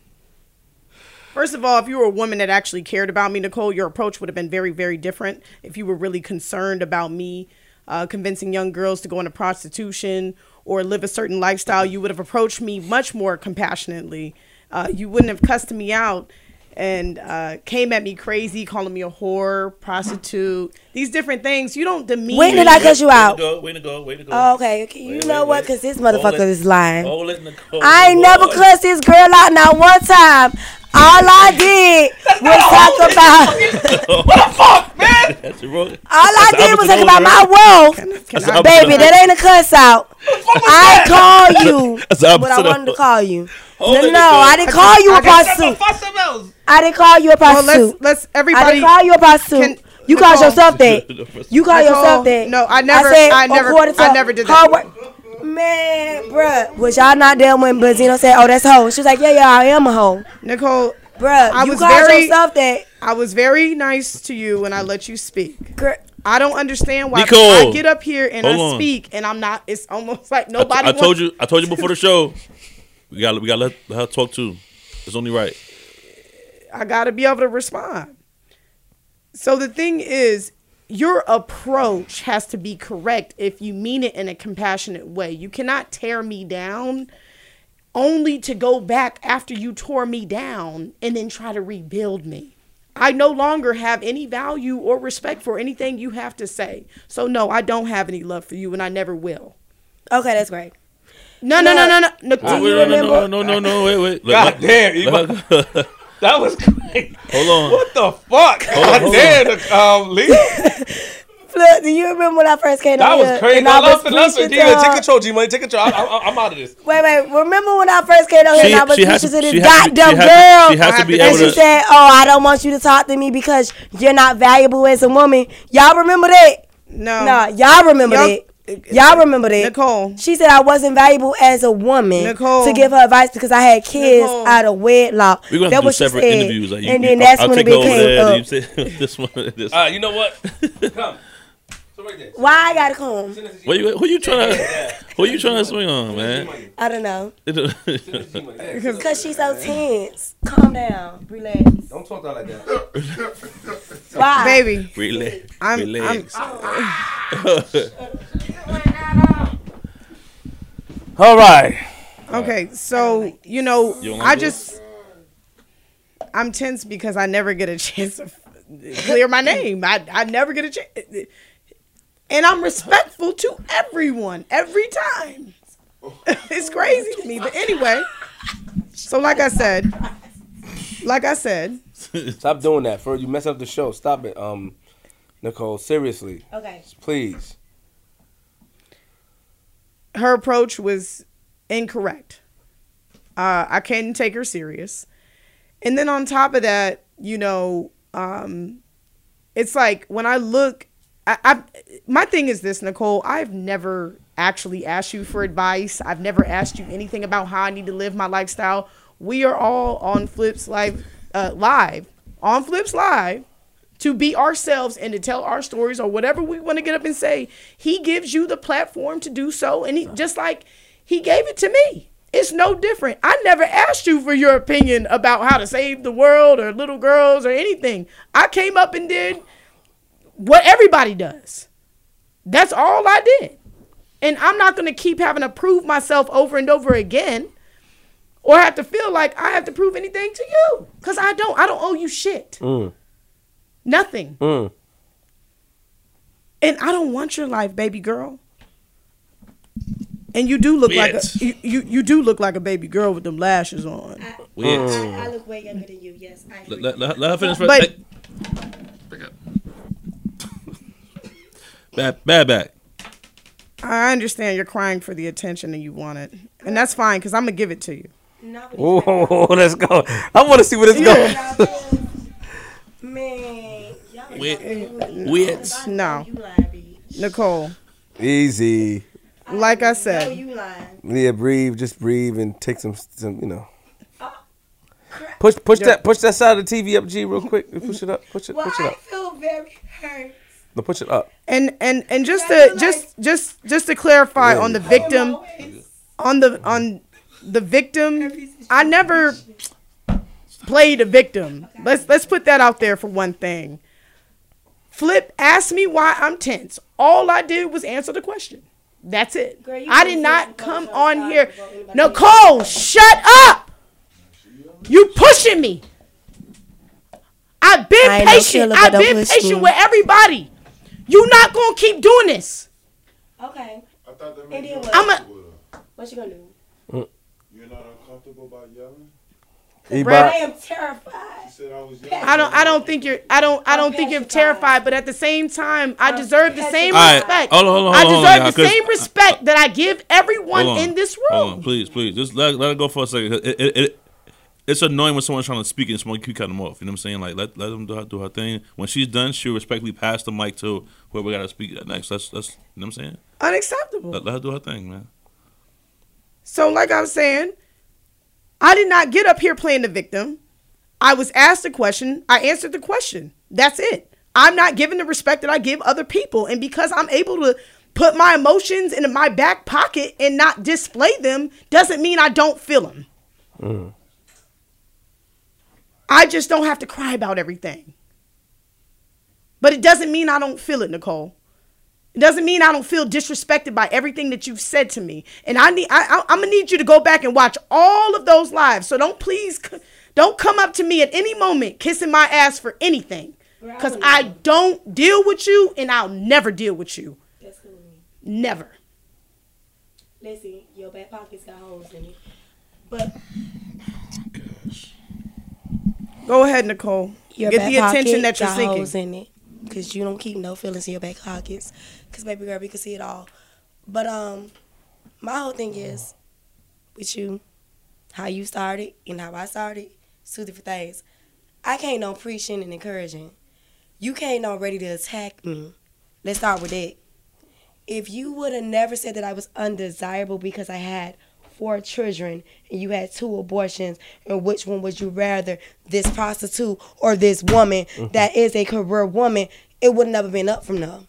First of all, if you were a woman that actually cared about me, Nicole, your approach would have been very, very different. If you were really concerned about me uh, convincing young girls to go into prostitution or live a certain lifestyle, you would have approached me much more compassionately. Uh, you wouldn't have cussed me out and uh, came at me crazy, calling me a whore, prostitute, these different things. You don't demean When did me. I cuss you Way to out? go, way to go, way to go. Oh, okay, okay. You Wait, know wait, what? Cause this Hold motherfucker is lying. Hold Nicole. I ain't never Boy. cussed this girl out not one time. All I did was talk about. what the fuck, man? That's the wrong- All I did was talk about my opposite wealth. Can That's I- the Baby, that ain't a cuss out. I call you That's the what I wanted to call you. Hold No, no, no. I didn't call you a just- prostitute. I didn't call you a Well, prostitute. let's let's I everybody. didn't call you a prostitute. Can- You called Nicole. yourself that. You called Nicole, yourself that. no, I never- I never- according to I never did that. hard Man, bruh, was y'all not there when Benzino said, "Oh, that's a hoe"? She was like, "Yeah, yeah, I am a hoe." Nicole, Bruh, I you was called very- yourself that. I was very nice to you when I let you speak. Girl, I don't understand why Nicole. I get up here and Hold I on. speak and I'm not. It's almost like I, nobody. I told you. I told you before the show. We got. We got to let her talk too. It's only right. I got to be able to respond. So the thing is, your approach has to be correct if you mean it in a compassionate way. You cannot tear me down only to go back after you tore me down and then try to rebuild me. I no longer have any value or respect for anything you have to say. So no, I don't have any love for you and I never will. okay, that's great. No, no, no, no, no. Wait, Nicole, you wait, no, no, no, no, no, no, wait, wait. God Let- damn, you let her- That was great. Hold on. What the fuck? on, God hold damn, um, Lee. Look, do you remember when I first came That on was here crazy. and No, I was listen, listen. preaching G, take control, G Money. Take control. I, I, I'm out of this. Wait, wait. Remember when I first came on here and I was she has preaching to- to this she has to be- goddamn she has to- girl? she has to be and able she said, "Oh, I don't want you to talk to me because you're not valuable as a woman." Y'all remember that? no. Nah, y'all remember Y'all- that. Y'all remember that. Nicole. She said I wasn't valuable as a woman Nicole. to give her advice because I had kids Nicole. out of wedlock. We're gonna That have to do what separate said. interviews. Like you, and you- then that's I'll, when I'll it take became up. You say this one. This. Uh, you know what? Come. So right. Why I gotta come? What you, who you trying to? Who you trying to swing on, man? I don't know. Cause she's so tense. Calm down. Relax. Don't talk that like that. Why? Baby, Relax. I'm- Relax. All right. Okay, so you know, You I like just I'm tense because I never get a chance to clear my name. I I never get a chance, and I'm respectful to everyone every time. it's crazy to me, but anyway. So like I said, like I said, Stop doing that. For you mess up the show. Stop it. Um, Nicole. Seriously, Okay. please. Her approach was incorrect. Uh, I couldn't take her serious. And then on top of that, you know, um, it's like when I look, I, I my thing is this, Nicole. I've never actually asked you for advice. I've never asked you anything about how I need to live my lifestyle. We are all on Flips Live, uh, live on Flips Live to be ourselves and to tell our stories or whatever we want to get up and say. He gives you the platform to do so, and he just like he gave it to me. It's no different. I never asked you for your opinion about how to save the world or little girls or anything. I came up and did what everybody does. That's all I did. And I'm not going to keep having to prove myself over and over again or have to feel like I have to prove anything to you cuz I don't. I don't owe you shit. Mm. Nothing. Mm. And I don't want your life, baby girl. And you do look like a you, you, you do look like a baby girl with them lashes on. Weird. I, I look way younger than you. Yes, I agree. Let, let, let her finish. But- Hey. Back up. Bad, bad back. I understand you're crying for the attention that you want it, and that's fine because I'm gonna give it to you. Oh, let's go. I want to see where this goes. Man, y'all Weird. Weird. No, you lying, B. Nicole. Easy. Like I No, said, you lying. Yeah, breathe. Just breathe and take some, some you know. Uh, push, push that, push that side of the TV up, G, real quick. Push it up, push it, Well, push it I up. feel very hurt. No, push it up. and and and just to you just just just to clarify on the victim, on the on the victim, I never played a victim. Let's let's put that out there for one thing. Flip asked me why I'm tense. All I did was answer the question. That's it. Girl, I didn't did say not you come on sorry here. about anybody Nicole, shut up. You pushing me. I've been I ain't no patient. I've been patient me. with everybody. You not gonna keep doing this. Okay, I thought that And made then you what? I'm a- what you gonna do? You're not uncomfortable about yelling? Brad, I am terrified. You said I was yelling. I don't. I don't think you're. I don't. I don't think you're terrified. But at the same time, I deserve the same All right, respect. hold on, hold on, I hold on, deserve y'all, the 'cause- same respect that I give everyone in this Hold on, room. please, please. Just let, let it go for a second. It, it, it, it's annoying when someone's trying to speak and someone keep cutting them off. You know what I'm saying? Like let let them do her, do her thing. When she's done, she'll respectfully pass the mic to whoever got to speak next. That's that's you know what I'm saying. Unacceptable. Let, let her do her thing, man. So, like I was saying, I did not get up here playing the victim. I was asked a question. I answered the question. That's it. I'm not given the respect that I give other people. And because I'm able to put my emotions in my back pocket and not display them, doesn't mean I don't feel them. Mm. I just don't have to cry about everything. But it doesn't mean I don't feel it, Nicole. It doesn't mean I don't feel disrespected by everything that you've said to me. And I need I, I I'm gonna need you to go back and watch all of those lives. So don't please don't come up to me at any moment kissing my ass for anything. Cause I don't deal with you and I'll never deal with you. Never. Listen, your back pockets got holes in it. But Go ahead, Nicole. your Get back the attention that you're got seeking. holes in it. Cause you don't keep no feelings in your back pockets. Cause baby girl, we can see it all. But um, my whole thing is with you, how you started and how I started, two different things. I can't no preaching and encouraging. You can't no ready to attack me. Let's start with that. If you would have never said that I was undesirable because I had four children and you had two abortions, and which one would you rather, this prostitute or this woman mm-hmm. that is a career woman, it would never been up from them.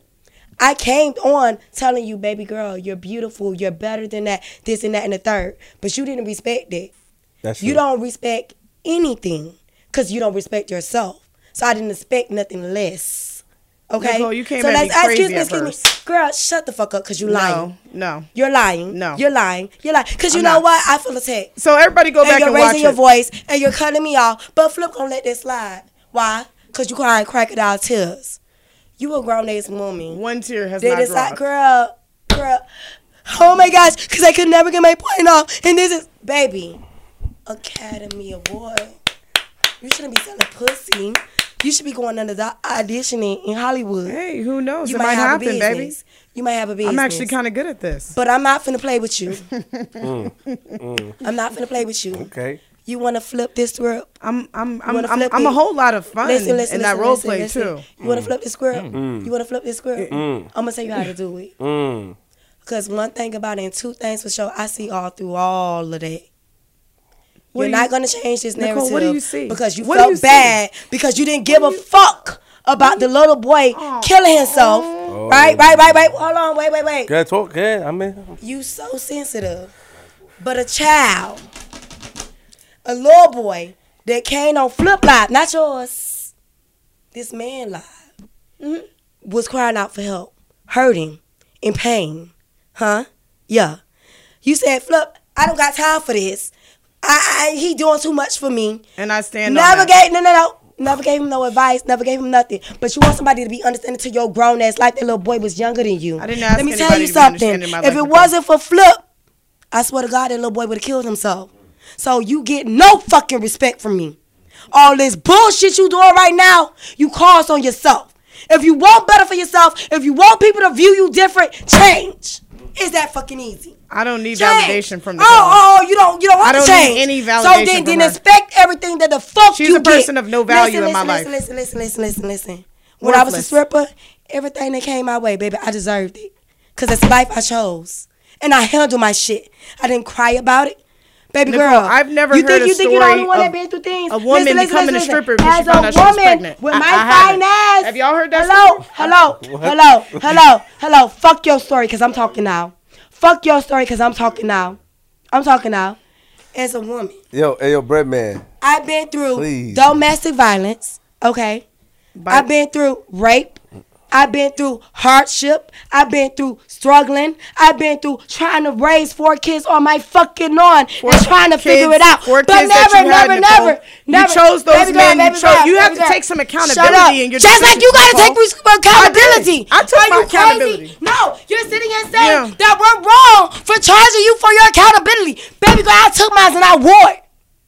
I came on telling you, baby girl, you're beautiful, you're better than that, this and that and the third. But you didn't respect it. That's You true. don't respect anything because you don't respect yourself. So I didn't expect nothing less. Okay? Nicole, you came so at let's- uh, crazy excuse me, excuse me. first. Girl, shut the fuck up because you're lying. No, no. You're lying. No. You're lying. You're lying. Because you I'm know not. what? I feel attacked. So everybody go And back you're and raising watch your it. voice and you're cutting me off. But Flip gonna let this slide. Why? Because you crying crocodile tears. You a grown ass woman. One tear has They not decide, dropped. girl, girl. Oh my gosh, because I could never get my point off. And this is, baby, Academy Award. You shouldn't be selling pussy. You should be going under the auditioning in Hollywood. Hey, who knows? you it might, might have happen, a baby. You might have a business. I'm actually kind of good at this. But I'm not finna play with you. Mm, I'm not finna play with you. Okay. You wanna flip this script? I'm I'm I'm I'm, I'm a whole lot of fun Listen, listen, in that listen, role listen, play listen. too. You wanna flip the script? Mm. You wanna flip the script? I'm gonna tell you how to do it. Mm. Cause one thing about it, and two things for sure, I see all through all of that. What You're not you- gonna change this Nicole, narrative what do you see? because you What do felt you see? bad because you didn't give a fuck about the little boy killing himself. Right, right, right, right. Hold on, wait, wait, wait. Good talk. Good. I mean, You so sensitive. But a child, a little boy that came on flip live, not yours, this man live, mhm, was crying out for help, hurting, in pain. Huh? Yeah. You said, Flip, I don't got time for this. I, I he doing too much for me. And I stand Never gave no no no. Never gave him no advice. Never gave him nothing. But you want somebody to be understanding to your grown ass like that little boy was younger than you. I didn't ask Let me tell you something. understanding in my If it wasn't for Flip, I swear to God, that little boy would have killed himself. So you get no fucking respect from me. All this bullshit you doing right now, you cause on yourself. If you want better for yourself, if you want people to view you different, change. Is that fucking easy? I don't need Change. validation from the oh, girl. oh, you don't, you don't want I don't to need change. any So validation then, from then her. expect everything that the fuck you. She's you a person get. of no value listen, in my listen, life. Listen, listen, listen, listen, listen. When I was a stripper, everything that came my way, baby, I deserved it. Cause it's life I chose, and I handled my shit. I didn't cry about it. Baby Nicole, girl, I've never you heard think a you think you're the only one of that been through things? a woman Listen, listen, becoming a listen, stripper listen. because she As found a out she was woman pregnant. With I- my I haven't. fine ass. Have y'all heard that Hello, story? hello, hello, hello, hello. Fuck your story, cause I'm talking now. Fuck your story, cause I'm talking now. I'm talking now. As a woman, yo, hey, yo, Breadman. I've been through Please. domestic violence. Okay, I've been through rape. I've been through hardship. I've been through struggling. I've been through trying to raise four kids on my fucking lawn and trying to figure it out. four but kids that never, had, never, Nicole. never, You never. chose those Baby girl, men. You chose- girl, you have to take some accountability in your job. Just like you gotta take Nicole. res- accountability. I took Are my you accountability. Crazy? No, you're sitting here saying Yeah. that we're wrong for charging you for your accountability. Baby girl, I took mine and I wore it.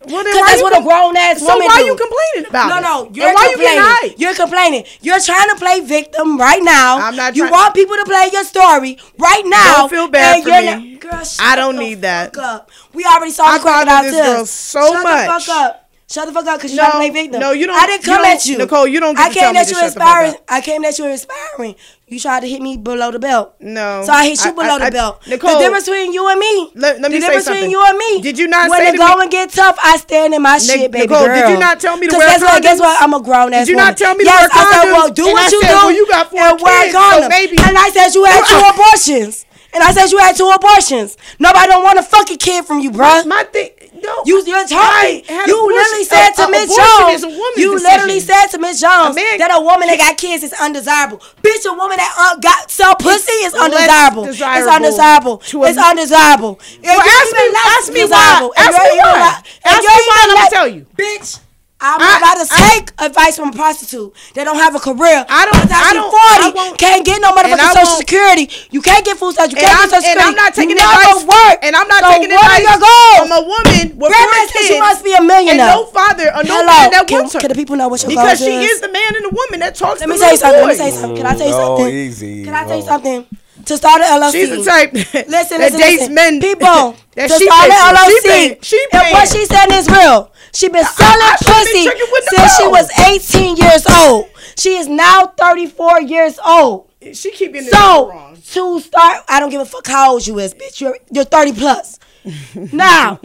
Well, then why that's you what a grown ass So woman why do. you complaining about no, it? No, And you're why you complaining. getting hyped? You're complaining. You're trying to play victim right now. I'm not You want people to play your story right now. Don't feel bad and for me. Not, girl, I don't need that. Up. We already saw I the crocodile this girl so shut much. The. Shut the fuck up, cause you No, to play victim. no, you don't- I didn't come at you, Nicole, you don't get I to came at to you inspiring. I came at you inspiring. You tried to hit me below the belt. No. So I hit you below I- the I- belt. Nicole, the difference between you and me. Let- let me the difference between you and me. Did you not when say the to me- going get tough, I stand in my shit, baby Nicole, girl. did you not tell me to wear guess what? Guess condoms? what? I'm a grown ass Did you not tell me to yes, wear I said, well, do And what I you said, do well, you got four and wear kids, so condoms. And I said you had two abortions. And I said you had two abortions. Nobody don't want a fucking kid from you, bruh. My thing. No. You, you're talking. You literally said to Miss Jones. is a woman's you literally said to Miss Jones that a woman that got kids is undesirable. Bitch, a woman that uh, got sell pussy is undesirable. It's desirable undesirable. It's undesirable. Well, ask me- ask me why. Ask me why. Ask me why, and I'ma tell you. Bitch. I'm I- about to I- take advice from a prostitute that don't have a career. I don't- By the time I don't- 40, I won't- can't get no and motherfucking social security. You can't get food stamps. You can't I'm, get social and. I'm not taking you advice. work. And I'm not so taking what advice are your goals? from a woman with four said kids she must be a and millionaire. no father or no Hello, man that can, wants her. can the people know what your because goals she is? is the man and the woman that talks Let to me the tell you little something. Let me boys. tell you something. Can I tell you oh, something? easy. Can I tell you Oh. something? To start an LLC. She's the type Listen, that listen, dates listen. men People, that to she start an. She LLC. she and what she said is real. She been selling I shouldn't pussy with since she was 18 years old. She is now 34 years old. She keep getting So wrong. to start, I don't give a fuck how old you is, bitch. You're you're 30 plus. now,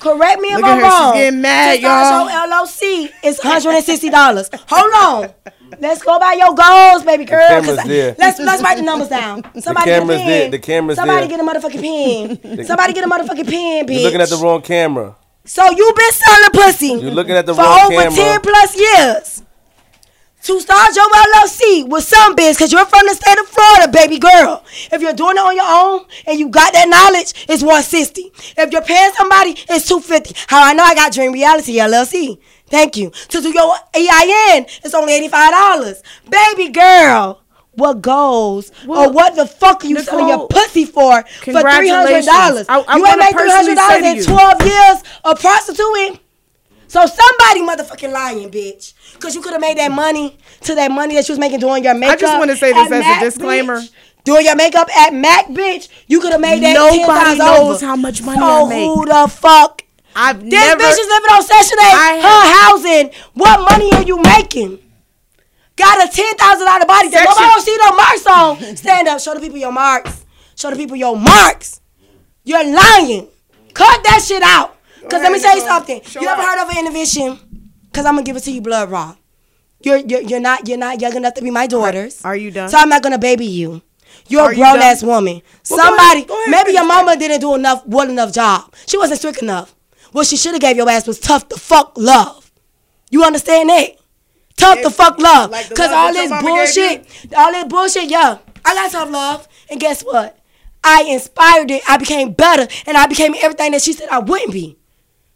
correct me if I'm her, she's getting mad, to start y'all. your LLC is 160 dollars. Hold on. Let's go by your goals, baby girl. 'cause camera's I-. Let's let's write the numbers down. Somebody camera's get a pen. there. The camera's Somebody there. get a motherfucking pen. Somebody get a motherfucking pen, bitch. You're looking at the wrong camera. So you been selling pussy. You're looking at the for wrong over camera. 10 plus years. To start your LLC with some biz, because you're from the state of Florida, baby girl. If you're doing it on your own and you got that knowledge, it's 160. If you're paying somebody, it's 250. How I know I got Dream Reality LLC. Thank you. To do your EIN, it's only $85. Baby girl. What goes Well, or what the fuck are you selling your pussy for for three hundred dollars? You ain't made three hundred dollars in twelve years of prostituting. So somebody motherfucking lying, bitch. Cause you could have made that money to that money that you was making doing your makeup. I just wanna say this as a Mac, disclaimer. bitch. Doing your makeup at Mac, bitch. You could have made that. Nobody 10,000 knows over. how much money so I make. who the fuck? I've This never. bitch is living on Section 8, I her housing. What money are you making? Got a ten thousand dollar body Section- nobody don't see no marks on. Stand up, show the people your marks. Show the people your marks. You're lying. Cut that shit out. Cause let me tell you something. Show you ever out. heard of an intervention? Cause I'm gonna give it to you blood raw. You're, you're you're not you're not young enough to be my daughters. Are you done? So I'm not gonna baby you. You're Are a grown done? ass woman. Well, go Somebody, ahead. Go ahead, maybe your mama didn't do enough, well enough job. She wasn't strict enough. What she should have gave your ass was tough to fuck love. You understand that? Tough to If- fuck love. like the Cause love all this bullshit, all this bullshit, yeah. I got tough love. And guess what? I inspired it. I became better. And I became everything that she said I wouldn't be.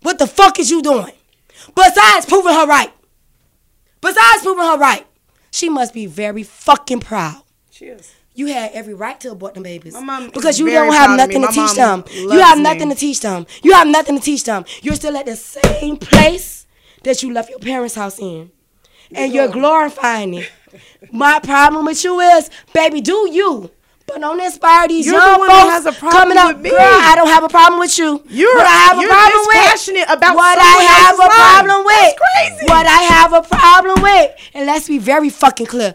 What the fuck is you doing? Besides proving her right. Besides proving her right. She must be very fucking proud. Cheers. You had every right to abort them babies. Because you don't have proud of me. nothing to teach them. You have me. nothing to teach them. You have nothing to teach them. You're still at the same place that you left your parents' house in. And you're glorifying it. My problem with you is, baby, do you. But don't inspire these You're the young that folks has a problem coming up. with me. Girl, I don't have a problem with you. You're- what I have a problem with. dispassionate about what I have a life. problem with. That's crazy. What I have a problem with. And let's be very fucking clear.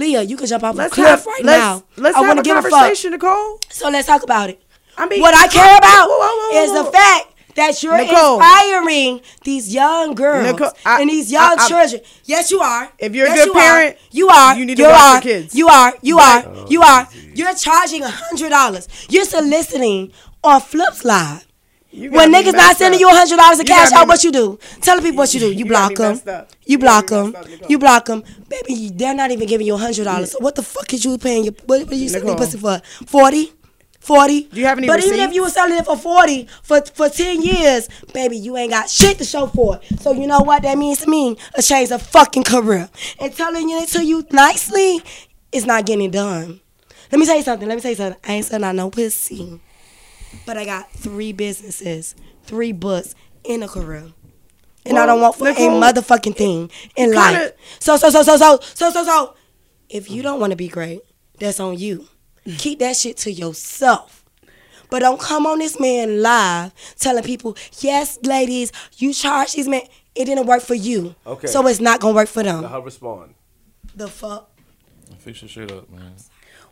Leah, you can jump off Let's a cliff have, right let's, now. Let's I have a give a fuck. conversation, Nicole. So let's talk about it. I mean, What I care about Whoa, whoa, whoa, is the fact that you're Nicole. inspiring these young girls Nicole, I- and these young I- I- children. Yes, you are. If you're a good you parent, are. you are. you need to you watch are. your kids. You are. You are. You are. You're charging a hundred dollars. You're soliciting on Flips Live. When niggas not sending you a hundred dollars You cash out, what you do? Tell the people what you do. You, You block them. You block them. messed up, Nicole. You block them, baby. They're not even giving you a hundred dollars. So what the fuck is you paying your? What, what are you selling pussy for? Forty. 40. Do you have any But even if you were selling it for 40 for, for 10 years, baby, you ain't got shit to show for it. So you know what that means to me? A change of fucking career. And telling it to you nicely is not getting done. Let me tell you something. Let me tell you something. I ain't selling out no pussy. But I got three businesses, three books in a career. And I don't want for Nicole, a motherfucking thing in life. kinda- So, so, so, so, so, so, so, so. If you don't want to be great, that's on you. Keep that shit to yourself. But don't come on this man live telling people, yes, ladies, you charge these men. it didn't work for you. Okay. So it's not gonna work for them. Let her respond. The fuck? Fix your shit up, man.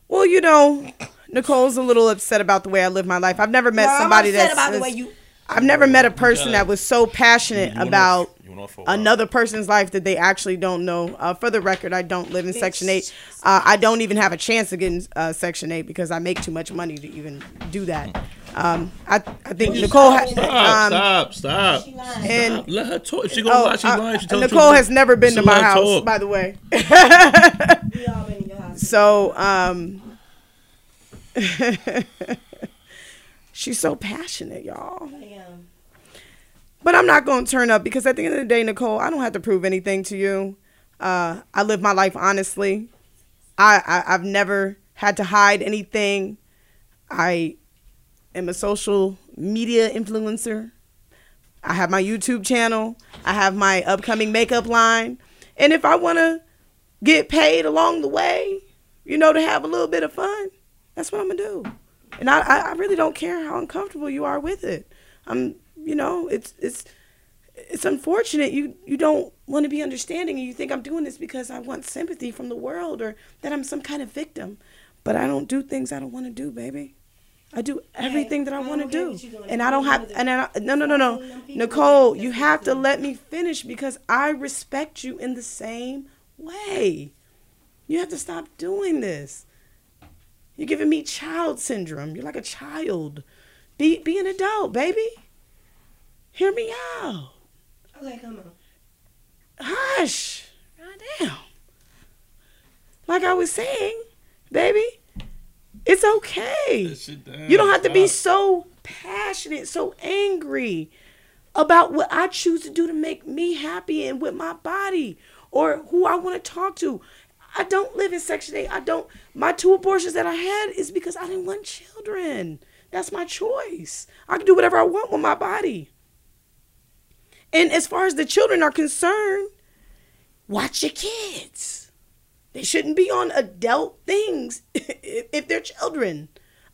Well, you know, Nicole's a little upset about the way I live my life. I've never met Girl, I'm somebody upset that's. about the way you. I've never met a person that was so passionate about off- you went off for a while. another person's life that they actually don't know. Uh, for the record, I don't live in Section 8. Uh, I don't even have a chance of getting uh, Section 8 because I make too much money to even do that. Um, I, I think Nicole ha- Stop, um, stop, stop. and Let her talk. If she gonna oh, lie, she's uh, lying. She telling the Nicole truth. has never been to my house, talk. by the way. We all been in house. So, um, she's so passionate, y'all. Damn. But I'm not going to turn up because at the end of the day, Nicole, I don't have to prove anything to you. Uh, I live my life honestly. I, I I've never had to hide anything. I am a social media influencer. I have my YouTube channel. I have my upcoming makeup line. And if I want to get paid along the way, you know, to have a little bit of fun, that's what I'm going to do. And I, I, really don't care how uncomfortable you are with it. I'm, you know, it's, it's, it's unfortunate you, you don't want to be understanding and you think I'm doing this because I want sympathy from the world or that I'm some kind of victim. But I don't do things I don't want to do, baby. I do everything that I want to do, what you doing. and I don't have. And I, no, no, no, no, Nicole, you have to let me finish because I respect you in the same way. You have to stop doing this. You're giving me child syndrome. You're like a child. Be be an adult, baby. Hear me out. Okay, come on. Hush. God damn. Like I was saying, baby, it's okay. You don't have to be so passionate, so angry about what I choose to do to make me happy and with my body or who I want to talk to. I don't live in Section 8. I don't. My two abortions that I had is because I didn't want children. That's my choice. I can do whatever I want with my body. And as far as the children are concerned, watch your kids. They shouldn't be on adult things if, they're children.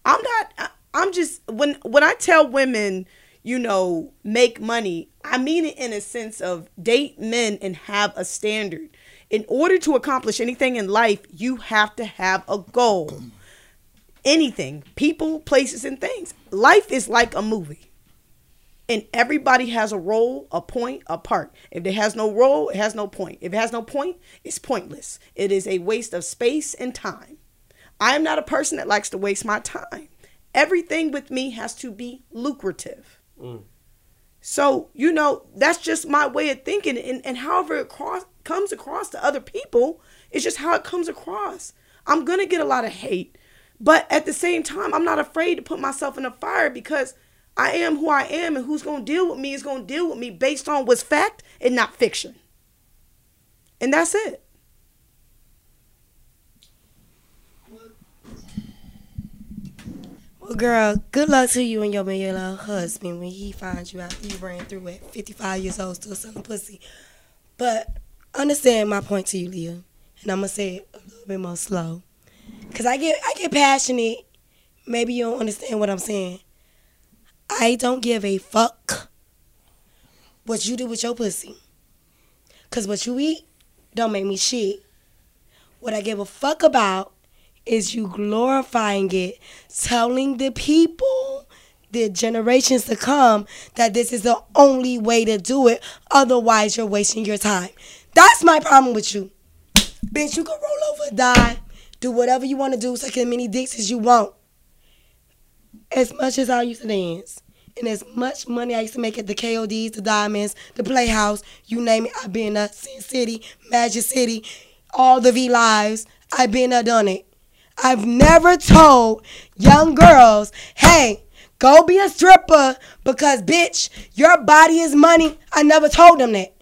I'm not. I'm just when when I tell women, you know, make money. I mean it in a sense of date men and have a standard. In order to accomplish anything in life, you have to have a goal. Anything, people, places, and things. Life is like a movie and everybody has a role, a point, a part. If it has no role, it has no point. If it has no point, it's pointless. It is a waste of space and time. I am not a person that likes to waste my time. Everything with me has to be lucrative. Mm. So, you know, that's just my way of thinking. And, and however it cross, comes across to other people, it's just how it comes across. I'm going to get a lot of hate. But at the same time, I'm not afraid to put myself in a fire because I am who I am, and who's going to deal with me is going to deal with me based on what's fact and not fiction. And that's it. Well, girl, good luck to you and your dollar husband when he finds you after you ran through at 55 years old still selling pussy. But understand my point to you, Leah, and I'm gonna say it a little bit more slow, cause I get I get passionate. Maybe you don't understand what I'm saying. I don't give a fuck what you do with your pussy, cause what you eat don't make me shit. What I give a fuck about is you glorifying it, telling the people, the generations to come, that this is the only way to do it. Otherwise, you're wasting your time. That's my problem with you. Bitch, you can roll over, die, do whatever you want to do, suck as many dicks as you want. As much as I used to dance, and as much money I used to make at the KODs, the Diamonds, the Playhouse, you name it, I've been to Sin City, Magic City, all the V Lives, I've been there, done it. I've never told young girls, hey, go be a stripper because, bitch, your body is money. I never told them that.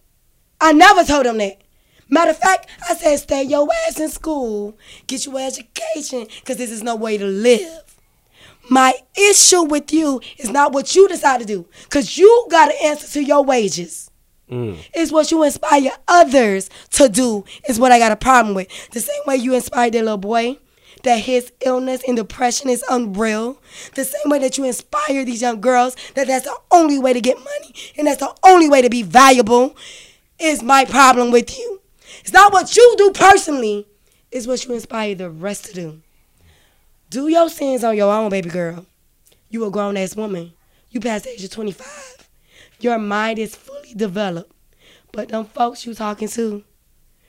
I never told them that. Matter of fact, I said, stay your ass in school, get your education, because this is no way to live. My issue with you is not what you decide to do, because you got to answer to your wages. Mm. It's what you inspire others to do, is what I got a problem with. The same way you inspired that little boy that his illness and depression is unreal, the same way that you inspire these young girls that that's the only way to get money and that's the only way to be valuable, is my problem with you. It's not what you do personally, it's what you inspire the rest to do. Do your sins on your own, baby girl. You a grown ass woman. You past the age of 25. Your mind is fully developed. But them folks you talking to,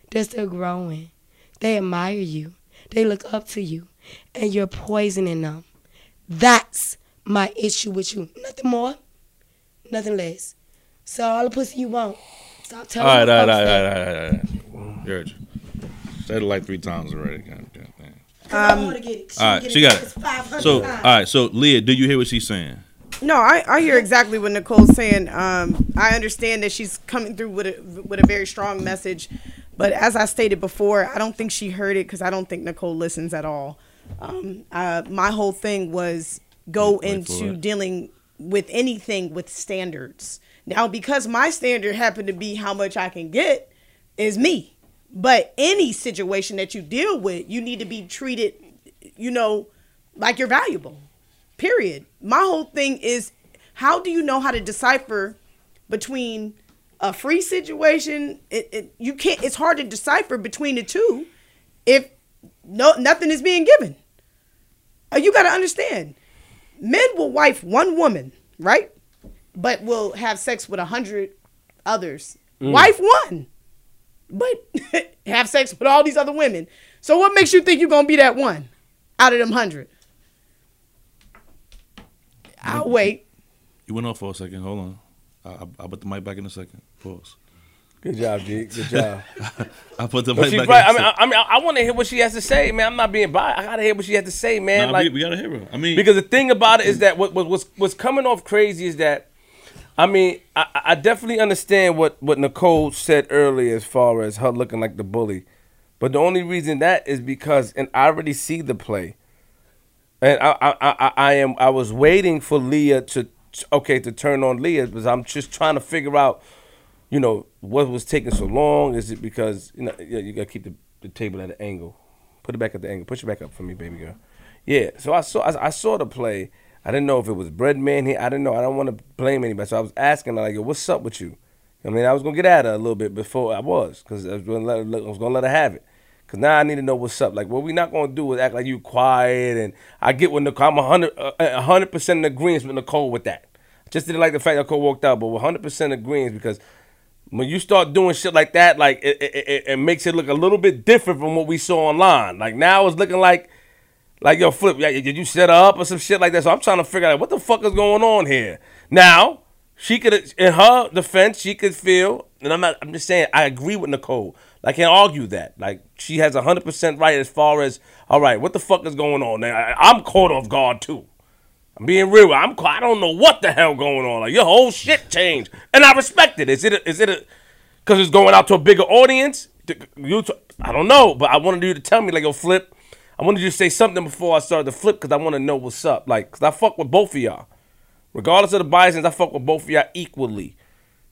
they're still growing. They admire you. They look up to you. And you're poisoning them. That's my issue with you. Nothing more, nothing less. So all the pussy you want. Stop telling right, all me right, all right, all right, all right. all right. George, said it like three times already. God damn thing. I wanna get it. All right, she got It's it. So, all times. right, so Leah, do you hear what she's saying? No, I, I hear exactly what Nicole's saying. Um, I understand that she's coming through with a with a very strong message, but as I stated before, I don't think she heard it because I don't think Nicole listens at all. Um, uh, my whole thing was go Wait for into dealing with anything with standards. Now, because my standard happened to be how much I can get, is me. But any situation that you deal with, you need to be treated, you know, like you're valuable. Period. My whole thing is how do you know how to decipher between a free situation? It, it you can't it's hard to decipher between the two if no nothing is being given. Uh, You got to understand. Men will wife one woman, right? But will have sex with a hundred others. Wife one, but have sex with all these other women. So what makes you think you're gonna be that one out of them hundred? I'll wait. You went off for a second. Hold on. I, I, I'll put the mic back in a second. Pause. Good job, G. Good job. I put the mic back right. I in a mean, I. I mean, I, want to hear what she has to say, man. I'm not being biased. I gotta hear what she has to say, man. Nah, like, we, we gotta hear her. I mean, because the thing about it is that what, what what's what's coming off crazy is that, I mean, I, I definitely understand what what Nicole said earlier as far as her looking like the bully, but the only reason that is because, and I already see the play, and I I I, I am I was waiting for Leah to okay to turn on Leah because I'm just trying to figure out, you know, what was taking so long. Is it because you know you gotta keep the, the table at an angle, put it back at the angle, push it back up for me, baby girl. Yeah, so I saw I, I saw the play. I didn't know if it was Breadman here. I didn't know. I don't want to blame anybody. So I was asking her like, "What's up with you?" I mean, I was gonna get at her a little bit before I was, cause I was was gonna let her have it. Cause now I need to know what's up. Like, what we not gonna do is act like you quiet. And I get what Nicole. I'm a hundred, uh, uh, a hundred percent in agreement with Nicole with that. Just didn't like the fact Nicole walked out, but 100 percent agreement because when you start doing shit like that, like it, it, it, it makes it look a little bit different from what we saw online. Like now it's looking like, like yo, flip, did you set her up or some shit like that? So I'm trying to figure out what the fuck is going on here. Now she could, in her defense, she could feel, and I'm not, I'm just saying, I agree with Nicole. I can't argue that. Like she has 100 percent right as far as, all right, what the fuck is going on? Now, I'm caught off guard too. I'm being real. I'm I don't know what the hell going on. Like your whole shit changed, and I respect it. Is it a, is it a because it's going out to a bigger audience? You I don't know, but I wanted you to tell me like yo flip. I wanted to say something before I started to flip because I want to know what's up. Like, cause I fuck with both of y'all, regardless of the biases. I fuck with both of y'all equally. You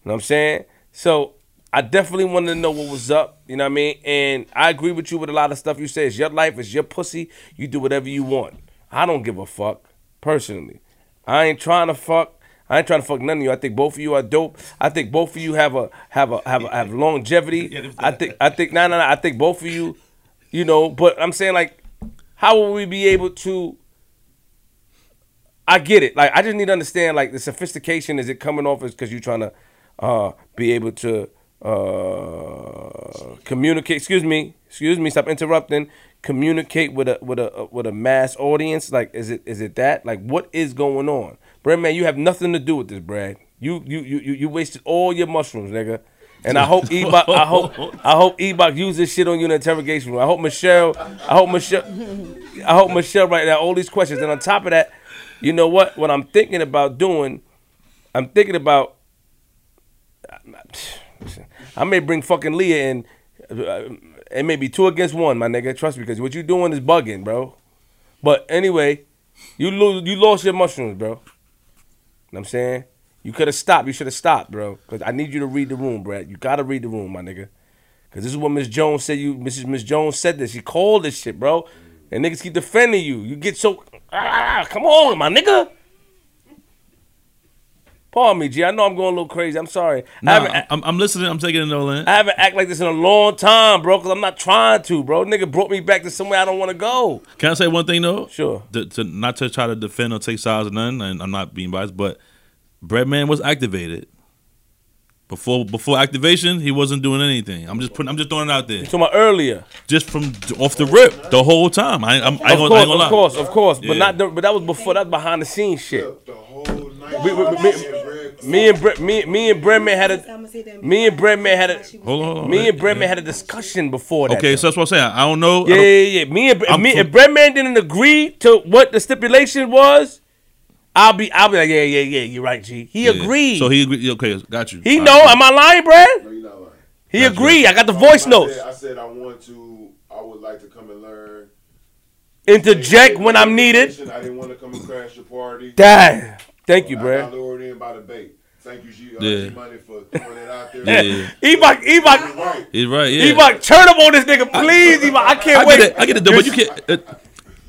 know what I'm saying? So I definitely wanted to know what was up. You know what I mean? And I agree with you with a lot of stuff you say. It's your life. It's your pussy. You do whatever you want. I don't give a fuck personally. I ain't trying to fuck. I ain't trying to fuck none of you. I think both of you are dope. I think both of you have a have a have a, have longevity. I think I think no no no. I think both of you, you know. But I'm saying like, how will we be able to? I get it. Like I just need to understand like the sophistication. Is it coming off as because you're trying to uh, be able to uh, communicate? Excuse me. Excuse me. Stop interrupting. Communicate with a with a with a mass audience. Like is it is it that? Like what is going on? Breadman, you have nothing to do with this, Brad. You you you, you wasted all your mushrooms, nigga. And I hope Ebok, I hope I hope Ebok uses this shit on you in the interrogation room. I hope Michelle, I hope Michelle, I hope Michelle right now all these questions. And on top of that, you know what? What I'm thinking about doing, I'm thinking about. I may bring fucking Leah in. uh, It may be two against one, my nigga. Trust me, because what you doing is bugging, bro. But anyway, you lose, you lost your mushrooms, bro. You Know what I'm saying? You could have stopped. You should have stopped, bro. Because I need you to read the room, Brad. You gotta read the room, my nigga. Because this is what Miss Jones said. You, Mrs. Miss Jones said this. She called this shit, bro. and niggas keep defending you. You get so ah, come on, my nigga. Pardon me, G. I know I'm going a little crazy. I'm sorry. I Nah, haven't, I'm, I'm listening. I'm taking it all in. I haven't act like this in a long time, bro. Cause I'm not trying to, bro. Nigga brought me back to somewhere I don't want to go. Can I say one thing though? Sure. To, to not to try to defend or take sides or nothing, and I'm not being biased, but Breadman was activated. Before before activation, he wasn't doing anything. I'm just putting. I'm just throwing it out there, To my earlier. just from off the rip, the whole time. I, I'm, I Of gonna, I course, gonna lie. of course, of course. But Yeah. not. The, but that was before. That was behind the scenes shit. The whole night. We- we- we- Me and Bre- me me and Breadman had a me and Breadman had a Hold on, hold on. me and Breadman had a discussion before that. Okay, so that's what I'm saying. I don't know. I Yeah, don't- yeah, yeah. Me and I'm me from- if Breadman didn't agree to what the stipulation was, I'll be I'll be like, yeah, yeah, yeah. You're right, G. He yeah. agreed. So he agreed. Okay, got you. he All know. right. Am I lying, Brad? No, you're not lying. He Gotcha. agreed. I got the voice I notes. Said, I said I want to. I would like to come and learn. Interject when I'm needed. I didn't want to come and crash your party. Damn. Thank you, I Brad. got lured in by the bait. Thank you, G. Uh, Yeah. G-Money, for throwing it out there. Yeah, Ebok, You're Ebok, right. he's right. Yeah. Ebok, turn up on this nigga, please, Ebok. I can't I wait. get it. I get it. Though, but you can't. Uh,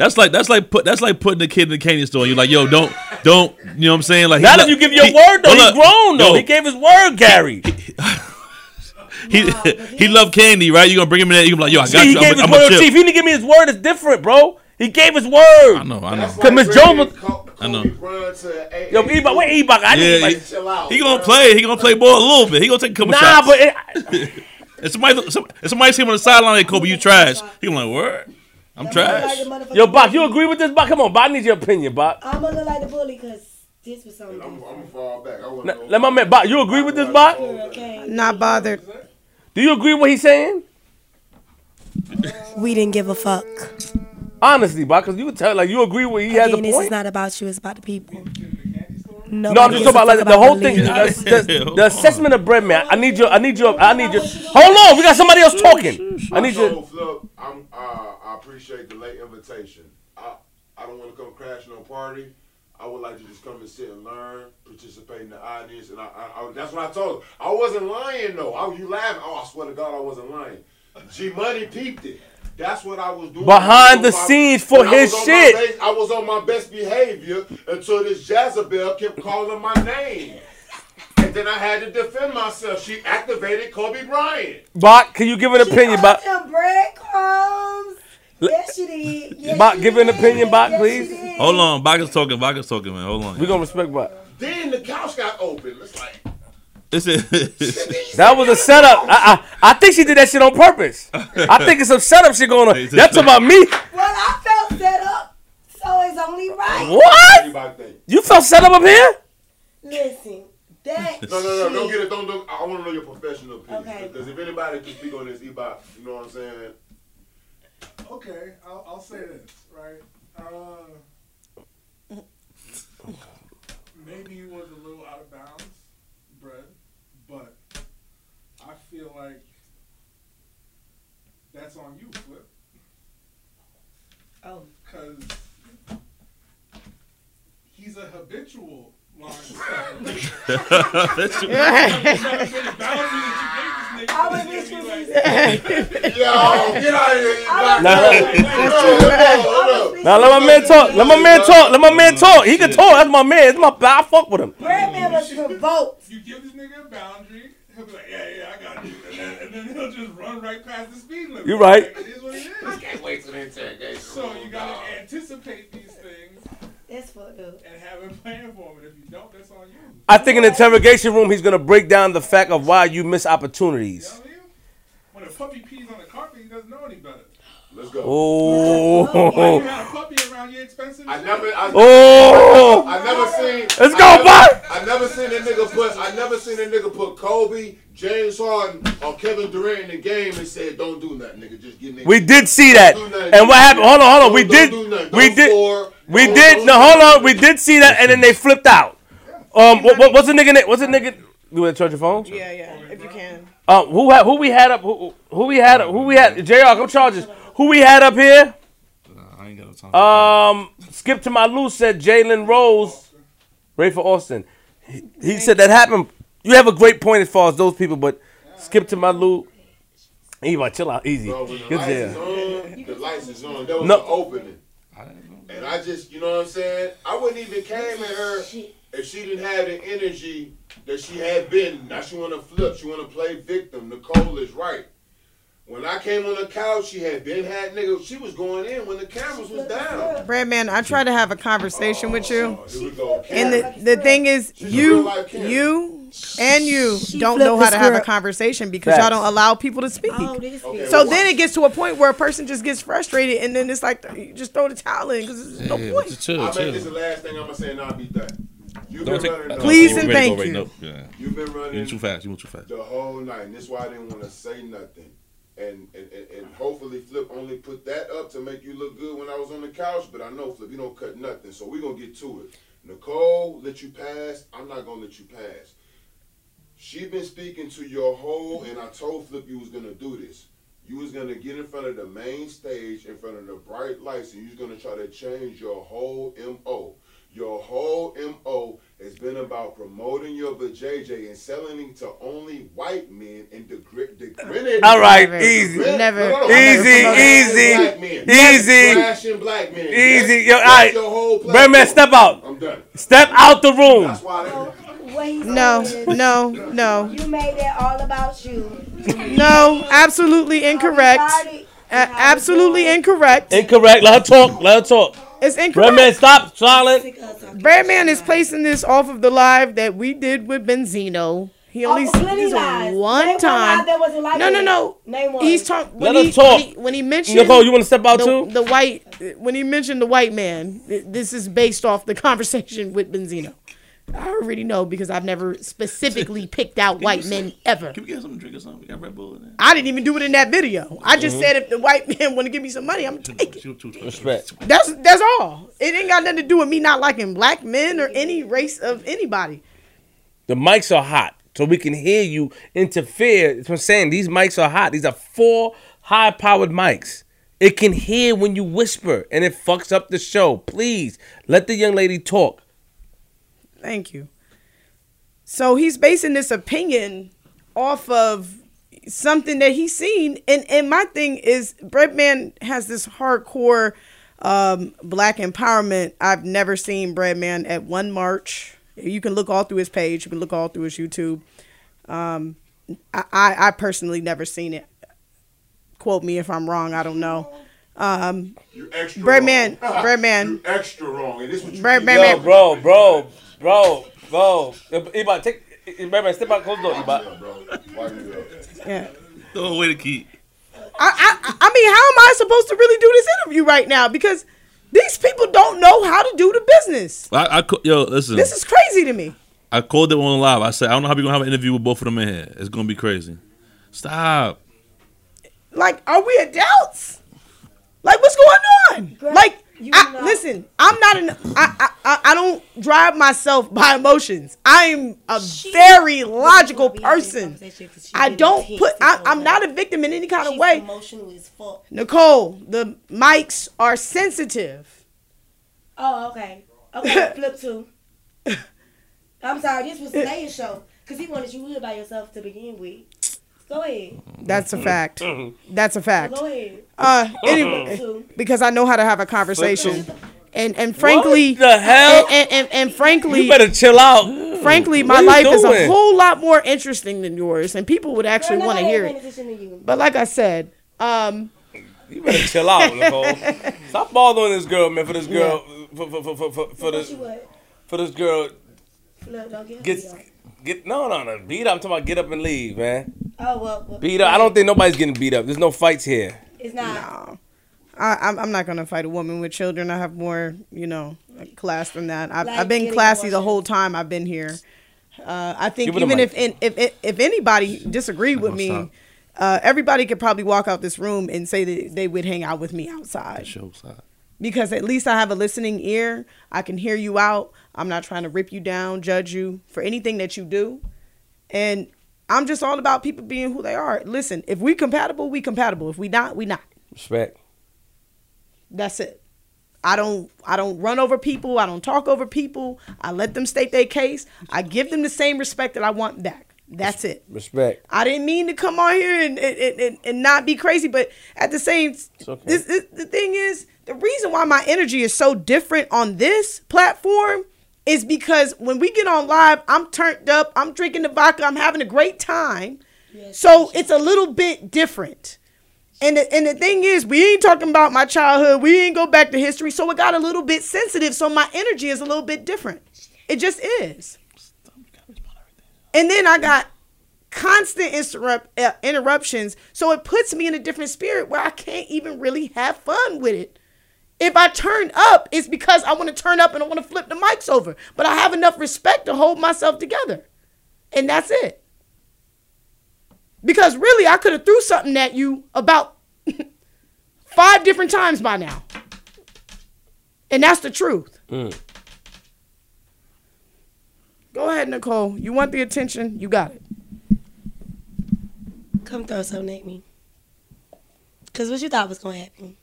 that's like that's like put that's like putting the kid in the candy store. You're like, yo, don't don't. You know what I'm saying? Like, Now he that you give your he- word though, hold he's grown though. Yo, He gave his word, Gary. he he loved candy, right? You gonna bring him in there? You gonna be like, yo, I got See, he you. gave I'm, his I'm word. a chip. Chief, he didn't give me his word. It's different, bro. He gave his word. I know, I know. That's Cause Miss bringing Jones was- I know. Kobe Bryant to a- Yo, a- wait, Ebok. I Yeah, need he- like, Chill out. He gonna bro. play. He gonna play ball a little bit. He gonna take a couple nah, shots. but it, if somebody if somebody see him on the sideline, like Kobe, you trash. He gonna like, word. I'm trash. yo, Bach, you agree with this, Bach? Come on, Bach. I need your opinion, Bach. I'm gonna look like the bully because this was something. I'm, I'm gonna fall back. I want Let let my man, Bach. You agree with this, Bach? Oh, okay. Not bothered. Do you agree with what he's saying? We didn't give a fuck. Honestly, Bach, because you would tell like you agree with he has a Again, this is not about you. It's about the people. No, I'm just talking about like the whole thing. The, the- the assessment of bread, man. I need your. I need your. I need your. Hold on, we got somebody else talking. I need So, your. Look, I'm, I appreciate the late invitation. I, I don't want to come crash no party. I would like to just come and sit and learn, participate in the audience, and I, I, I that's what I told. Her. I wasn't lying though. I, you laughing? Oh, I swear to God, I wasn't lying. G Money peeped it. That's what I was doing. Behind was the my- scenes for when I his shit. My best, I was on my best behavior until this Jezebel kept calling my name. And then I had to defend myself. She activated Kobe Bryant. Bach, can you give an opinion, Bach? Them breadcrumbs. Yes, she did. Yes, Bach, give an opinion, Bach, Yes, please. Hold on, Bach is talking. Bach is talking, man. Hold on. We gonna respect Bach. Then the couch got open. It's like This is That was a setup. I, I I think she did that shit on purpose. I think it's some setup shit going on. That's about me. Well, I felt set up, so it's only right. What? anybody think. You felt set up up here? Listen, that No, no, no, don't get it. Don't, don't. I want to know your professional opinion. Okay. Because if anybody can speak on this, Ebot, you know what I'm saying? Okay, I'll, I'll say this, right? Uh, maybe he was a little out of bounds, Brett, but I feel like that's on you, Flip. Oh. Because he's a habitual line stepper. I was Boundary just that you gave this nigga. Yo, get out of here, Ebot. Nah, Hold up, hold up. Now let my man talk. Let my man talk. Let my man talk. He can talk. That's my man. It's my. I fuck with him. Redman was provoked. You give this nigga a boundary, he'll be like, yeah, yeah, I got you. And then, and then he'll just run right past the speed limit. You right. Like, it is what it is. Can't wait till the interrogation. So you gotta anticipate these things That's fucked up. and have a plan for them. And if you don't, that's on you. I think in the interrogation room, he's gonna break down the fact of why you miss You know opportunities. what I mean? When a puppy pees on the carpet, he doesn't know any better. Let's go. Oh, Why you had a puppy around your expensive I never, I, oh. I never seen. Let's go, I never, Buck. I never seen a nigga put. I never seen a nigga put Kobe, James Harden, or Kevin Durant in the game and said, "Don't do nothing, nigga. Just get nigga." We did see that. Don't. And what happened? Hold on, hold on. We Don't- did. don't do. We Don't did. score. We Don't- did. don't No, hold on. We did see that, and then they flipped out. Um, what, what, what's the nigga name? What's the nigga? You want to charge your phone? Yeah, yeah. If you can. Uh, who had, who we had up? Who, who we had? Who we had? Jr. Come charges. Who we had up here? I ain't got no time. Um, skip to my loose said Jalen Rose, Rafer Alston. He, he said that happened. You have a great point as far as those people, but skip to my loot. Eva, chill out, easy. Bro, when the Good lights is deal. on, the lights is on. There was No. an opening. And I just, you know what I'm saying? I wouldn't even came at her if she didn't have the energy that she had been. Now she want to flip. She want to play victim. Nicole is right. When I came on the couch, she had been had nigga. She was going in when the cameras was down. Breadman, I try to have a conversation with you. Oh, here we go. And the, the thing is, She's you, you, and you She don't know how to have a conversation because y'all don't allow people to speak. Oh, Okay, So well, then it gets to a point where a person just gets frustrated, and then it's like you just throw the towel in because there's no Yeah, point. just chill, I mean, this is the last thing I'm gonna say, and I'll be done. You've Don't been take. running. Please and to thank go right you. now. Yeah. You've been You running too fast. You move too fast. the whole night. And that's why I didn't want to say nothing. And, and, and, hopefully Flip only put that up to make you look good when I was on the couch. But I know Flip, you don't cut nothing. So we're gonna get to it. Nicole let you pass. I'm not gonna let you pass. She been speaking to your whole, and I told Flip you was gonna do this. You was gonna get in front of the main stage, in front of the bright lights, and you was gonna try to change your whole MO. Your whole MO has been about promoting your vajayjay and selling it to only white men and degri- degrading. All right, Never. easy. Never. No, no, no. Easy, Trashing easy, black men. easy. Trashing black men. Easy. That's- Yo, all that's right. your whole Brad man, step out. I'm done. Step out the room. That's why. They, What he No, no, no, You made it all about you. no. Absolutely incorrect. Started, A- absolutely incorrect. Incorrect. Let her talk. Let her talk. It's Brad incorrect. man, stop. Silent. Breadman is placing this off of the live that we did with Benzino. He only Oh, said this lies. one Name time. live that wasn't like No, no, no. Name one. He's talking when, Let he, us talk. when he when he mentioned Nicole, you want to step out the, too? the white when he mentioned the white man. This is based off the conversation with Benzino. I already know because I've never specifically picked out white men ever. Can we get something to drink or something? We got Red Bull in there. I didn't even do it in that video. I just Mm-hmm. said if the white man want to give me some money, I'm gonna take it. Respect. That's that's all. It ain't got nothing to do with me not liking black men or any race of anybody. The mics are hot, so we can hear you interfere. That's what I'm saying. These mics are hot. These are four high powered mics. It can hear when you whisper, and it fucks up the show. Please let the young lady talk. Thank you. So he's basing this opinion off of something that he's seen, and and my thing is, Breadman has this hardcore um, black empowerment. I've never seen Breadman at one march. You can look all through his page. You can look all through his YouTube. Um, I, I I personally never seen it. Quote me if I'm wrong. I don't know. Um, you extra Bread wrong. man, bread man. Extra wrong, and this what you Bread keep man, doing. Yo, bro, bro, bro, bro. Ibot, take. Ibot, step out, close the door, Yeah, Ibot. bro. Wipe it yeah. Throw away the key. I, I I mean, how am I supposed to really do this interview right now? Because these people don't know how to do the business. I, I, yo, listen. This is crazy to me. I called it on live. I said, I don't know how we gonna have an interview with both of them in here. It's gonna be crazy. Stop. Like, are we adults? Like, what's going on? Girl, like, you I, listen, I'm not an. I, I I don't drive myself by emotions. I'm a very logical person. I don't put. I, I'm not a victim in any kind of way. emotional as fuck. Nicole, the mics are sensitive. Oh, okay. Okay, flip two. I'm sorry, this was today's show. Because he wanted you live by yourself to begin with. Go ahead. That's a fact. That's a fact. Go ahead. Uh, anyway, because I know how to have a conversation, and and frankly, What the hell? and, and, and, and frankly, You better chill out. frankly, my you life is a whole lot more interesting than yours, and people would actually want to hear it. paying attention to you. But like I said, um, You better chill out, Nicole. Stop bothering this girl, man. For this girl, for for for for, for, for this you for this girl Flip, don't get get get no no no beat up. I'm talking about get up and leave, man. Oh, well. well Beat up. I don't think nobody's getting beat up. There's no fights here. It's not. I, I'm, I'm not gonna fight a woman with children. I have more, you know, class than that. I've, Like I've been classy the whole time I've been here. Uh, I think Give it a even mic. if, if if if anybody disagreed with me, uh, everybody could probably walk out this room and say that they would hang out with me outside. Show side. because at least I have a listening ear. I can hear you out. I'm not trying to rip you down, judge you for anything that you do. And I'm just all about people being who they are. Listen, if we compatible, we compatible. If we not, we not. Respect. That's it. I don't I don't run over people. I don't talk over people. I let them state their case. I give them the same respect that I want back. That's it. Respect. I didn't mean to come on here and and, and, and not be crazy, but at the same, okay. this, this, the thing is, the reason why my energy is so different on this platform is because when we get on live, I'm turned up, I'm drinking the vodka, I'm having a great time. Yes. so it's a little bit different. And the, and the thing is, we ain't talking about my childhood. We ain't go back to history. So it got a little bit sensitive. So my energy is a little bit different. It just is. And then I got constant interrupt, uh, interruptions. So it puts me in a different spirit where I can't even really have fun with it. If I turn up, it's because I want to turn up and I want to flip the mics over. But I have enough respect to hold myself together. And that's it. Because really, I could have threw something at you about five different times by now. And that's the truth. Mm. Go ahead, Nicole. You want the attention? You got it. Come throw something at me. Cause what you thought was gonna happen.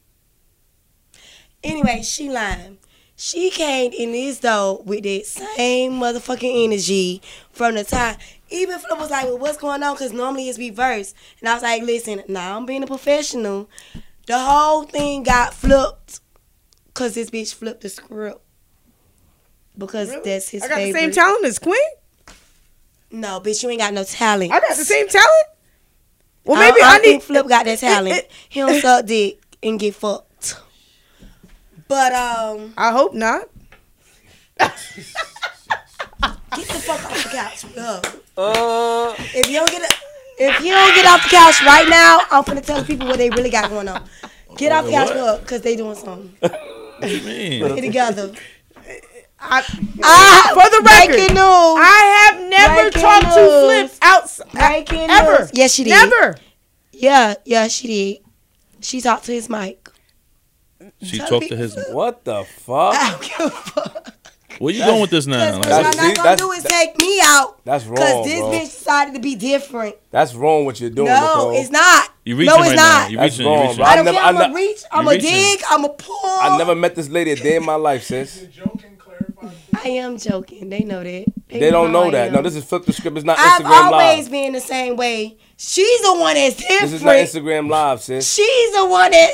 Anyway, she lying. She came in this though with that same motherfucking energy from the time. Even Flip was like, well, what's going on? Because normally it's reversed. And I was like, listen, now I'm being a professional. The whole thing got flipped because this bitch flipped the script. Because that's his I got favorite. the same talent as Queen. No, bitch, you ain't got no talent. I got the same talent. Well, maybe I, I, need. think Flip got that talent. he don't suck dick and get fucked. But um, I hope not. get the fuck off the couch, love. Uh, If you don't get a, if you don't get off the couch right now, I'm gonna tell the people what they really got going on. Get off the couch, love, cause they doing something. What do you mean? Get together. I, Ah, for the record, breaking news. I have never Breaking talked to news. Flip outside Breaking ever. news. Yes, she did. Never. Yeah, yeah, she did. She talked to his mic. She Tell talked to his. what the fuck? I don't give a fuck. Where you going with this now? What Like, y'all That's- not gonna that's- do is take me out. That's wrong. Cause wrong, this bro. bitch decided to be different. That's wrong what you're doing, No, Nicole. it's not. you reaching no, it's right not. now. You That's reaching. You wrong, reaching. bro. I I don't never- care. I I'm a never- reach. I'm You a reaching. dig. I'm a pull. I never met this lady a day in my life, sis. Joking, clarify. I am joking. They know that. They don't how know that. No, this is flip the script. It's not Instagram Live. I've always been the same way. She's the one that's different. This is not Instagram live, sis. She's the one that.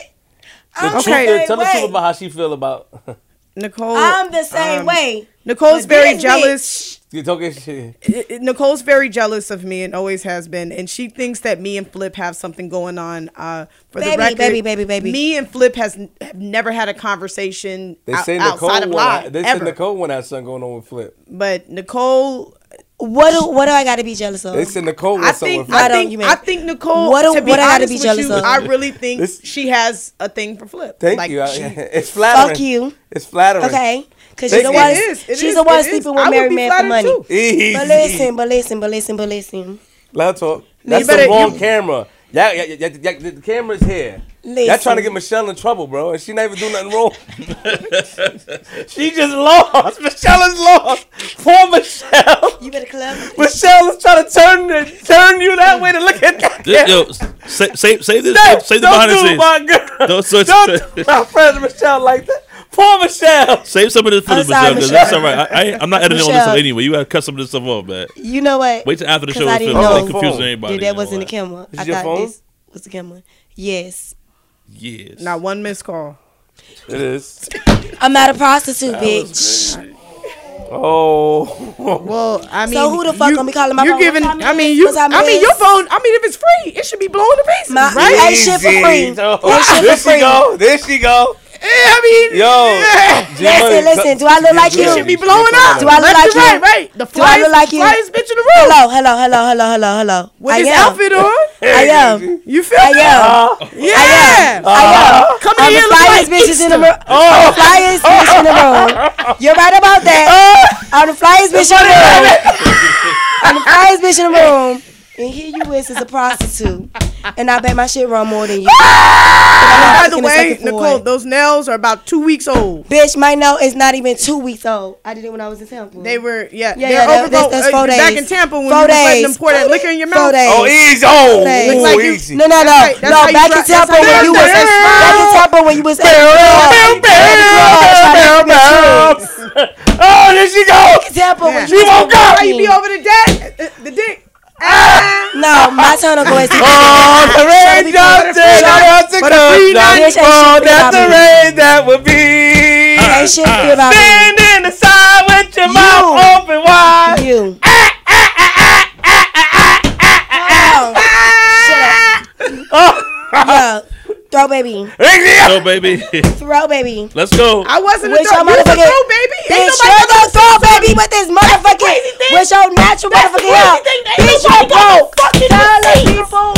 I'm The the truth Okay. is- same tell the truth about how she feel about. Nicole. I'm the same um, way. Nicole's But very jealous. you talking shit. I- I- Nicole's very jealous of me and always has been, and she thinks that me and Flip have something going on. Uh, for the Baby, record, baby, baby, baby. Me and Flip has n- have never had a conversation They out- say Nicole. outside of Wanna, live. they ever. said Nicole want to something going on with Flip. But Nicole, What do what do I got to be jealous of? They said Nicole I think with I think you I think Nicole. What do- to be what I gotta be jealous you, of? I really think This- she has a thing for Flip. Thank Like, you. She- it's flattering. Fuck you. It's flattering. Okay, because Thank she's the you. one. It is, it she's is, the one sleeping I with married man for money. too. Easy. But listen, but listen, but listen, but listen. Let her talk. That's better- the wrong you- camera. Yeah, yeah, yeah, yeah, yeah, the camera's here. Y'all trying to get Michelle in trouble, bro, and she not even do nothing wrong. she just lost. Michelle is lost. Poor Michelle. You better club. Michelle is trying to turn turn you that way to look at that. This- Yo, say, say, say this. Hey, say the don't behind the do scenes. my girl. Don't switch- Don't do my friend Michelle like that. Poor Michelle. Save some of this for I'm the sorry, Michelle, because Michelle. that's all right. I, I, I'm not editing on this stuff anyway. You gotta cut some of this stuff off, man. You know what? Wait till after the show. I is didn't finished. know They confusing anybody. that, that you know wasn't the camera. This I is your thought phone? this was the camera. Yes. Yes. Not one missed call. It is. I'm not a prostitute, bitch. Oh. Well, I mean, So who the fuck you, gonna be calling my You're phone? giving. What time I mean, you. What time I mean, your phone. I mean, if it's free, it should be blowing the pieces, My, right? ain't shit for free. Oh, Ain't shit there for she go. There she go. Yeah, I mean, Yo. yeah. Listen, listen. Do I look like It you? should be blowing up. Do I look Left like to right, you? right. The Do I look flyest, like you? flyest bitch in the room Hello, hello, hello, hello, hello, hello. with I his outfit on. I am. You feel I me? am. Uh-huh. Yeah. I am. Uh-huh. Come I'm in the here looking flyest like bitches in the room. I'm uh-huh. flyest bitch in the room. You're right about that. I'm the flyest bitch in the room. I'm the flyest bitch in the room. And here you is as a prostitute. And I bet my shit run more than you. By the way, Nicole, it. those nails are about two weeks old. Bitch, my note is not even two weeks old. I did it when I was in Tampa. They were, yeah, Yeah, they're yeah, that- overgrown. that's- that's uh, four Back in Tampa when Four you was letting them pour that liquor in your Four mouth. days. Oh, easy. Oh, Looks ooh, like you- easy. No, no, no, that's no. how you Back in Tampa when you you was dri- back in Tampa when you was at Oh, there she go. Tampa when Yeah. you was woke up. Why you be over the deck, the, the dick? No, my turn to go and. Oh, the rain drops in the house to But a come free down. night- Oh, that's the rain that would be. Free about me. Stand in the side with your mouth open wide. You. Oh, Yeah. Throw baby. Throw baby. Throw baby. Let's go. I wasn't With your throw. You was a motherfucking throw, baby. Ain't Bitch, nobody you're gonna the throw baby with this motherfucking crazy thing. with your natural That's the motherfucking crazy hair. thing. Ain't Bitch, nobody you got no broke. fucking Tell the receipts. people.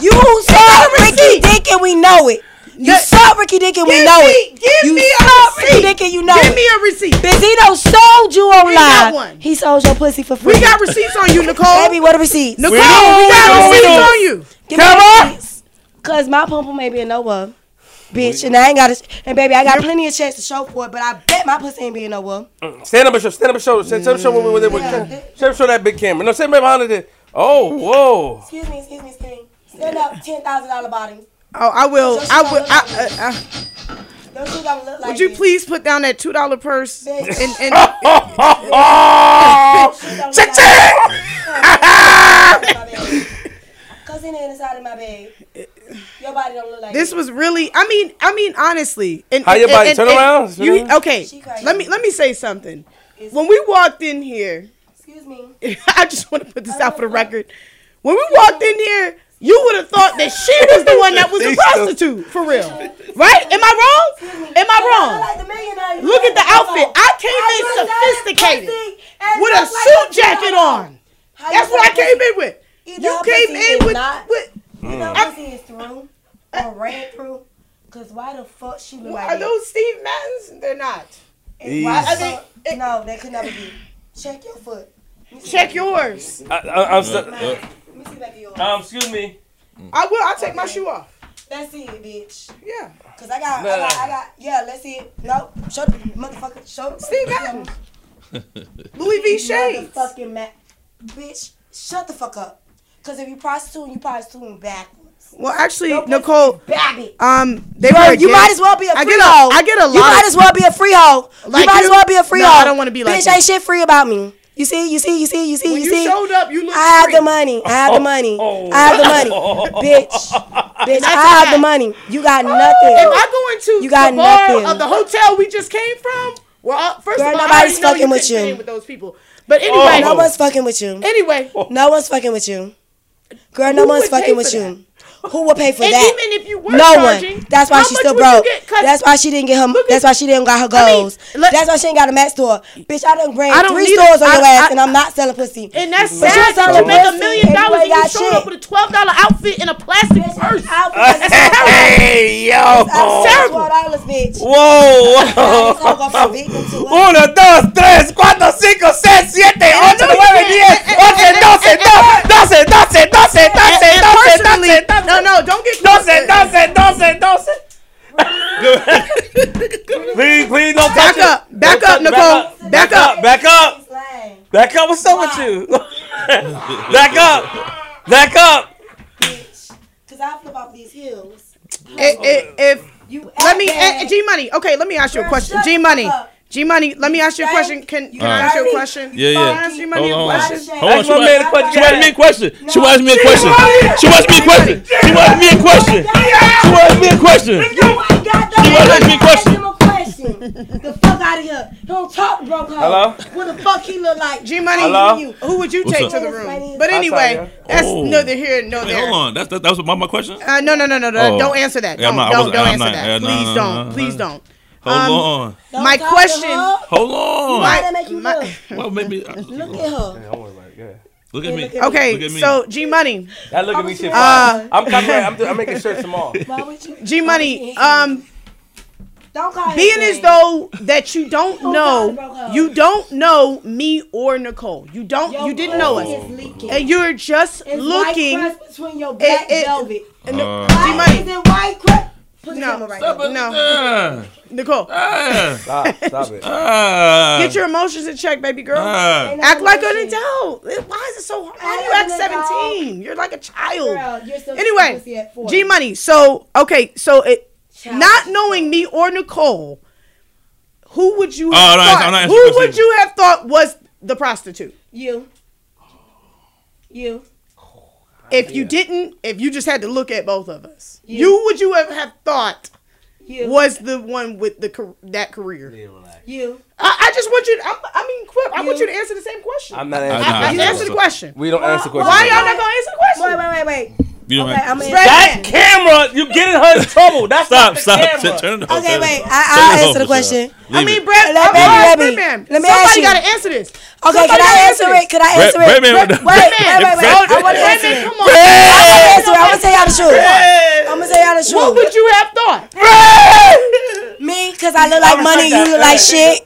You saw Ricky Dick and we know it. You Yeah. saw Ricky Dick and we Give know me- it. give you me a saw Ricky receipt. Dick and you know Give it. me a receipt. Benzino sold you on We got live. one. He sold your pussy for free. We got receipts on you, Nicole. Baby, what a receipt? Nicole, We we, don't, got we don't, we receipts don't. on you. Give me Come the on. Receipts. Cause my pump may be a nowhere. Bitch, and I ain't got it. And baby, I got plenty of checks to show for it, but I bet my pussy ain't being nowhere. Stand up and show. Stand up and show. Stand up and show. With, with, with, Yeah. stand up show that big camera. No, stand right behind it. Oh, whoa. Excuse me, excuse me, excuse me. Stand up, ten thousand dollar body. Oh, I will. I will. look I, like uh, uh, Those two don't look like would you this. please put down that two dollar purse? Bitch. And, and Oh, Those two don't look check, like check. this. Cause in the inside of my bed, your body don't look like this was really. I mean. I mean, honestly. And, How and- your body? and- Turn and- around. Turn You around. okay? Let me let me say something. It's- When we walked in here, Excuse me. I just want to put this out for the record. When we walked in here, you would have thought that she was the one that was a prostitute, for real. Right? Am I wrong? Am I wrong? Like the millionaire. Look at the outfit. I came in sophisticated with a suit jacket on. That's what I came in with. You came in with, with You know, I- pussy is through or ran through. Cause why the fuck she look like are that? those Steve Madden's? They're not. And why the I think- no, they could never be. Check your foot. Let me see Check yours. I, I, I'm so, of- Let me see back of yours. um, excuse me. I will. I'll take my shoe off. Let's see it, bitch. Yeah. Cause I got, I got, I got. Yeah, let's see it. No, show the motherfucker. Show the Steve Madden. Louis V. Shades. Motherfucking ma- bitch. Shut the fuck up. Cause if you prostituting, you prostituting backwards. Well, actually, pussy Nicole, um, they Bro, you might as well be a I free get a-. I get a You might as well be a free hoe. Like you might you? as well be a free No. I don't wanna be like Bitch, you. ain't shit free about me. You see, you see, you see, you see, When you you see. showed up, you looked I have free. the money. I have the money. Oh. I have the money. Bitch. Bitch, I have the money. You got nothing. If. I go into You got the bar nothing. of the hotel we just came from, well, uh, first Girl, of all, I nobody's know fucking you with you. with those people. But anyway, No one's fucking with you. anyway, No one's fucking with you. Girl, no Who one's fucking with for you. Who will pay for and that? even if you were no charging, one. That's why she's still broke. That's why she didn't get her. At- That's why she didn't got her I mean, goals. let- that's why she ain't got a Mac store. Bitch, I done ran I don't three stores a- on I- your ass, I- and I'm not selling pussy. And that's But sad that you make a million dollars and you got showed shit. up with a twelve dollar outfit in a plastic purse. Hey, yo. terrible. Twelve dollars, bitch. Whoa. It's all go from victim to what? Uno, dos, tres, cuatro, cinco, seis, siete, Please, please don't Back touch up, it. back Don't up, touch- Nicole. Back up, back up, Slang. back up. What's up with you? back up, back up. Cause I flip off these heels. If, if, if You let me. Eh, eh, G Money. Okay, let me ask you a question. G Money. G Money. Let me ask you a question. Can can I ask you a question? Yeah, Can I yeah. ask G Money a question? Hold on. Ask She my man a wa- question. she asked me a question. She asked me a question. She asked me a question. She asked me a question. She asked me a question. You ain't got no She wanna me a question. Ask question. the fuck out of here. Don't talk to broke hoe. Hello? What the fuck he look like? G Money. Hello? Who would you What's take up? to the room? But anyway, yeah. that's Oh. neither here nor Wait, there. hold on. That's that, that was my, my question. Uh, no, no, no, no, no. Oh. Don't answer that. Yeah, I'm Don't, not- I don't, wasn't- don't I'm answer not- that. yeah, no, Please no, don't. no, no. Please don't. Hold Um, on. Don't My talk to question- her. Hold on. Why that make you my- look? Well, maybe. Look at her. Look at me. look at Look Okay, at me. so G Money, That look at me shit. Uh, fire. I'm copyright. I'm, I'm making shirts tomorrow. Why would you? G Money, um, Don't call being as though that you don't Who know, got you don't know me or Nicole. You don't, Your you didn't know us, and you're just It's looking. white between your black it- velvet. and the- Uh, Why is it white crust? Put the No. camera right Stop there. it. No. Ah, Nicole, ah, Stop, stop it. ah. get your emotions in check, baby girl. Ah. Act like an adult. Why is it so hard? Why Act you act 17? You're like a child. Girl, you're still Anyway, pussy at 40. G Money. So, okay, so it, Child. not knowing me or Nicole, who would you Oh, have no, thought? I'm not who would you have thought was the prostitute? You. You. If you didn't, if you just had to look at both of us, you would you have, have thought You. was the one with the that career? You. I, I just want you. To, I, I mean, Quip. I want You. you to answer the same question. I'm not I- answering. nah, I, nah, answer the question. We don't answer questions. Why y'all not gonna answer the question? Wait, wait, wait, wait. You don't Okay, have- I'm gonna That camera, you getting her in trouble. That's stop, not the stop. camera. Turn it off. Okay, wait. I, I'll answer the question. I mean, it. Brett, Let I'm me- sorry, let me- let me Somebody gotta answer this. Okay, Somebody can I gotta answer it? Can I answer it? Breadman, Wait, wait, wait, wait. I want to answer it. come on. I'm gonna answer it. I'm gonna tell y'all the truth. I'm gonna tell y'all the What would you have thought? Me, cause I look like money, you look like shit.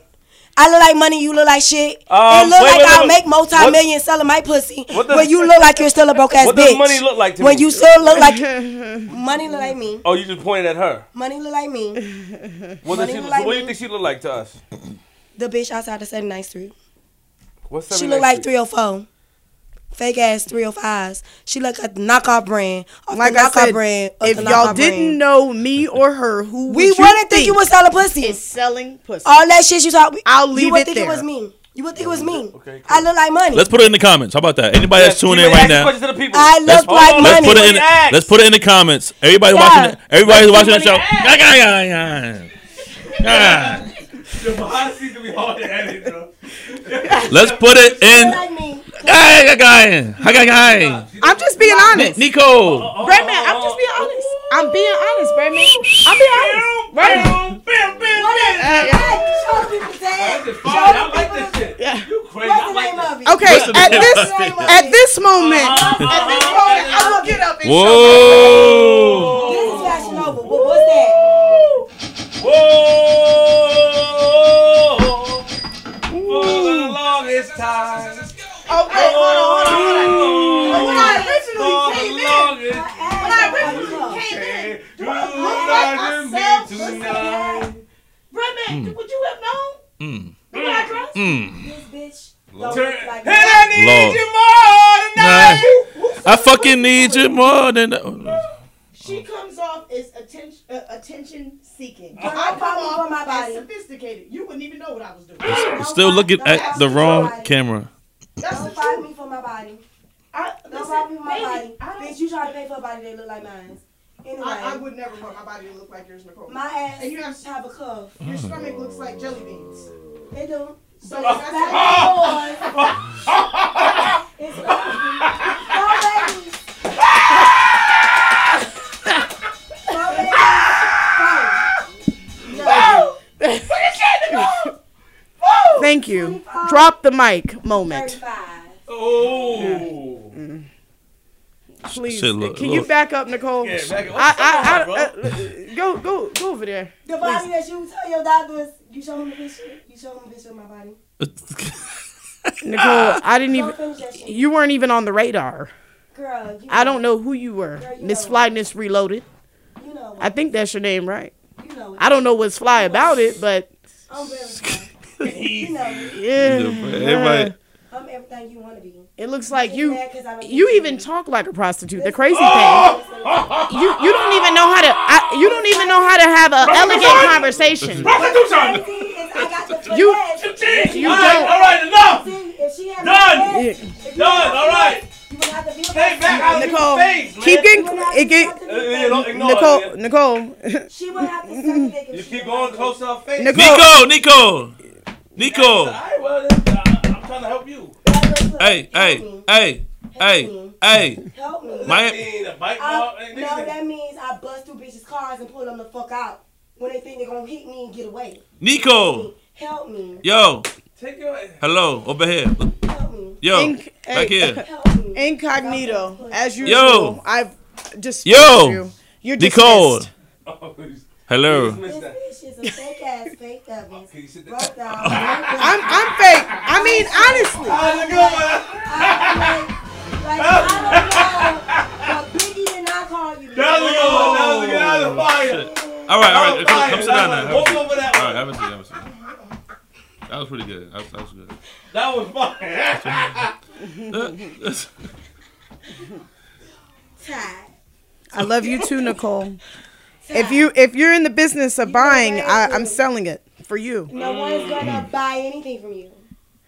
I look like money, you look like shit. Um, it look wait, like wait, I'll wait. make multi-million selling my pussy. What does- When you look like you're still a broke ass What bitch. What does money look like to When me? you still look like money look like me. Oh, you just pointed at her. Money look like me. What does Money she? look like what do you think she look like to us? The bitch outside the 79th Street. What's She look like 304. Fake ass 305s. She look like a knockoff brand. Off Like the I said, brand. if y'all didn't brand. know me or her, who would we you wouldn't think you was selling pussy. is selling pussy? All that shit you talk. I'll leave you would it think there. it was me. You would think it was me. Okay, cool. I look like money. Let's put it in the comments. How about that? Anybody that's tuning in right now. question to the people. I Let's, look like on, let's money. put it in. Ask. Let's put it in the comments. Everybody Yeah. watching. it- Everybody's watching the show. ask. Yeah, yeah, yeah, yeah. Yo, behind the scenes gonna be hard to edit, bro. Let's put it You in. Look like. Guy, guy, guy, guy, guy. I'm just being honest. Nico. Breadman, I'm just being honest. I'm being honest, Breadman. I'm being honest. Right? Bam, bam, bam, What is bam. it? Hey, Show people That's that. just fire. I like this shit. Yeah. You crazy. What's the name of it? Okay, at this at this moment, at this moment, I will get up and show. Whoa. This is Fashion Nova. What was that? Whoa. For the longest time. Oh wait, hold on, hold on, hold on. When I originally came in, when I originally came in, You look like I are sell me pussy. tonight. Would you have known? Mm. The way I dress? Mm. This bitch. don't Turn- look like And I need Lord. you more tonight. Nah. I fucking need you more than. She comes off as attention uh, attention seeking. Don't I come follow me off my body. sophisticated. You wouldn't even know what I was doing. Still looking at the me for my wrong body. camera. That's Don't fight me for my body. I, Don't fight me for my baby, body. Bitch, you try to pay for a body that look like mine. Anyway, I, I would never want my body to look like yours, Nicole. my ass And you have- have a cuff. Your stomach looks like jelly beans. They do. So that's it's back and forth. It's Thank you. Drop the mic moment. Thirty-five. Oh. Please. Shit, look- Can you back up, Nicole? Yeah, back up. I, I, Come on, I, uh, go, go, go over there. The body that you tell your doctors, you show him the picture. You show him the picture of my body. Nicole, I didn't Don't even. finish that shit. You weren't even on the radar. Girl, you I don't know who you were. Girl, you Miss. Flyness Reloaded. You know I think that's your name, right? You know it. I don't know what's fly about it, but I'm very fine. you know it. yeah, Everybody. I'm everything you want to be. it looks like you. mad 'cause I don't You even talk like a prostitute. The crazy thing, you you don't even know how to. I, you don't even know how to have an elegant conversation. Prostitution. See, is I got the You- You All right, don't. all right, enough. See, if she had Done. the finesse, Done. All right. You would have to be Stay back out of Nicole, people's face, man. keep getting You would have it get Uh, dick, yeah, don't baby. ignore Nicole. Nicole She would have to suck the dick if You keep going to. close to her face. Nicole. Nico, Nico, Nico. All right, well, I- uh, I'm trying to help you. Hey, hey, hey, hey, hey. Help me. My- I mean, a bite I, no, niggas- that means I bust through bitches' cars and pull them the fuck out when they think they're gonna hit me and get away. Nico. Help me. Yo, Take your. hello, over here. Help me. Yo, Inc- back hey. here. Help me. incognito as usual. Yo. I've just Yo. you. You're Nicole. dismissed. Oh, he's- Hello. This missed that. bitch is a fake ass fake Evans. Can you sit there? Broke down. I'm I'm fake. I mean honestly. How's it going? Like, I don't know, but Biggie did not call you. That was a good one. That was a good. That was oh, fire. All right, all right. Come, come sit down That now. was- Have Walk over that All one. right, have a seat. Have a seat. That was pretty good. That was, that was good. That was fire. Tied. I love you too, Nicole. If you if you're in the business of buying, I, I'm selling it for you. No one's gonna mm. buy anything from you.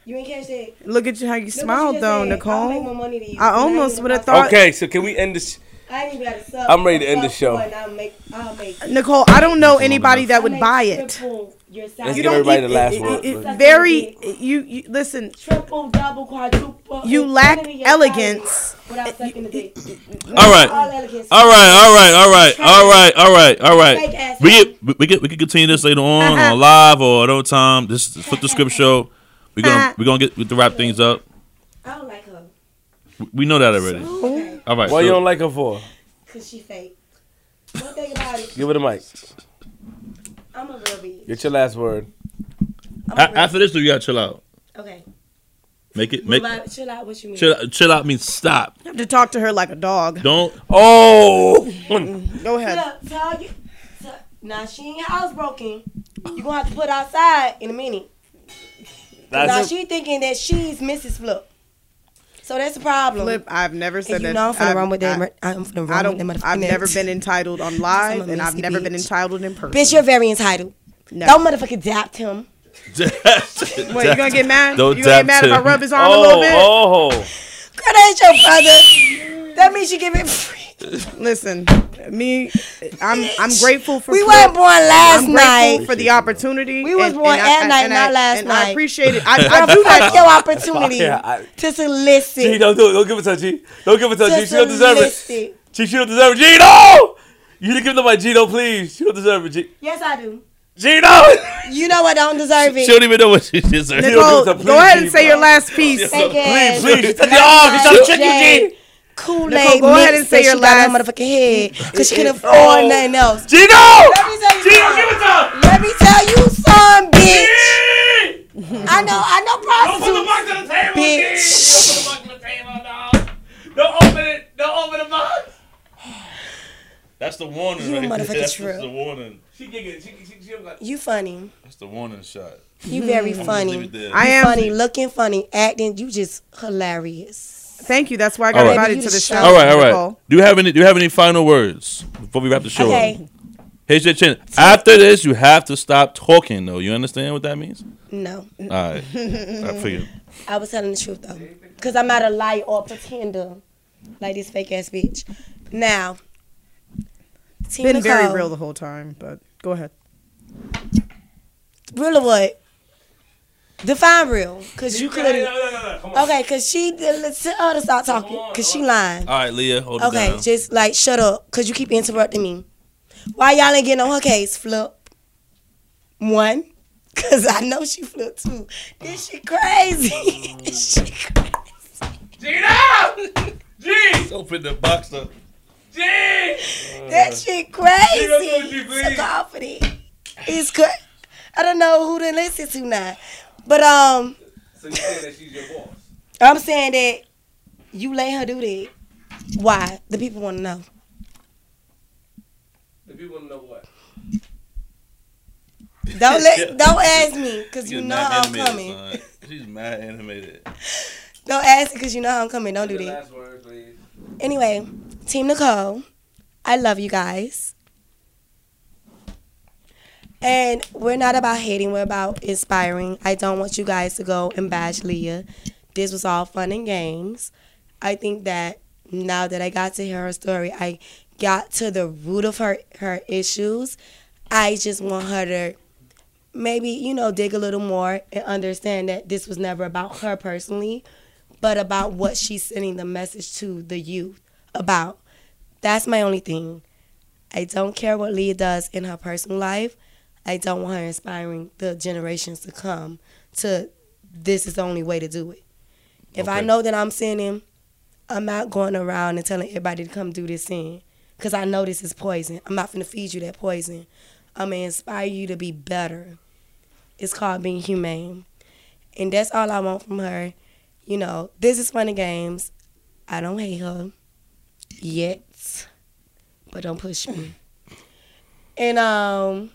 You ain't catch that. Look at you how you Look smiled you though, said. I'll make more Nicole. money than you. I almost would've thought- Okay, so can we end this? I ain't even got a sub. I'm ready to end the show. for it, and I'll make, I'll make, Nicole, I don't know anybody that would buy it. triple Your Let's salary. give everybody the it- last it- word. it- Let's- very you, you listen. triple, double, quadruple. You lack put it in your elegance. salary Without eh, sucking the eh, dick. Eh, all right. All elegance. All right, all right, all right, all right, all right, all Fake right. ass We woman. get we, we get we can continue this later on on live or another time. This is Flip the Script show. We're gonna we're gonna get to wrap things up. I don't like her. We- We know that already. Okay. All right. Why so- you don't like her for? Cause she fake. One thing about it, Give her the mic. I'm a real bitch. Get your last word. A- a after this, you gotta chill out. Okay. Make it make Chill out, chill out. What you mean? chill chill out means stop. You have to talk to her like a dog. Don't Oh, mm, Go ahead. Look, tell you. tell- Now she ain't housebroken. You gonna have to put outside in a minute. now that's she thinking that she's Mrs. Flip. So that's the problem. Flip, I've never said and you that. know I'm finna I've- run with that. I- mer- I'm finna run I with don't. that I've never been entitled on live, and I've messy never been entitled in person. Bitch, you're very entitled. No. Don't motherfucking doubt him. What, you gonna get mad? Don't you gonna get dap mad if I rub his arm a little oh, bit? oh, Girl, that's your brother. That means you give it free. Listen, me, I'm I'm grateful for. We Flip. weren't born last I'm night. grateful for the opportunity. We was born I- at night, and not I, last and I night. appreciate it. I, I do fuck that. your opportunity Yeah, I- to solicit. G, don't do it. Don't give it to her, G. Don't give it to her, G. She don't deserve it. solicit. G, she don't deserve it. G, no! You didn't give it to my G, no, please. She don't deserve it, G. Yes, I do. G, no! You know I don't deserve it. she don't even know what she just said. Nicole, give it go ahead and say your last piece. Thank Please, you. please. She touched your trying to trick you, G. Kool Nicole, Aid go ahead mix and say your she got her last- motherfucking head because she can afford Oh. nothing else. G, no! Let me tell you G, don't something. give it to her! Let me tell you some bitch. G! I know, I know Don't put the prostitutes. box on the table, Bitch. G! Don't put the box on the table, no! Don't open it! Don't open the box! That's the warning. You a right motherfucking That's trip. the warning. She giggling. She, she, she, she got... You funny. That's the warning shot. You very funny. I am funny, looking funny, acting. You just hilarious. Thank you. That's why I got All right. invited to the the show. show. All right, all right. Nicole. Do you have any? Do you have any final words before we wrap the show? Okay. up? Here's your chance. After this, you have to stop talking. Though you understand what that means? No, All right. I figured. I was telling the truth though, cause I'm not a liar or a pretender like this fake ass bitch. Now, Team Been very real the whole time, but go ahead. Real or what? Define real, cause you could. no, no, no. Come on. Okay, cause she uh, let's tell her to stop talking, cause she lying. All right, Leah, hold it Okay, just like shut up, cause you keep interrupting me. Why y'all ain't getting on her case, Flip? One, cause I know she flipped too. This she crazy. this shit crazy. G, no! G! Open the box up. G! That shit crazy. don't do it, G, please. So confident. It's crazy. I don't know who to listen to now, but um, So you saying that she's your boss? I'm saying that you let her do that. Why? The people want to know. The people want to know what? Don't let. Don't ask me, cause you know how I'm animated, coming. son. She's mad animated. Don't ask me, cause you know how I'm coming. Don't do that. last word, please. Anyway, Team Nicole, I love you guys. And we're not about hating, we're about inspiring. I don't want you guys to go and bash Leah. This was all fun and games. I think that now that I got to hear her story, I got to the root of her her issues. I just want her to maybe, you know, dig a little more and understand that this was never about her personally, but about what she's sending the message to the youth about. That's my only thing. I don't care what Leah does in her personal life. I don't want her inspiring the generations to come to this is the only way to do it. If I know that I'm sinning, I'm not going around and telling everybody to come do this sin. Because I know this is poison. I'm not going to feed you that poison. I'm going to inspire you to be better. It's called being humane. And that's all I want from her. You know, this is fun and games. I don't hate her yet, but don't push me. And um,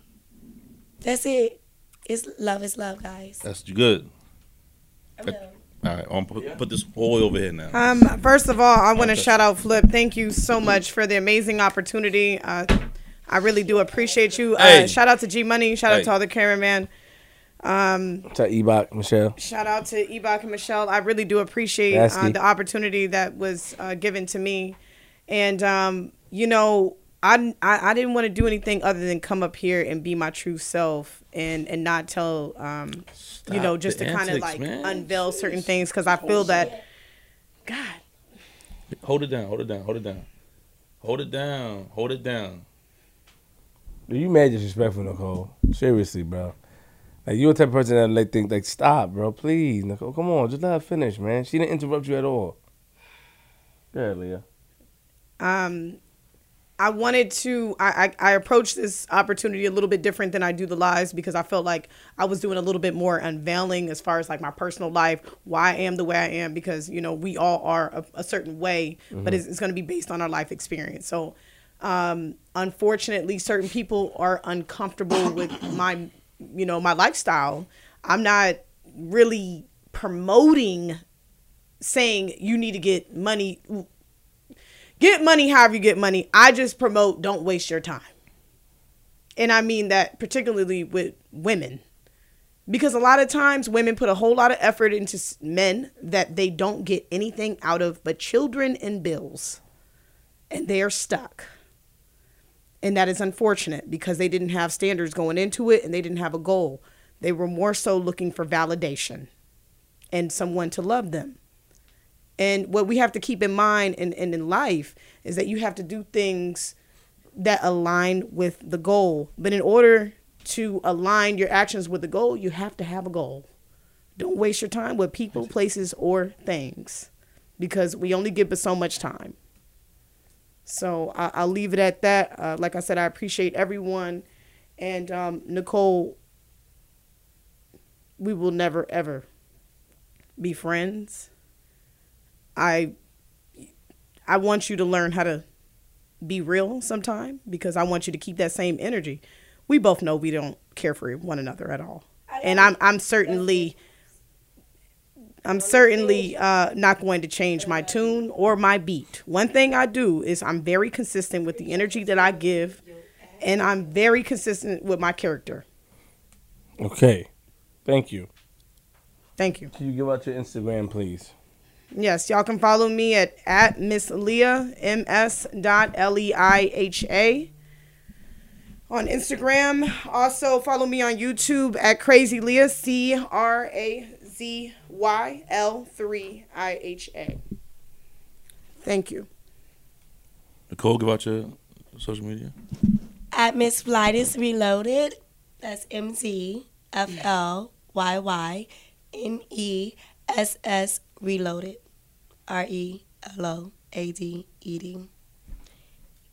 that's it. It's love is love, guys. That's good. I'm. All right, I'm put, put this all over here now. Um, first of all, I want to Okay. shout out Flip. Thank you so much for the amazing opportunity. Uh, I really do appreciate you. Uh, Hey. shout out to G Money. Shout out to all the cameraman. Um, To Ebok, Michelle. shout out to Ebach and Michelle. I really do appreciate uh, the opportunity that was uh, given to me, and um, you know, I, I I didn't want to do anything other than come up here and be my true self and and not tell um, you know, just to kind of like man. unveil certain things because I feel that, God, Hold it down. Hold it down. Hold it down. Hold it down. Hold it down. Dude, you mad disrespectful, Nicole. Seriously, bro. Like you a type of person that like think like stop, bro. Please, Nicole. Come on, just let her finish, man. She didn't interrupt you at all. Yeah, ahead, Leah. um I wanted to I, I I approached this opportunity a little bit different than I do the lives because I felt like I was doing a little bit more unveiling as far as like my personal life, why I am the way I am because you know we all are a, a certain way, but it's, it's going to be based on our life experience. So um unfortunately certain people are uncomfortable with my you know my lifestyle. I'm not really promoting saying you need to get money get money however you get money. I just promote don't waste your time. And I mean that particularly with women. Because a lot of times women put a whole lot of effort into men that they don't get anything out of but children and bills. And they are stuck. And that is unfortunate because they didn't have standards going into it and they didn't have a goal. They were more so looking for validation and someone to love them. And what we have to keep in mind and in, in life is that you have to do things that align with the goal. But in order to align your actions with the goal, you have to have a goal. Don't waste your time with people, places, or things because we only give but so much time. So I, I'll leave it at that. Uh, like I said, I appreciate everyone. And um, Nicole, we will never, ever be friends. I I want you to learn how to be real sometime because I want you to keep that same energy. We both know we don't care for one another at all. And I'm I'm certainly I'm certainly uh, not going to change my tune or my beat. One thing I do is I'm very consistent with the energy that I give, and I'm very consistent with my character. Okay. Thank you. Thank you. Can you give out your Instagram, please? Yes, y'all can follow me at at Miss Leah M S dot L E I H A on Instagram. Also follow me on YouTube at Crazy Leah C R A Z Y L three I H A. Thank you. Nicole, give out your social media. At Miss Flightus Reloaded. That's M T F L Y Y N E S S Reloaded. R E L O A D E D.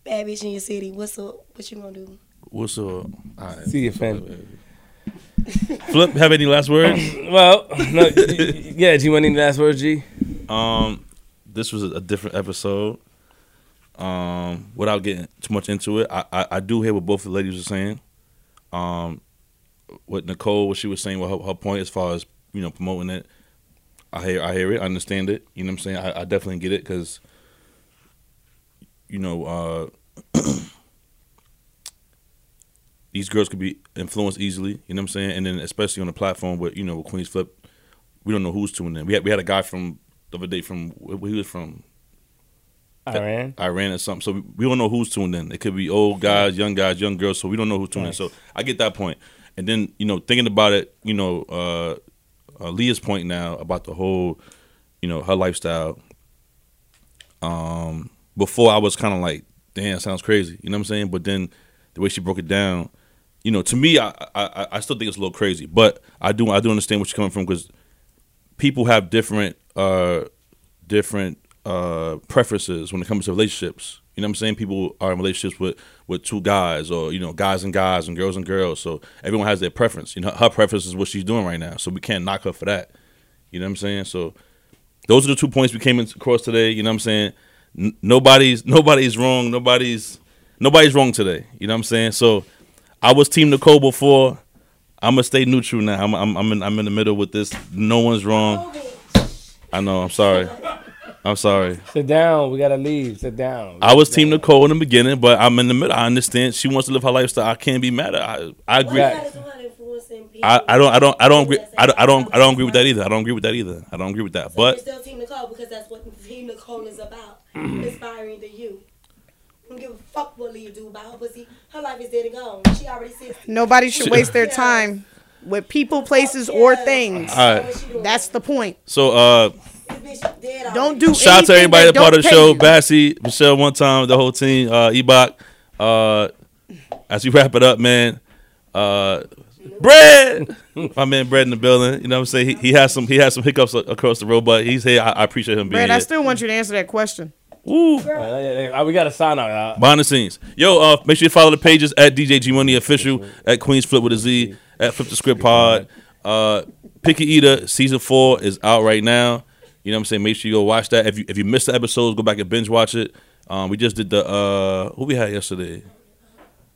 Bad bitch in your city. What's up? What you gonna do? What's up? All right. See you, fan. Flip, have any last words? Well, no, y- y- yeah. Do you want any last words, G? Um, this was a different episode. Um, without getting too much into it, I, I, I do hear what both the ladies were saying. Um, what Nicole, what she was saying, what her, her point as far as you know promoting it. I hear, I hear it, I understand it. You know what I'm saying? I, I definitely get it because, you know, uh, these girls could be influenced easily. You know what I'm saying? And then especially on the platform where you know with Queens Flip, we don't know who's tuning in. We had we had a guy from the other day from where he was from Iran. Iran or something. So we, we don't know who's tuned in. It could be old guys, young guys, young girls. So we don't know who's tuned Nice. in. So I get that point. And then you know thinking about it, you know, uh, uh, Leah's point now about the whole, you know, her lifestyle. Um, before I was kind of like, damn, sounds crazy. You know what I'm saying? But then the way she broke it down, you know, to me, I I, I still think it's a little crazy. But I do I do understand where she's coming from because people have different uh different uh preferences when it comes to relationships. You know what I'm saying? People are in relationships with with two guys or you know guys and guys and girls and girls. So everyone has their preference. You know, her preference is what she's doing right now. So we can't knock her for that. You know what I'm saying? So those are the two points we came across today. You know what I'm saying? N- nobody's nobody's wrong. Nobody's nobody's wrong today. You know what I'm saying? So I was Team Nicole before. I'm gonna stay neutral now. I'm I'm I'm in, I'm in the middle with this. No one's wrong. I know. I'm sorry. I'm sorry. Sit down. We gotta leave. Sit down. I was Team Nicole in the beginning, but I'm in the middle. I understand she wants to live her lifestyle. I can't be mad at. Her. I I agree. Right. That is not influencing people. I, I don't I don't I don't agree I don't, I don't I don't agree with that either. I don't agree with that either. I don't agree with that. So you're But still Team Nicole because that's what Team Nicole is about. Inspiring the youth. Don't give a fuck what Leah do about her pussy. Her life is dead and gone. She already said. Nobody should waste their time with people, places, or things. All right. That's the point. so uh Don't do shout out to everybody that that part of the show. you. Bassy, Michelle one time, the whole team, uh Ebok. Uh as we wrap it up, man. Uh Bread, my man, Bread in the building. You know what I'm saying? He, he has some he has some hiccups across the road, but he's here. I, I appreciate him being Brad, here. I still want you to answer that question. Woo. Uh, we got to sign out. Uh, Behind the scenes. Yo, uh, make sure you follow the pages at DJ G Money Official, at Queens Flip with a Z, at Flip the Script Pod. Uh, Picky Eater season four is out right now. You know what I'm saying? Make sure you go watch that. If you if you missed the episodes, go back and binge watch it. Um, we just did the uh, who we had yesterday?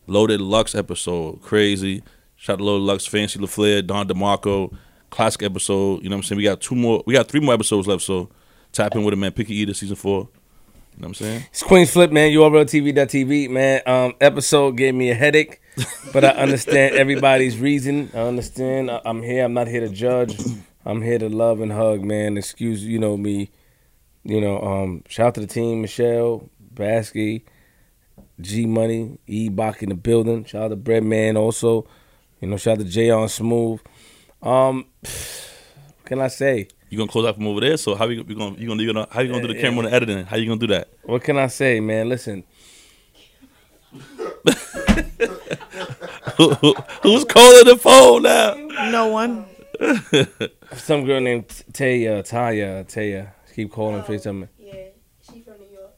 Loaded Lux episode, crazy. Shout out to Loaded Lux, Fancy LaFleur, Don DeMarco, classic episode. You know what I'm saying? We got two more. We got three more episodes left. So tap in with it, man. Picky Eater season four. You know what I'm saying? It's Queens Flip, man. URL TV.tv, man. Um, episode gave me a headache, but I understand everybody's reason. I understand. I- I'm here. I'm not here to judge. I'm here to love and hug, man. Excuse, you know me. You know, um, shout out to the team, Michelle, Basky, G Money, E Bach in the building. Shout out to Breadman also. You know, shout out to Jay on Smooth. Um, what can I say? You gonna close out from over there? So how you, you gonna you gonna you gonna how you gonna do the camera and the editing? How you gonna do that? What can I say, man? Listen, Who- who- Who's calling the phone now? No one. some girl named Taya, Taya, Taya. Keep calling, please tell me. Yeah, she from New York.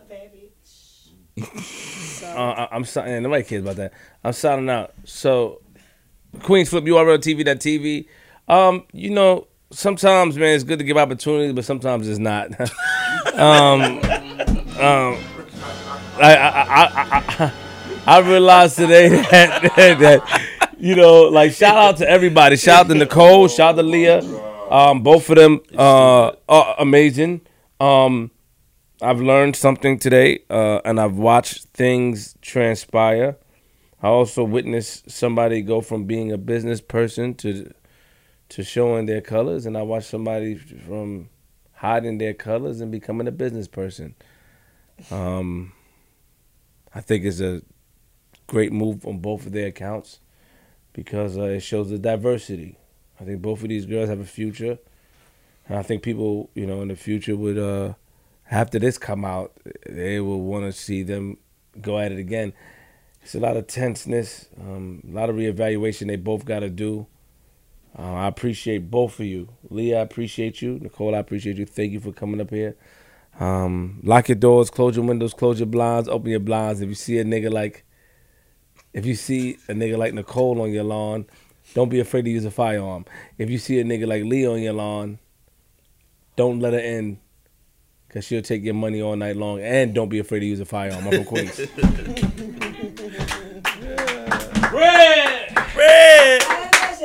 A bad bitch. Uh, I- I'm signing. Nobody cares about that. I'm signing out. So, Queens Flip URL TV. That TV. Um, you know, sometimes man, it's good to give opportunities, but sometimes it's not. um, um, I I I I, I, I realized today that, that you know, like shout out to everybody. Shout out to Nicole. Shout out to Leah. Um, both of them uh, are amazing. Um, I've learned something today, uh, and I've watched things transpire. I also witnessed somebody go from being a business person to to showing their colors, and I watched somebody from hiding their colors and becoming a business person. Um, I think it's a great move on both of their accounts because uh, it shows the diversity. I think both of these girls have a future, and I think people, you know, in the future would. Uh, after this come out, they will want to see them go at it again. It's a lot of tenseness, um, a lot of reevaluation they both got to do. Uh, I appreciate both of you. Leah, I appreciate you. Nicole, I appreciate you. Thank you for coming up here. Um, lock your doors, close your windows, close your blinds, open your blinds. If you see a nigga like, if you see a nigga like Nicole on your lawn, don't be afraid to use a firearm. If you see a nigga like Lee on your lawn, don't let her in because she'll take your money all night long. And don't be afraid to use a firearm. I'm from Queens. yeah.